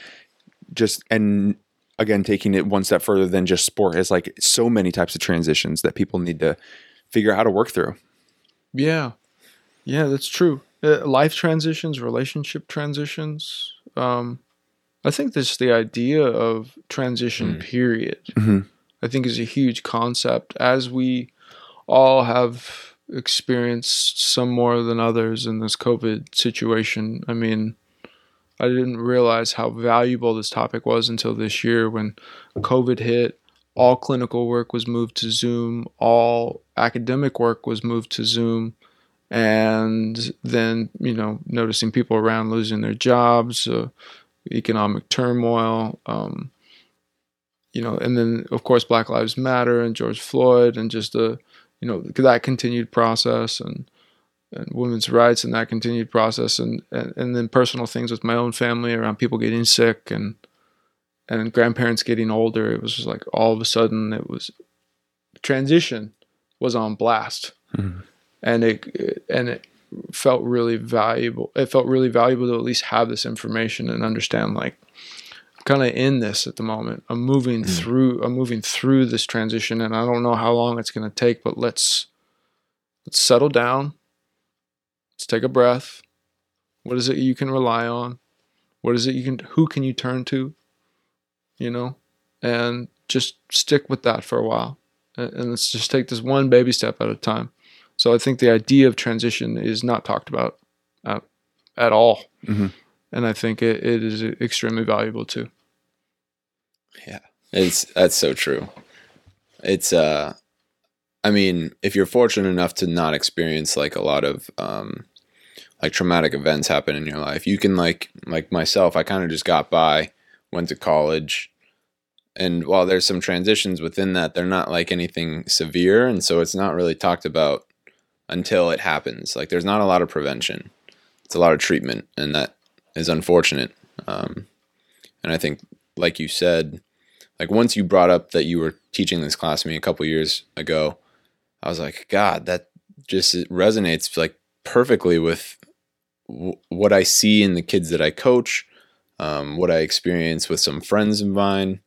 just and again taking it one step further than just sport is like so many types of transitions that people need to figure out how to work through. Yeah, yeah, that's true. Uh, life transitions, relationship transitions. Um, I think this the idea of transition. Mm. Period. Mhm. I think is a huge concept as we all have experienced some more than others in this COVID situation. I mean, I didn't realize how valuable this topic was until this year when COVID hit. All clinical work was moved to Zoom, all academic work was moved to Zoom. and then you know noticing people around losing their jobs, uh, economic turmoil. Um, you know, and then of course Black Lives Matter and George Floyd and just the you know that continued process and and women's rights and that continued process and, and and then personal things with my own family around people getting sick and and grandparents getting older. It was just like all of a sudden it was transition was on blast, Mhm. and it and it felt really valuable. It felt really valuable to at least have this information and understand like I'm kind of in this at the moment. I'm moving Mm. through. I'm moving through this transition, and I don't know how long it's going to take. But let's let's settle down. Let's take a breath. What is it you can rely on? What is it you can? Who can you turn to? You know, and just stick with that for a while, and, and let's just take this one baby step at a time. So I think the idea of transition is not talked about at, at all, Mhm. and I think it, it is extremely valuable too. Yeah. It's that's so true. It's uh I mean, if you're fortunate enough to not experience like a lot of um like traumatic events happen in your life, you can like like myself, I kind of just got by, went to college, and while there's some transitions within that, they're not like anything severe, and so it's not really talked about until it happens. Like there's not a lot of prevention. It's a lot of treatment, and that is unfortunate. Um, and I think, like you said, like once you brought up that you were teaching this class to me a couple years ago, I was like, God, that just resonates like perfectly with w- what I see in the kids that I coach, um, what I experience with some friends of mine,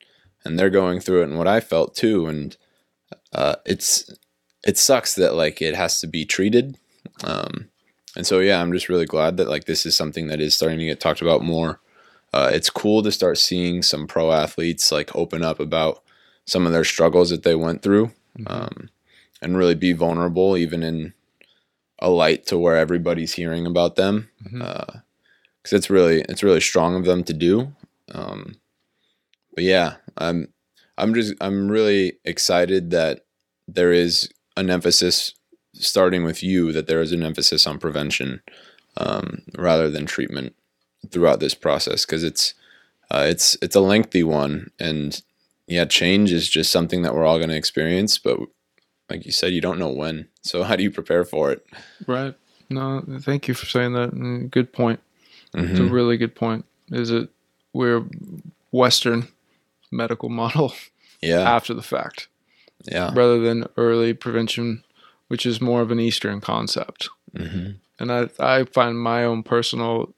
and they're going through it, and what I felt too. And uh, it's it sucks that like it has to be treated. Um, and so yeah, I'm just really glad that like this is something that is starting to get talked about more uh, it's cool to start seeing some pro athletes like open up about some of their struggles that they went through um, and really be vulnerable even in a light to where everybody's hearing about them Mhm. because it's really it's really strong of them to do um, but yeah i'm i'm just i'm really excited that there is an emphasis starting with you that there is an emphasis on prevention um, rather than treatment throughout this process because it's uh, it's it's a lengthy one and yeah change is just something that we're all going to experience but like you said you don't know when so how do you prepare for it Right. No, thank you for saying that. Good point. It's a Mhm. really good point. Is it we're Western medical model yeah after the fact yeah rather than early prevention, which is more of an Eastern concept. hmm And I I find my own personal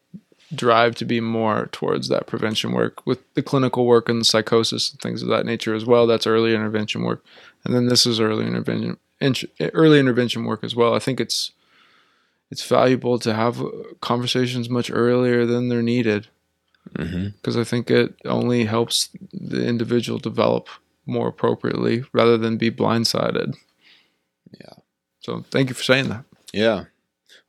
drive to be more towards that prevention work with the clinical work and the psychosis and things of that nature as well. That's early intervention work, and then this is early intervention int- early intervention work as well. I think it's it's valuable to have conversations much earlier than they're needed because I think it only helps the individual develop more appropriately rather than be blindsided. Yeah. So thank you for saying that. yeah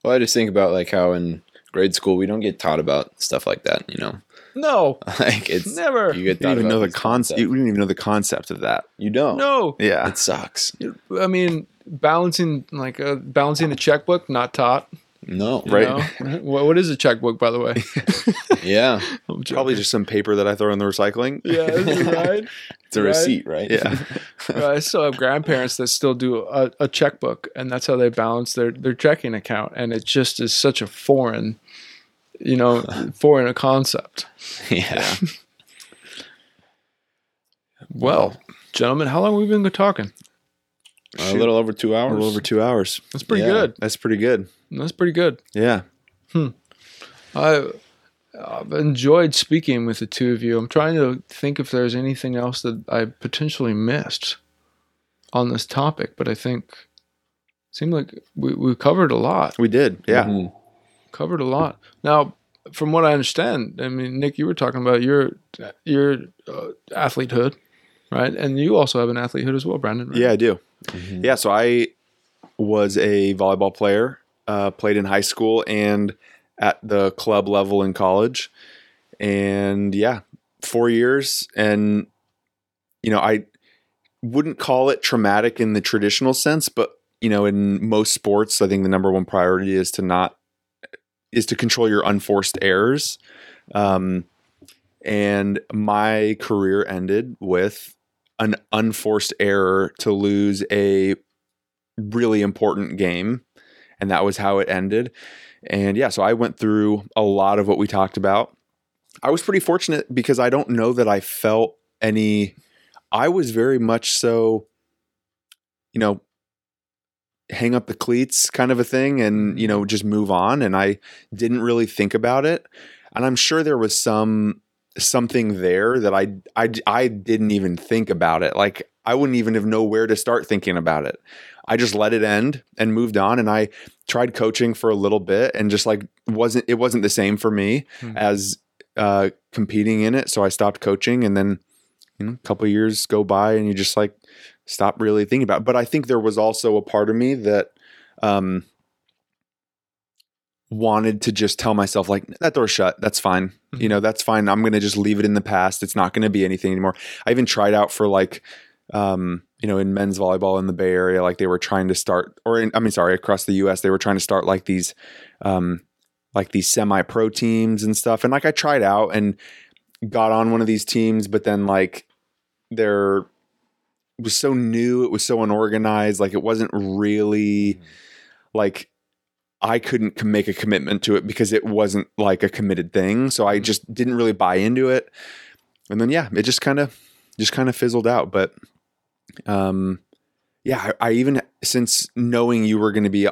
well i just think about like how in grade school we don't get taught about stuff like that you know No, <laughs> like it's never. you You get didn't even know the concept. You didn't even know the concept of that. you don't No. Yeah. it sucks I mean, balancing like uh, balancing a checkbook, not taught. No Right. know? <laughs> what, what is a checkbook, by the way? <laughs> yeah <laughs> Probably just some paper that I throw in the recycling. yeah, right. it's a Right. receipt right Yeah. I still have grandparents that still do a, a checkbook, and that's how they balance their their checking account. And it just is such a foreign, you know, foreign a concept. yeah Well, gentlemen, how long have we been talking? A little over two hours. A little over two hours. That's pretty Yeah. good. That's pretty good. That's pretty good. Yeah. I, I've enjoyed speaking with the two of you. I'm trying to think if there's anything else that I potentially missed on this topic, but I think it seemed like we, we covered a lot. We did. Yeah. Mhm. Covered a lot. Now, from what I understand, I mean, Nick, you were talking about your your uh, athletehood, right? And you also have an athletehood as well, Brandon. Right? Yeah, I do. Mhm. Yeah. So I was a volleyball player, uh, played in high school and at the club level in college. And yeah, four years. And, you know, I wouldn't call it traumatic in the traditional sense, but, you know, in most sports, I think the number one priority is to not is to control your unforced errors. Um, and my career ended with an unforced error to lose a really important game, and that was how it ended. And yeah, so I went through a lot of what we talked about. I was pretty fortunate because I don't know that I felt any. I was very much so, you know, hang up the cleats kind of a thing and, you know, just move on. And I didn't really think about it. And I'm sure there was some something there that I I I didn't even think about it. Like I wouldn't even have know where to start thinking about it. I just let it end and moved on and I tried coaching for a little bit and just like wasn't it wasn't the same for me Hmm. as uh competing in it. So I stopped coaching and then you know a couple years go by and you just like stop really thinking about it. But I think there was also a part of me that um wanted to just tell myself like that door's shut. That's fine. You know that's fine. I'm gonna just leave it in the past. It's not gonna be anything anymore. I even tried out for like um you know in men's volleyball in the bay area like they were trying to start or in, i mean sorry across the us they were trying to start like these um like these semi pro teams and stuff. And like i tried out and got on one of these teams but then like there it was so new. It was so unorganized. Like it wasn't really like I couldn't make a commitment to it because it wasn't like a committed thing. So I just didn't really buy into it. And then yeah, it just kind of just kind of fizzled out. But um yeah, I, I even since knowing you were going to be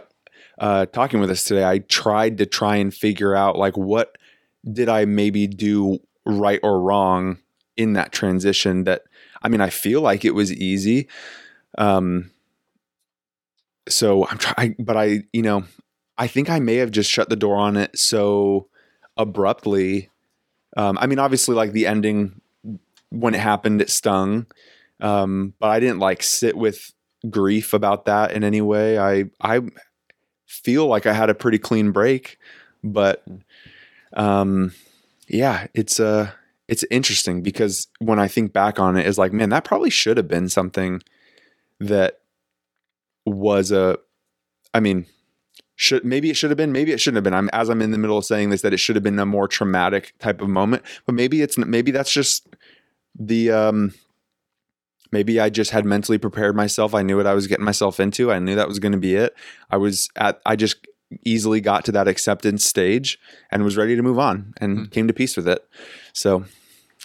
uh talking with us today, I tried to try and figure out like what did I maybe do right or wrong in that transition that I mean, I feel like it was easy. Um so I'm trying, but I, you know, I think I may have just shut the door on it so abruptly. Um, I mean, obviously, like the ending when it happened, it stung, um, but I didn't like sit with grief about that in any way. I I feel like I had a pretty clean break, but um, yeah, it's uh it's interesting because when I think back on it, it's like, man, that probably should have been something that was a I mean, should maybe it should have been, maybe it shouldn't have been. I'm as I'm in the middle of saying this that it should have been a more traumatic type of moment, but maybe it's maybe that's just the um maybe I just had mentally prepared myself. I knew what I was getting myself into. I knew that was going to be it. I was at I just easily got to that acceptance stage and was ready to move on and Mm. came to peace with it. So,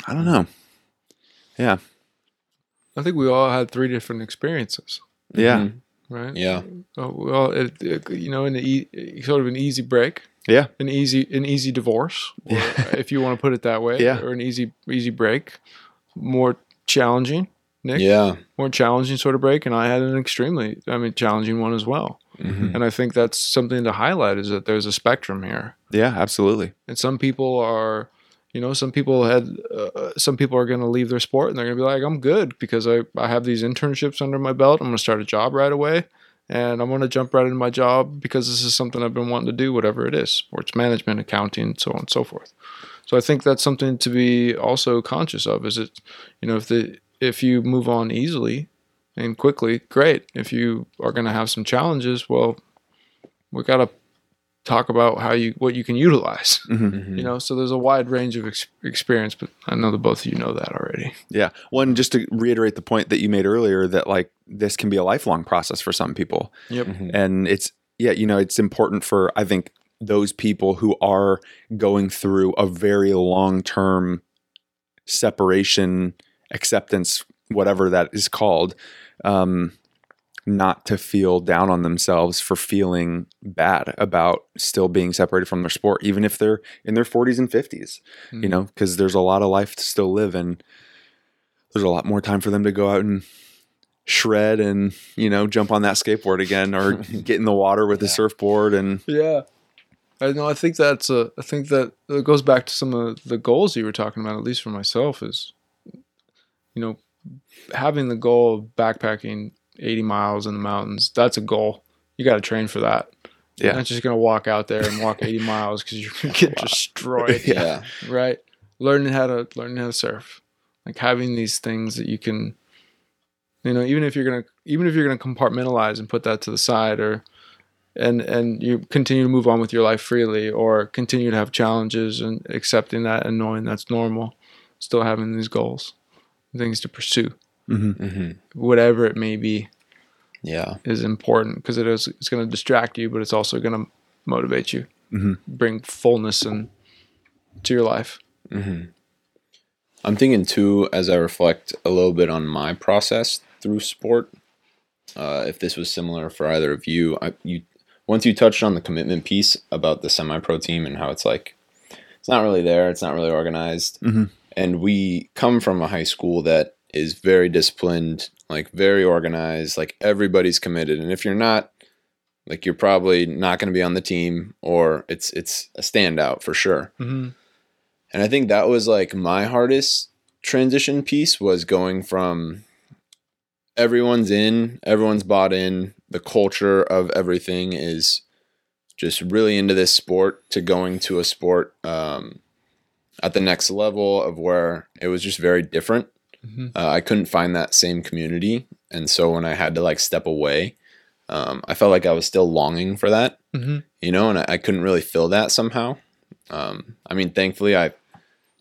I don't know. Yeah. I think we all had three different experiences, Yeah. Mhm. Right? Yeah. Uh, well, it, it- you know, in the e- sort of an easy break, Yeah. an easy an easy divorce, Yeah. <laughs> if you want to put it that way, Yeah. or an easy easy break, more challenging, Nick, Yeah. more challenging sort of break, and I had an extremely, I mean, challenging one as well. Mhm. And I think that's something to highlight is that there's a spectrum here, Yeah, absolutely. and some people are. You know, some people had, uh, some people are going to leave their sport and they're going to be like, I'm good because I, I have these internships under my belt. I'm going to start a job right away and I'm going to jump right into my job because this is something I've been wanting to do, whatever it is sports management, accounting, so on and so forth. So I think that's something to be also conscious of is it, you know, if the, if you move on easily and quickly, great. If you are going to have some challenges, well, we got to talk about how you, what you can utilize, Mhm. Mhm. you know, so there's a wide range of ex- experience, but I know that both of you know that already. Yeah. One, just to reiterate the point that you made earlier that like this can be a lifelong process for some people. Yep. Mhm. And it's, yeah, you know, it's important for, I think, those people who are going through a very long term separation, acceptance, whatever that is called, um, not to feel down on themselves for feeling bad about still being separated from their sport, even if they're in their 40s and 50s, you Mhm. know, because there's a lot of life to still live and there's a lot more time for them to go out and shred and, you know, jump on that skateboard again or <laughs> get in the water with the Yeah. surfboard. And Yeah. I know. I think that's a. I think that it goes back to some of the goals you were talking about. At least for myself, is you know having the goal of backpacking eighty miles in the mountains. That's a goal. You got to train for that. You're not just gonna walk out there and walk eighty miles because you're gonna <laughs> get destroyed. <laughs> Yeah. Right. Learning how to learning how to surf, like having these things that you can. You know, even if you're gonna even if you're gonna compartmentalize and put that to the side, or and and you continue to move on with your life freely, or continue to have challenges and accepting that and knowing that's normal, still having these goals, things to pursue, hmm whatever it may be, Yeah. is important because it is it's going to distract you, but it's also going to motivate you, Mhm. bring fullness and to your life. hmm I'm thinking too, as I reflect a little bit on my process through sport, uh, if this was similar for either of you, I, you once you touched on the commitment piece about the semi-pro team and how it's like it's not really there, it's not really organized, Mhm. and we come from a high school that is very disciplined, like very organized, like everybody's committed, and if you're not, like you're probably not going to be on the team, or it's it's a standout for sure. Mm-hmm. And I think that was like my hardest transition piece was going from everyone's in, everyone's bought in, the culture of everything is just really into this sport to going to a sport um, at the next level of where it was just very different. Mhm. Uh, I couldn't find that same community. And so when I had to like step away, um, I felt like I was still longing for that Mm-hmm. you know, and I, I couldn't really fill that somehow. Um, I mean, thankfully, I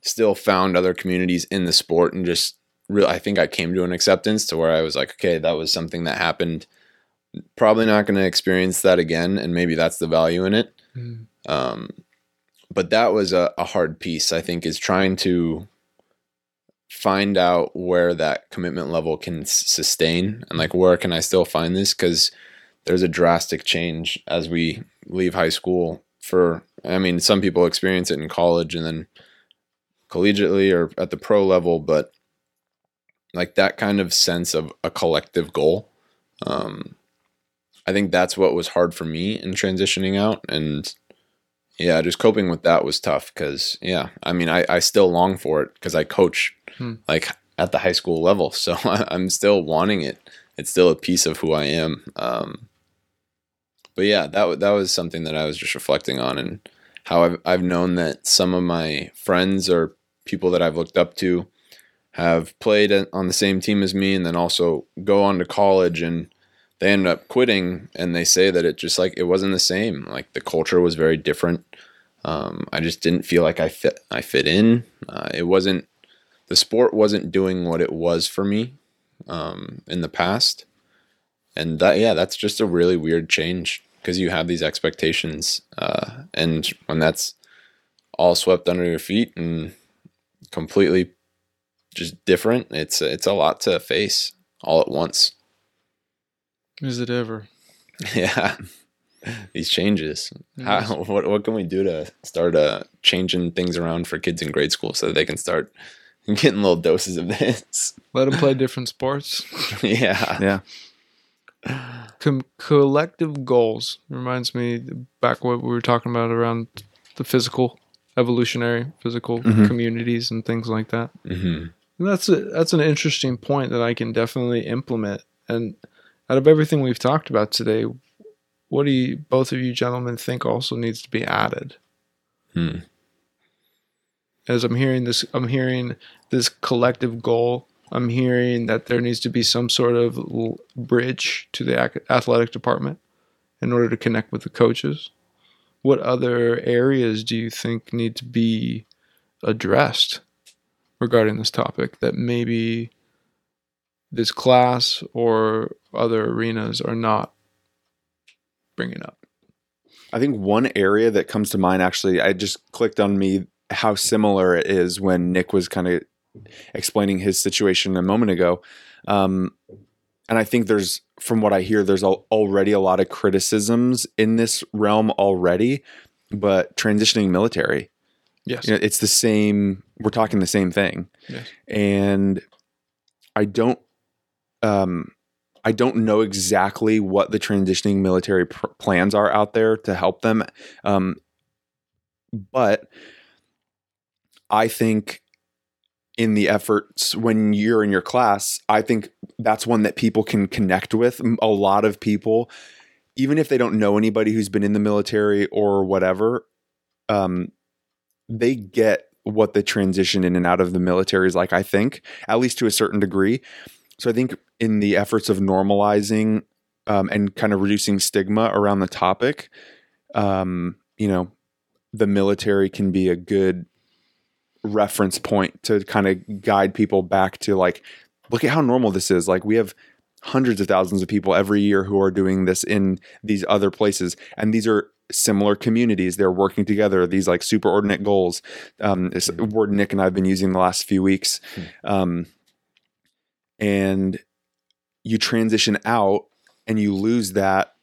still found other communities in the sport, and just real. I think I came to an acceptance to where I was like, okay, that was something that happened. Probably not going to experience that again, and maybe that's the value in it. Mm-hmm. Um, but that was a, a hard piece. I think is trying to find out where that commitment level can s- sustain, and like where can I still find this? Because there's a drastic change as we leave high school for I mean some people experience it in college and then collegiately or at the pro level but like that kind of sense of a collective goal um I think that's what was hard for me in transitioning out and yeah just coping with that was tough cuz yeah I mean I I still long for it cuz I coach Hmm. like at the high school level so <laughs> I'm still wanting it it's still a piece of who I am um but yeah, that that was something that I was just reflecting on, and how I've I've known that some of my friends or people that I've looked up to have played on the same team as me, and then also go on to college, and they end up quitting, and they say that it just like it wasn't the same. Like the culture was very different. Um, I just didn't feel like I fit I fit in. Uh, it wasn't the sport wasn't doing what it was for me um, in the past and that yeah that's just a really weird change because you have these expectations uh, and when that's all swept under your feet and completely just different it's it's a lot to face all at once Is it ever? <laughs> yeah these changes. How, what, what can we do to start uh, changing things around for kids in grade school so that they can start <laughs> getting little doses of this Let them play different sports. <laughs> yeah Yeah. Com- collective goals reminds me back what we were talking about around the physical, evolutionary physical Mhm. communities and things like that. hmm And that's a, that's an interesting point that I can definitely implement. And out of everything we've talked about today, what do you both of you gentlemen think also needs to be added? Hmm. As I'm hearing this, I'm hearing this collective goal. I'm hearing that there needs to be some sort of bridge to the athletic department in order to connect with the coaches. What other areas do you think need to be addressed regarding this topic that maybe this class or other arenas are not bringing up? I think one area that comes to mind actually, I just clicked on me how similar it is when Nick was kind of explaining his situation a moment ago. Um, and I think there's, from what I hear, there's al- already a lot of criticisms in this realm already, but transitioning military, Yes. you know, it's the same, we're talking the same thing. Yes. And I don't, um, I don't know exactly what the transitioning military pr- plans are out there to help them. Um, but I think in the efforts when you're in your class, I think that's one that people can connect with. A lot of people, even if they don't know anybody who's been in the military or whatever, um, they get what the transition in and out of the military is like, I think, at least to a certain degree. so I think in the efforts of normalizing um, and kind of reducing stigma around the topic, um, you know, the military can be a good reference point to kind of guide people back to like, look at how normal this is. Like we have hundreds of thousands of people every year who are doing this in these other places, and these are similar communities. They're working together. These like superordinate goals. Um, it's a word Nick and I have been using the last few weeks. Um, and you transition out and you lose that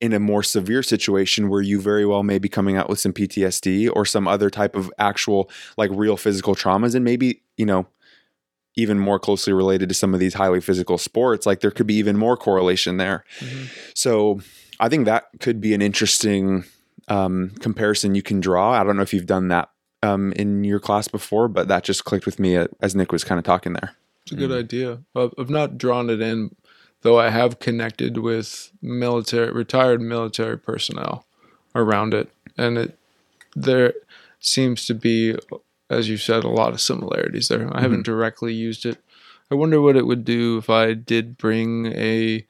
in a more severe situation where you very well may be coming out with some PTSD or some other type of actual like real physical traumas and maybe you know even more closely related to some of these highly physical sports like there could be even more correlation there. So I think that could be an interesting um, comparison you can draw. I don't know if you've done that um, in your class before but that just clicked with me uh, as Nick was kind of talking there. It's a good idea. I've, I've not drawn it in, though I have connected with military, retired military personnel around it, and it there seems to be, as you said, a lot of similarities there. I haven't directly used it. I wonder what it would do if I did bring a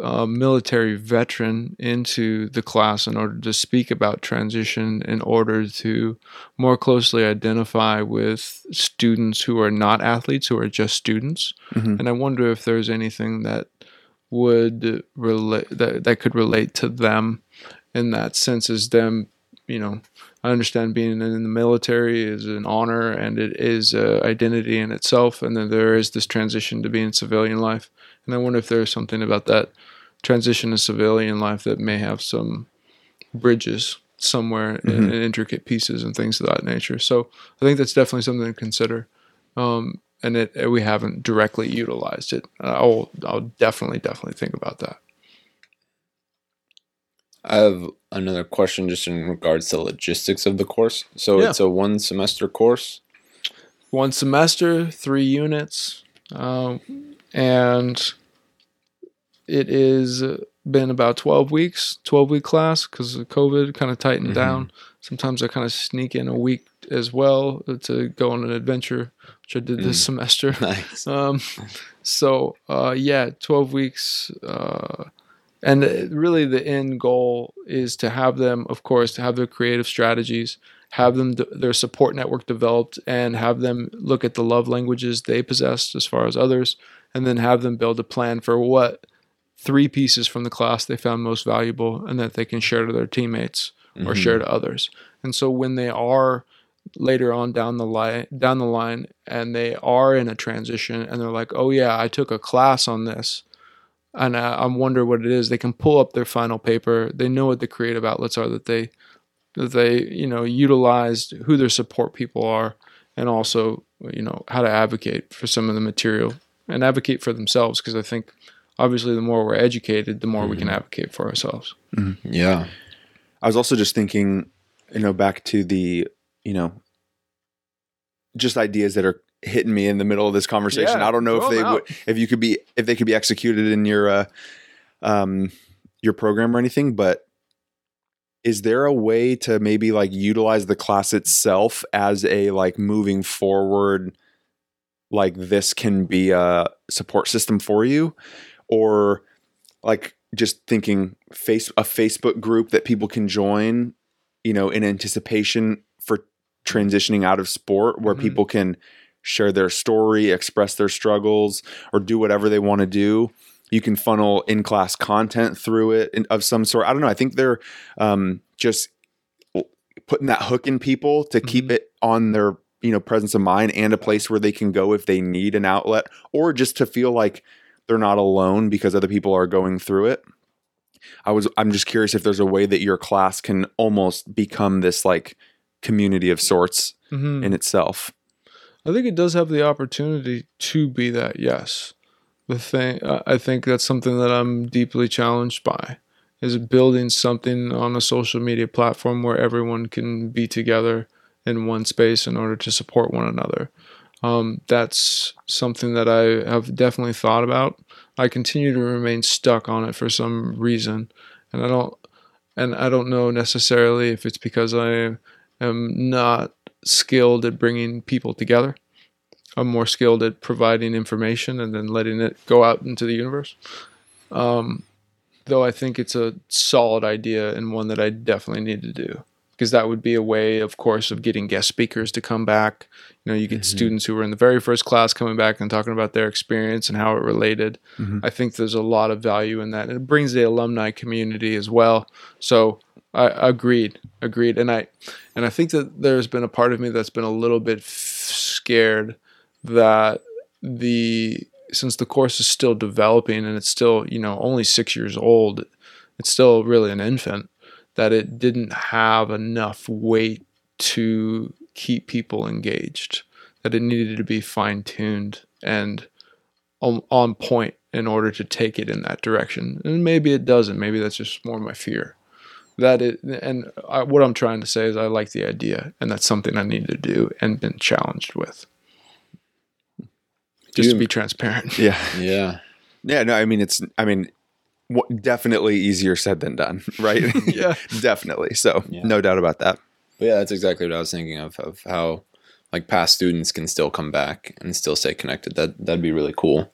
uh, military veteran into the class in order to speak about transition in order to more closely identify with students who are not athletes who are just students Mhm. and i wonder if there's anything that would relate that, that could relate to them in that sense is them you know i understand being in the military is an honor and it is a identity in itself and then there is this transition to being civilian life. And i wonder if there's something about that transition to civilian life that may have some bridges somewhere in, in intricate pieces and things of that nature. So i think that's definitely something to consider. Um, and it we haven't directly utilized it. I'll I'll definitely definitely think about that. I have another question just in regards to logistics of the course. So Yeah. it's a one semester course. One semester, three units, um, and it is been about twelve weeks, twelve week class because of COVID kind of tightened Mhm. down. Sometimes I kind of sneak in a week as well to go on an adventure, which I did this Mm. semester. <laughs> Nice. Um, so uh, yeah, twelve weeks, uh, and really the end goal is to have them, of course, to have their creative strategies, have them d- their support network developed, and have them look at the love languages they possessed as far as others, and then have them build a plan for what three pieces from the class they found most valuable, and that they can share to their teammates or Mhm. share to others. And so when they are later on down the line down the line and they are in a transition and they're like, "Oh yeah, I took a class on this." And I, I wonder what it is. They can pull up their final paper. They know what the creative outlets are that they that they, you know, utilized, who their support people are, and also, you know, how to advocate for some of the material and advocate for themselves because I think obviously the more we're educated, the more we can mm-hmm. advocate for ourselves. Mm-hmm. Yeah. I was also just thinking, you know, back to the, you know, just ideas that are hitting me in the middle of this conversation. Yeah, I don't know if they would, if you could be, if they could be executed in your, uh, um, your program or anything, but is there a way to maybe like utilize the class itself as a like moving forward, like this can be a support system for you, or like just thinking face a Facebook group that people can join, you know, in anticipation transitioning out of sport where Mhm. people can share their story, express their struggles, or do whatever they want to do. You can funnel in class content through it in, of some sort. I don't know. I think they're um, just putting that hook in people to keep Mhm. it on their you know presence of mind and a place where they can go if they need an outlet or just to feel like they're not alone because other people are going through it. I was I'm just curious if there's a way that your class can almost become this like community of sorts Mm-hmm. in itself. I think it does have the opportunity to be that. Yes, the thing I think that's something that I'm deeply challenged by is building something on a social media platform where everyone can be together in one space in order to support one another. Um, that's something that I have definitely thought about. I continue to remain stuck on it for some reason, and I don't and I don't know necessarily if it's because I am not skilled at bringing people together. I'm more skilled at providing information and then letting it go out into the universe. Um, though I think it's a solid idea and one that I definitely need to do because that would be a way, of course, of getting guest speakers to come back. You know, you get Mhm. students who were in the very first class coming back and talking about their experience and how it related. Mhm. I think there's a lot of value in that. And it brings the alumni community as well. So I agreed, agreed. And I and I think that there's been a part of me that's been a little bit f- scared that the since the course is still developing and it's still, you know, only 6 years old, it's still really an infant that it didn't have enough weight to keep people engaged, that it needed to be fine tuned and on, on point in order to take it in that direction. And maybe it doesn't. Maybe that's just more my fear. That it, and I, what I'm trying to say is I like the idea, and that's something I need to do and been challenged with. Just you- to be transparent. Yeah. <laughs> Yeah. Yeah. No, I mean, it's, I mean, wha- definitely easier said than done, <laughs> right? <laughs> Yeah. definitely. So, Yeah. no doubt about that. But yeah, that's exactly what I was thinking of of how like past students can still come back and still stay connected. That that'd be really cool.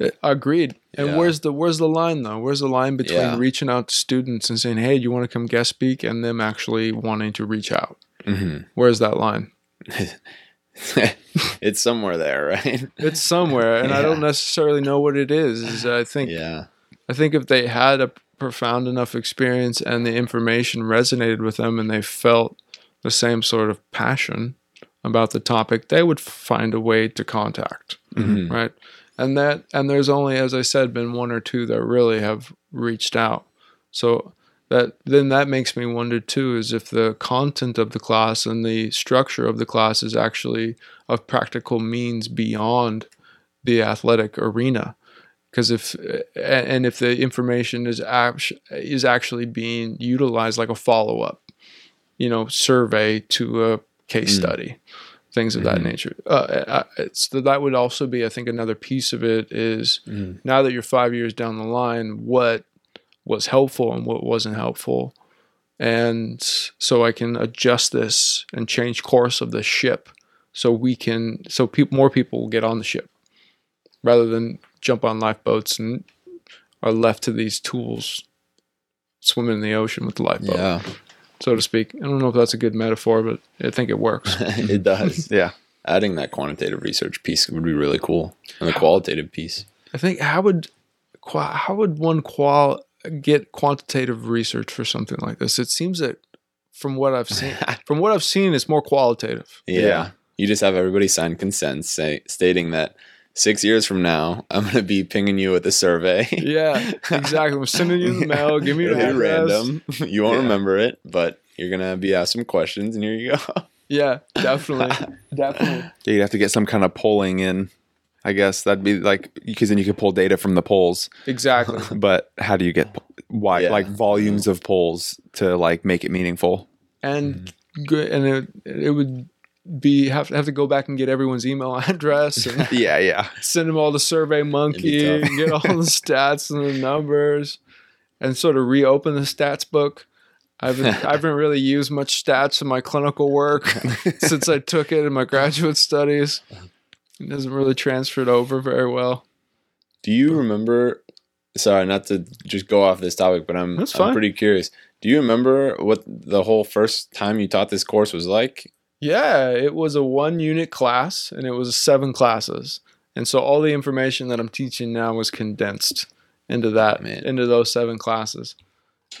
Uh, Agreed. And Yeah. where's the where's the line though? Where's the line between Yeah. reaching out to students and saying, "Hey, do you want to come guest speak?" and them actually wanting to reach out? hmm Where's that line? <laughs> it's somewhere there, right? It's somewhere, and I don't necessarily know what it is. Is I think Yeah. I think if they had a profound enough experience and the information resonated with them and they felt the same sort of passion about the topic, they would find a way to contact, Mhm. right? And that and there's only as I said been one or two that really have reached out. So that then that makes me wonder too is if the content of the class and the structure of the class is actually of practical means beyond the athletic arena because if and if the information is is actually being utilized like a follow up, you know, survey to a case Mm. study, things of that Mhm. nature. Uh, it's, that would also be, I think, another piece of it is Mhm. now that you're five years down the line, what was helpful and what wasn't helpful, and so I can adjust this and change course of the ship, so we can so people more people will get on the ship rather than jump on lifeboats and are left to these tools swimming in the ocean with the lifeboat, Yeah. So to speak. I don't know if that's a good metaphor, but I think it works. <laughs> it does. <laughs> Yeah. Adding that quantitative research piece would be really cool. And the qualitative piece. I think how would how would one qual get quantitative research for something like this? It seems that from what I've seen, <laughs> from what I've seen, it's more qualitative. Yeah. Yeah. You just have everybody sign consent say, stating that six years from now, I'm going to be pinging you with a survey. Yeah, exactly. I'm sending you the <laughs> mail. Give me your address. random. You won't Yeah. remember it, but you're going to be asked some questions, and here you go. Yeah, definitely, <laughs> definitely. Yeah, You'd have to get some kind of polling in. I guess that'd be like because then you could pull data from the polls. Exactly. <laughs> But how do you get why Yeah. like volumes of polls to like make it meaningful? And mm-hmm. good. And it it would be have to have to go back and get everyone's email <laughs> address and <laughs> Yeah, yeah. send them all the survey monkey and get all the <laughs> stats and the numbers and sort of reopen the stats book. I haven't, I haven't really used much stats in my clinical work since I took it in my graduate studies. It doesn't really transfer it over very well. Do you remember? Sorry, not to just go off this topic, but I'm, I'm pretty curious. Do you remember what the whole first time you taught this course was like? Yeah, it was a one unit class and it was seven classes. And so all the information that I'm teaching now was condensed into that Man. into those seven classes.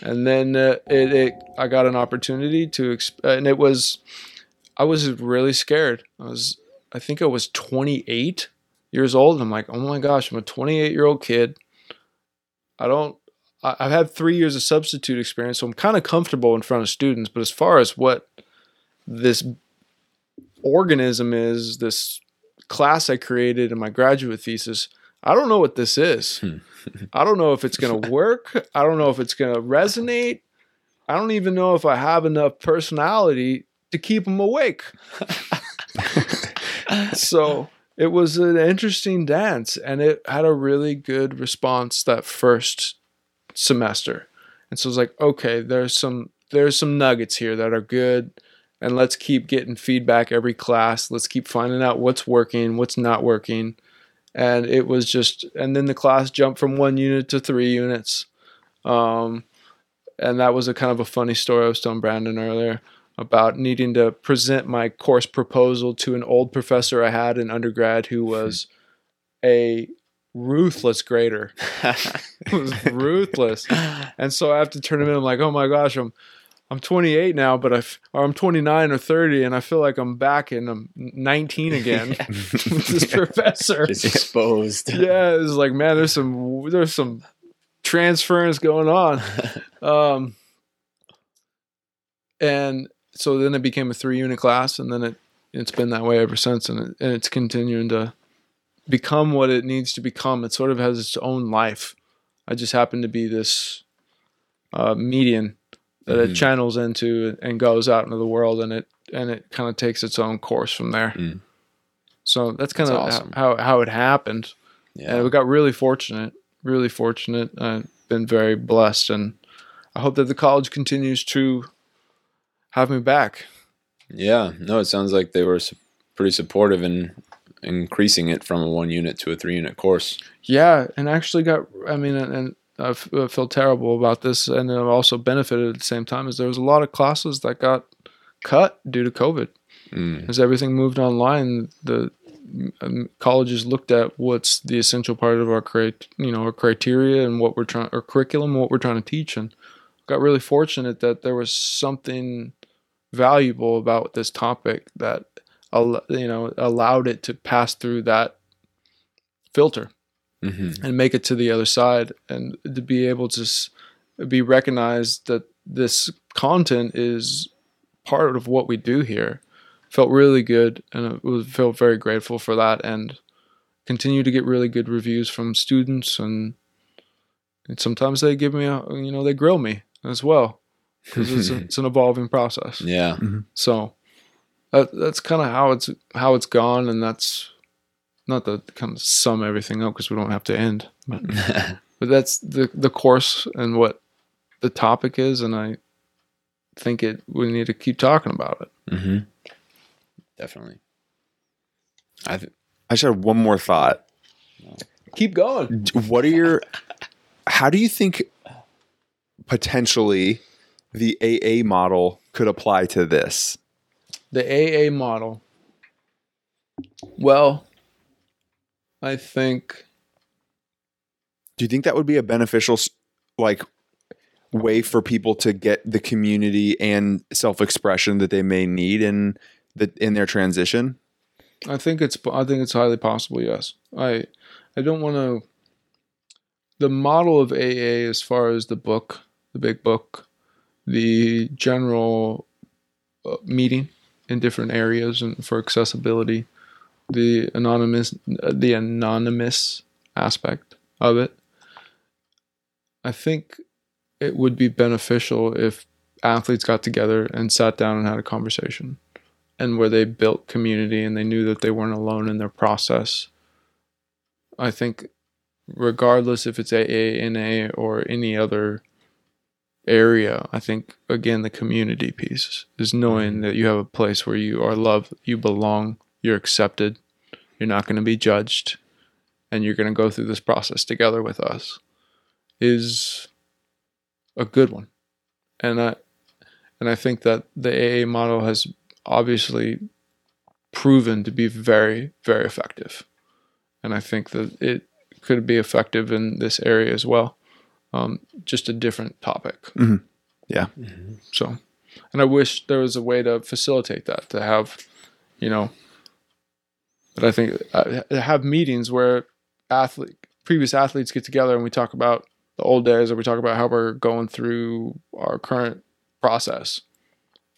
And then uh, it, it I got an opportunity to exp- and it was I was really scared. I was I think I was 28 years old and I'm like, "Oh my gosh, I'm a 28-year-old kid. I don't I- I've had 3 years of substitute experience, so I'm kind of comfortable in front of students, but as far as what this organism is, this class I created in my graduate thesis, I don't know what this is. Hmm. I don't know if it's going <laughs> to work. I don't know if it's going to resonate. I don't even know if I have enough personality to keep them awake. <laughs> so it was an interesting dance and it had a really good response that first semester. And so it's like, okay, there's some there's some nuggets here that are good and let's keep getting feedback every class. Let's keep finding out what's working, what's not working. And it was just, and then the class jumped from one unit to three units. Um, and that was a kind of a funny story I was telling Brandon earlier about needing to present my course proposal to an old professor I had in undergrad who was a ruthless grader. <laughs> <laughs> was ruthless. And so I have to turn him in. I'm like, oh my gosh, I'm I'm 28 now, but I or I'm 29 or 30, and I feel like I'm back and I'm 19 again <laughs> with <laughs> this professor. Just exposed. <laughs> yeah, it's like man, there's some there's some transference going on. Um, and so then it became a three unit class, and then it it's been that way ever since, and, it, and it's continuing to become what it needs to become. It sort of has its own life. I just happen to be this uh, median that Mhm. it channels into and goes out into the world, and it and it kind of takes its own course from there. Mm. So that's kind That's of awesome. how how it happened. Yeah. And we got really fortunate, really fortunate. I've been very blessed, and I hope that the college continues to have me back. Yeah, no, it sounds like they were pretty supportive in increasing it from a one unit to a three unit course. Yeah, and actually got. I mean, and, and I f- I feel terrible about this, and I've also benefited at the same time. Is there was a lot of classes that got cut due to COVID Mm. as everything moved online. The um, colleges looked at what's the essential part of our crit, you know, our criteria and what we're trying, our curriculum, what we're trying to teach, and got really fortunate that there was something valuable about this topic that you know allowed it to pass through that filter hmm and make it to the other side and to be able to s- be recognized that this content is part of what we do here. Felt really good and I was felt very grateful for that and continue to get really good reviews from students and, and sometimes they give me a you know they grill me as well because it's, <laughs> it's an evolving process. Yeah. so that, that's kind of how it's how it's gone, and that's not to kind of sum everything up because we don't have to end, but, <laughs> but that's the the course and what the topic is, and I think it we need to keep talking about it. hmm Definitely. I th- I just had one more thought. Keep going. What are your? How do you think potentially the AA model could apply to this? The AA model. Well, I think Do you think that would be a beneficial, like, way for people to get the community and self-expression that they may need in the in their transition? I think it's I think it's highly possible. Yes, I I don't want to. The model of AA, as far as the book, the big book, the general uh, meeting in different areas and for accessibility, the anonymous uh, the anonymous aspect of it. I think it would be beneficial if athletes got together and sat down and had a conversation and where they built community and they knew that they weren't alone in their process. I think, regardless if it's AA, NA, or any other area, I think again the community piece is knowing mm-hmm. that you have a place where you are loved, you belong, you're accepted, you're not going to be judged, and you're going to go through this process together with us is a good one. And I and I think that the AA model has obviously proven to be very, very effective. And I think that it could be effective in this area as well. Um, just a different topic. Mhm. Yeah. So, and I wish there was a way to facilitate that, to have, you know, but I think uh, have meetings where athlete, previous athletes get together and we talk about the old days or we talk about how we're going through our current process.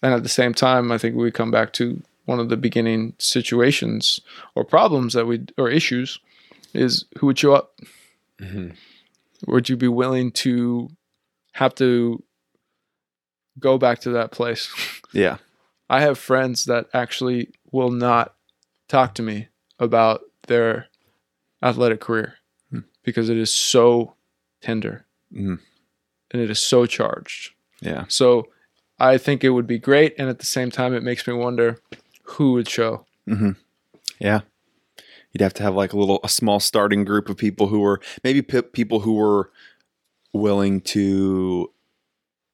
And at the same time, I think we come back to one of the beginning situations or problems that we or issues is who would show up? Mhm. Would you be willing to have to go back to that place? Yeah. <laughs> I have friends that actually will not talk to me about their athletic career Hmm. because it is so tender Mhm. and it is so charged. Yeah. So I think it would be great, and at the same time, it makes me wonder who would show. Yeah. You'd have to have like a little, a small starting group of people who were maybe p- people who were willing to,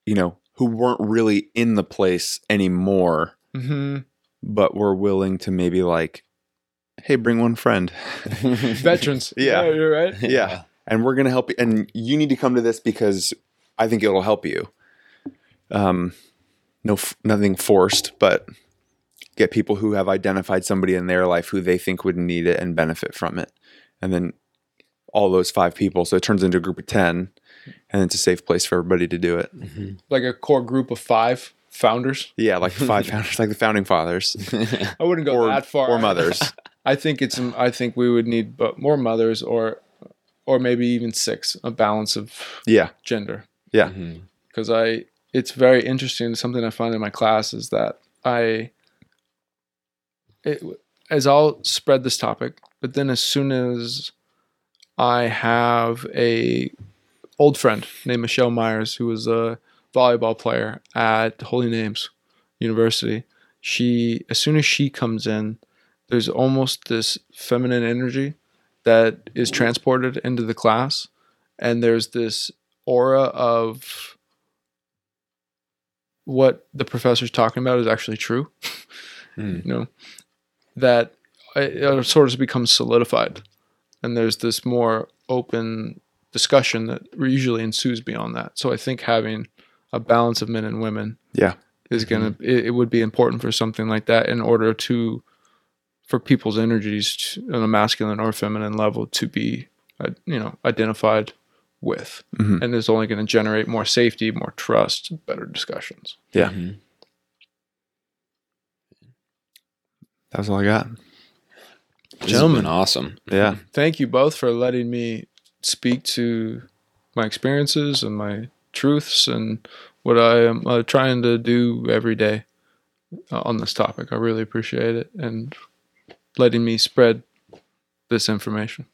you know, who weren't really in the place anymore, hmm but were willing to maybe like, hey, bring one friend. <laughs> Veterans. Yeah. you're right. <laughs> yeah. And we're going to help you. And you need to come to this because I think it'll help you. Um, no, f- nothing forced, but get people who have identified somebody in their life who they think would need it and benefit from it. And then all those five people. So it turns into a group of 10 and it's a safe place for everybody to do it. Like a core group of five founders. Yeah. Like the five <laughs> founders, like the founding fathers I wouldn't go or, that far. or mothers. I think it's. I think we would need but more mothers, or, or maybe even six. A balance of yeah. gender. Yeah. Mm-hmm. because I it's very interesting. Something I find in my class is that I it, as I'll spread this topic, but then as soon as I have a old friend named Michelle Myers, who was a volleyball player at Holy Names University, she as soon as she comes in, there's almost this feminine energy that is transported into the class, and there's this aura of what the professor's talking about is actually true. <laughs> Hmm. You know, that it, it sort of becomes solidified, and there's this more open discussion that usually ensues beyond that. So I think having a balance of men and women, Yeah. is gonna it, it would be important for something like that in order to for people's energies to, on a masculine or feminine level to be uh, you know identified with Mhm. and it's only going to generate more safety more trust better discussions Yeah. Mhm. That was all I got. This Gentlemen. awesome. Yeah. thank you both for letting me speak to my experiences and my truths and what i am uh, trying to do every day uh, on this topic i really appreciate it and letting me spread this information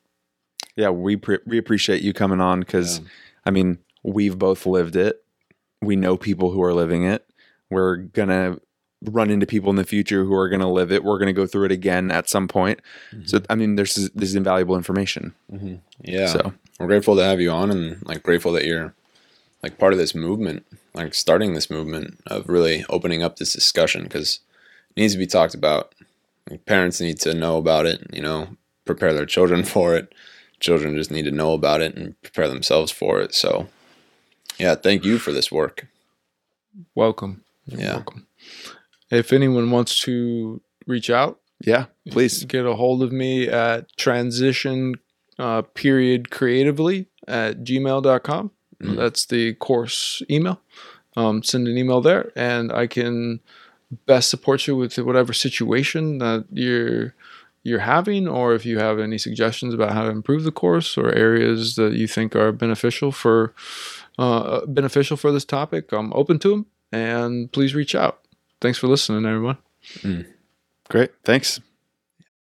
Yeah. We, pre- we appreciate you coming on because Yeah. I mean, we've both lived it. We know people who are living it. We're going to run into people in the future who are going to live it. We're going to go through it again at some point. Mm-hmm. So, I mean, there's this is invaluable information. Mm-hmm. Yeah. So, we're grateful to have you on and like grateful that you're like part of this movement, like starting this movement of really opening up this discussion because it needs to be talked about. Parents need to know about it, you know, prepare their children <laughs> for it. Children just need to know about it and prepare themselves for it. So, yeah, thank you for this work. welcome Yeah. welcome if anyone wants to reach out yeah, please. get a hold of me at transition uh, period creatively at gmail.com Mm. that's the course email um, send an email there and i can best support you with whatever situation that you're you're having or if you have any suggestions about how to improve the course or areas that you think are beneficial for uh, beneficial for this topic i'm open to them and please reach out thanks for listening everyone Great. Thanks.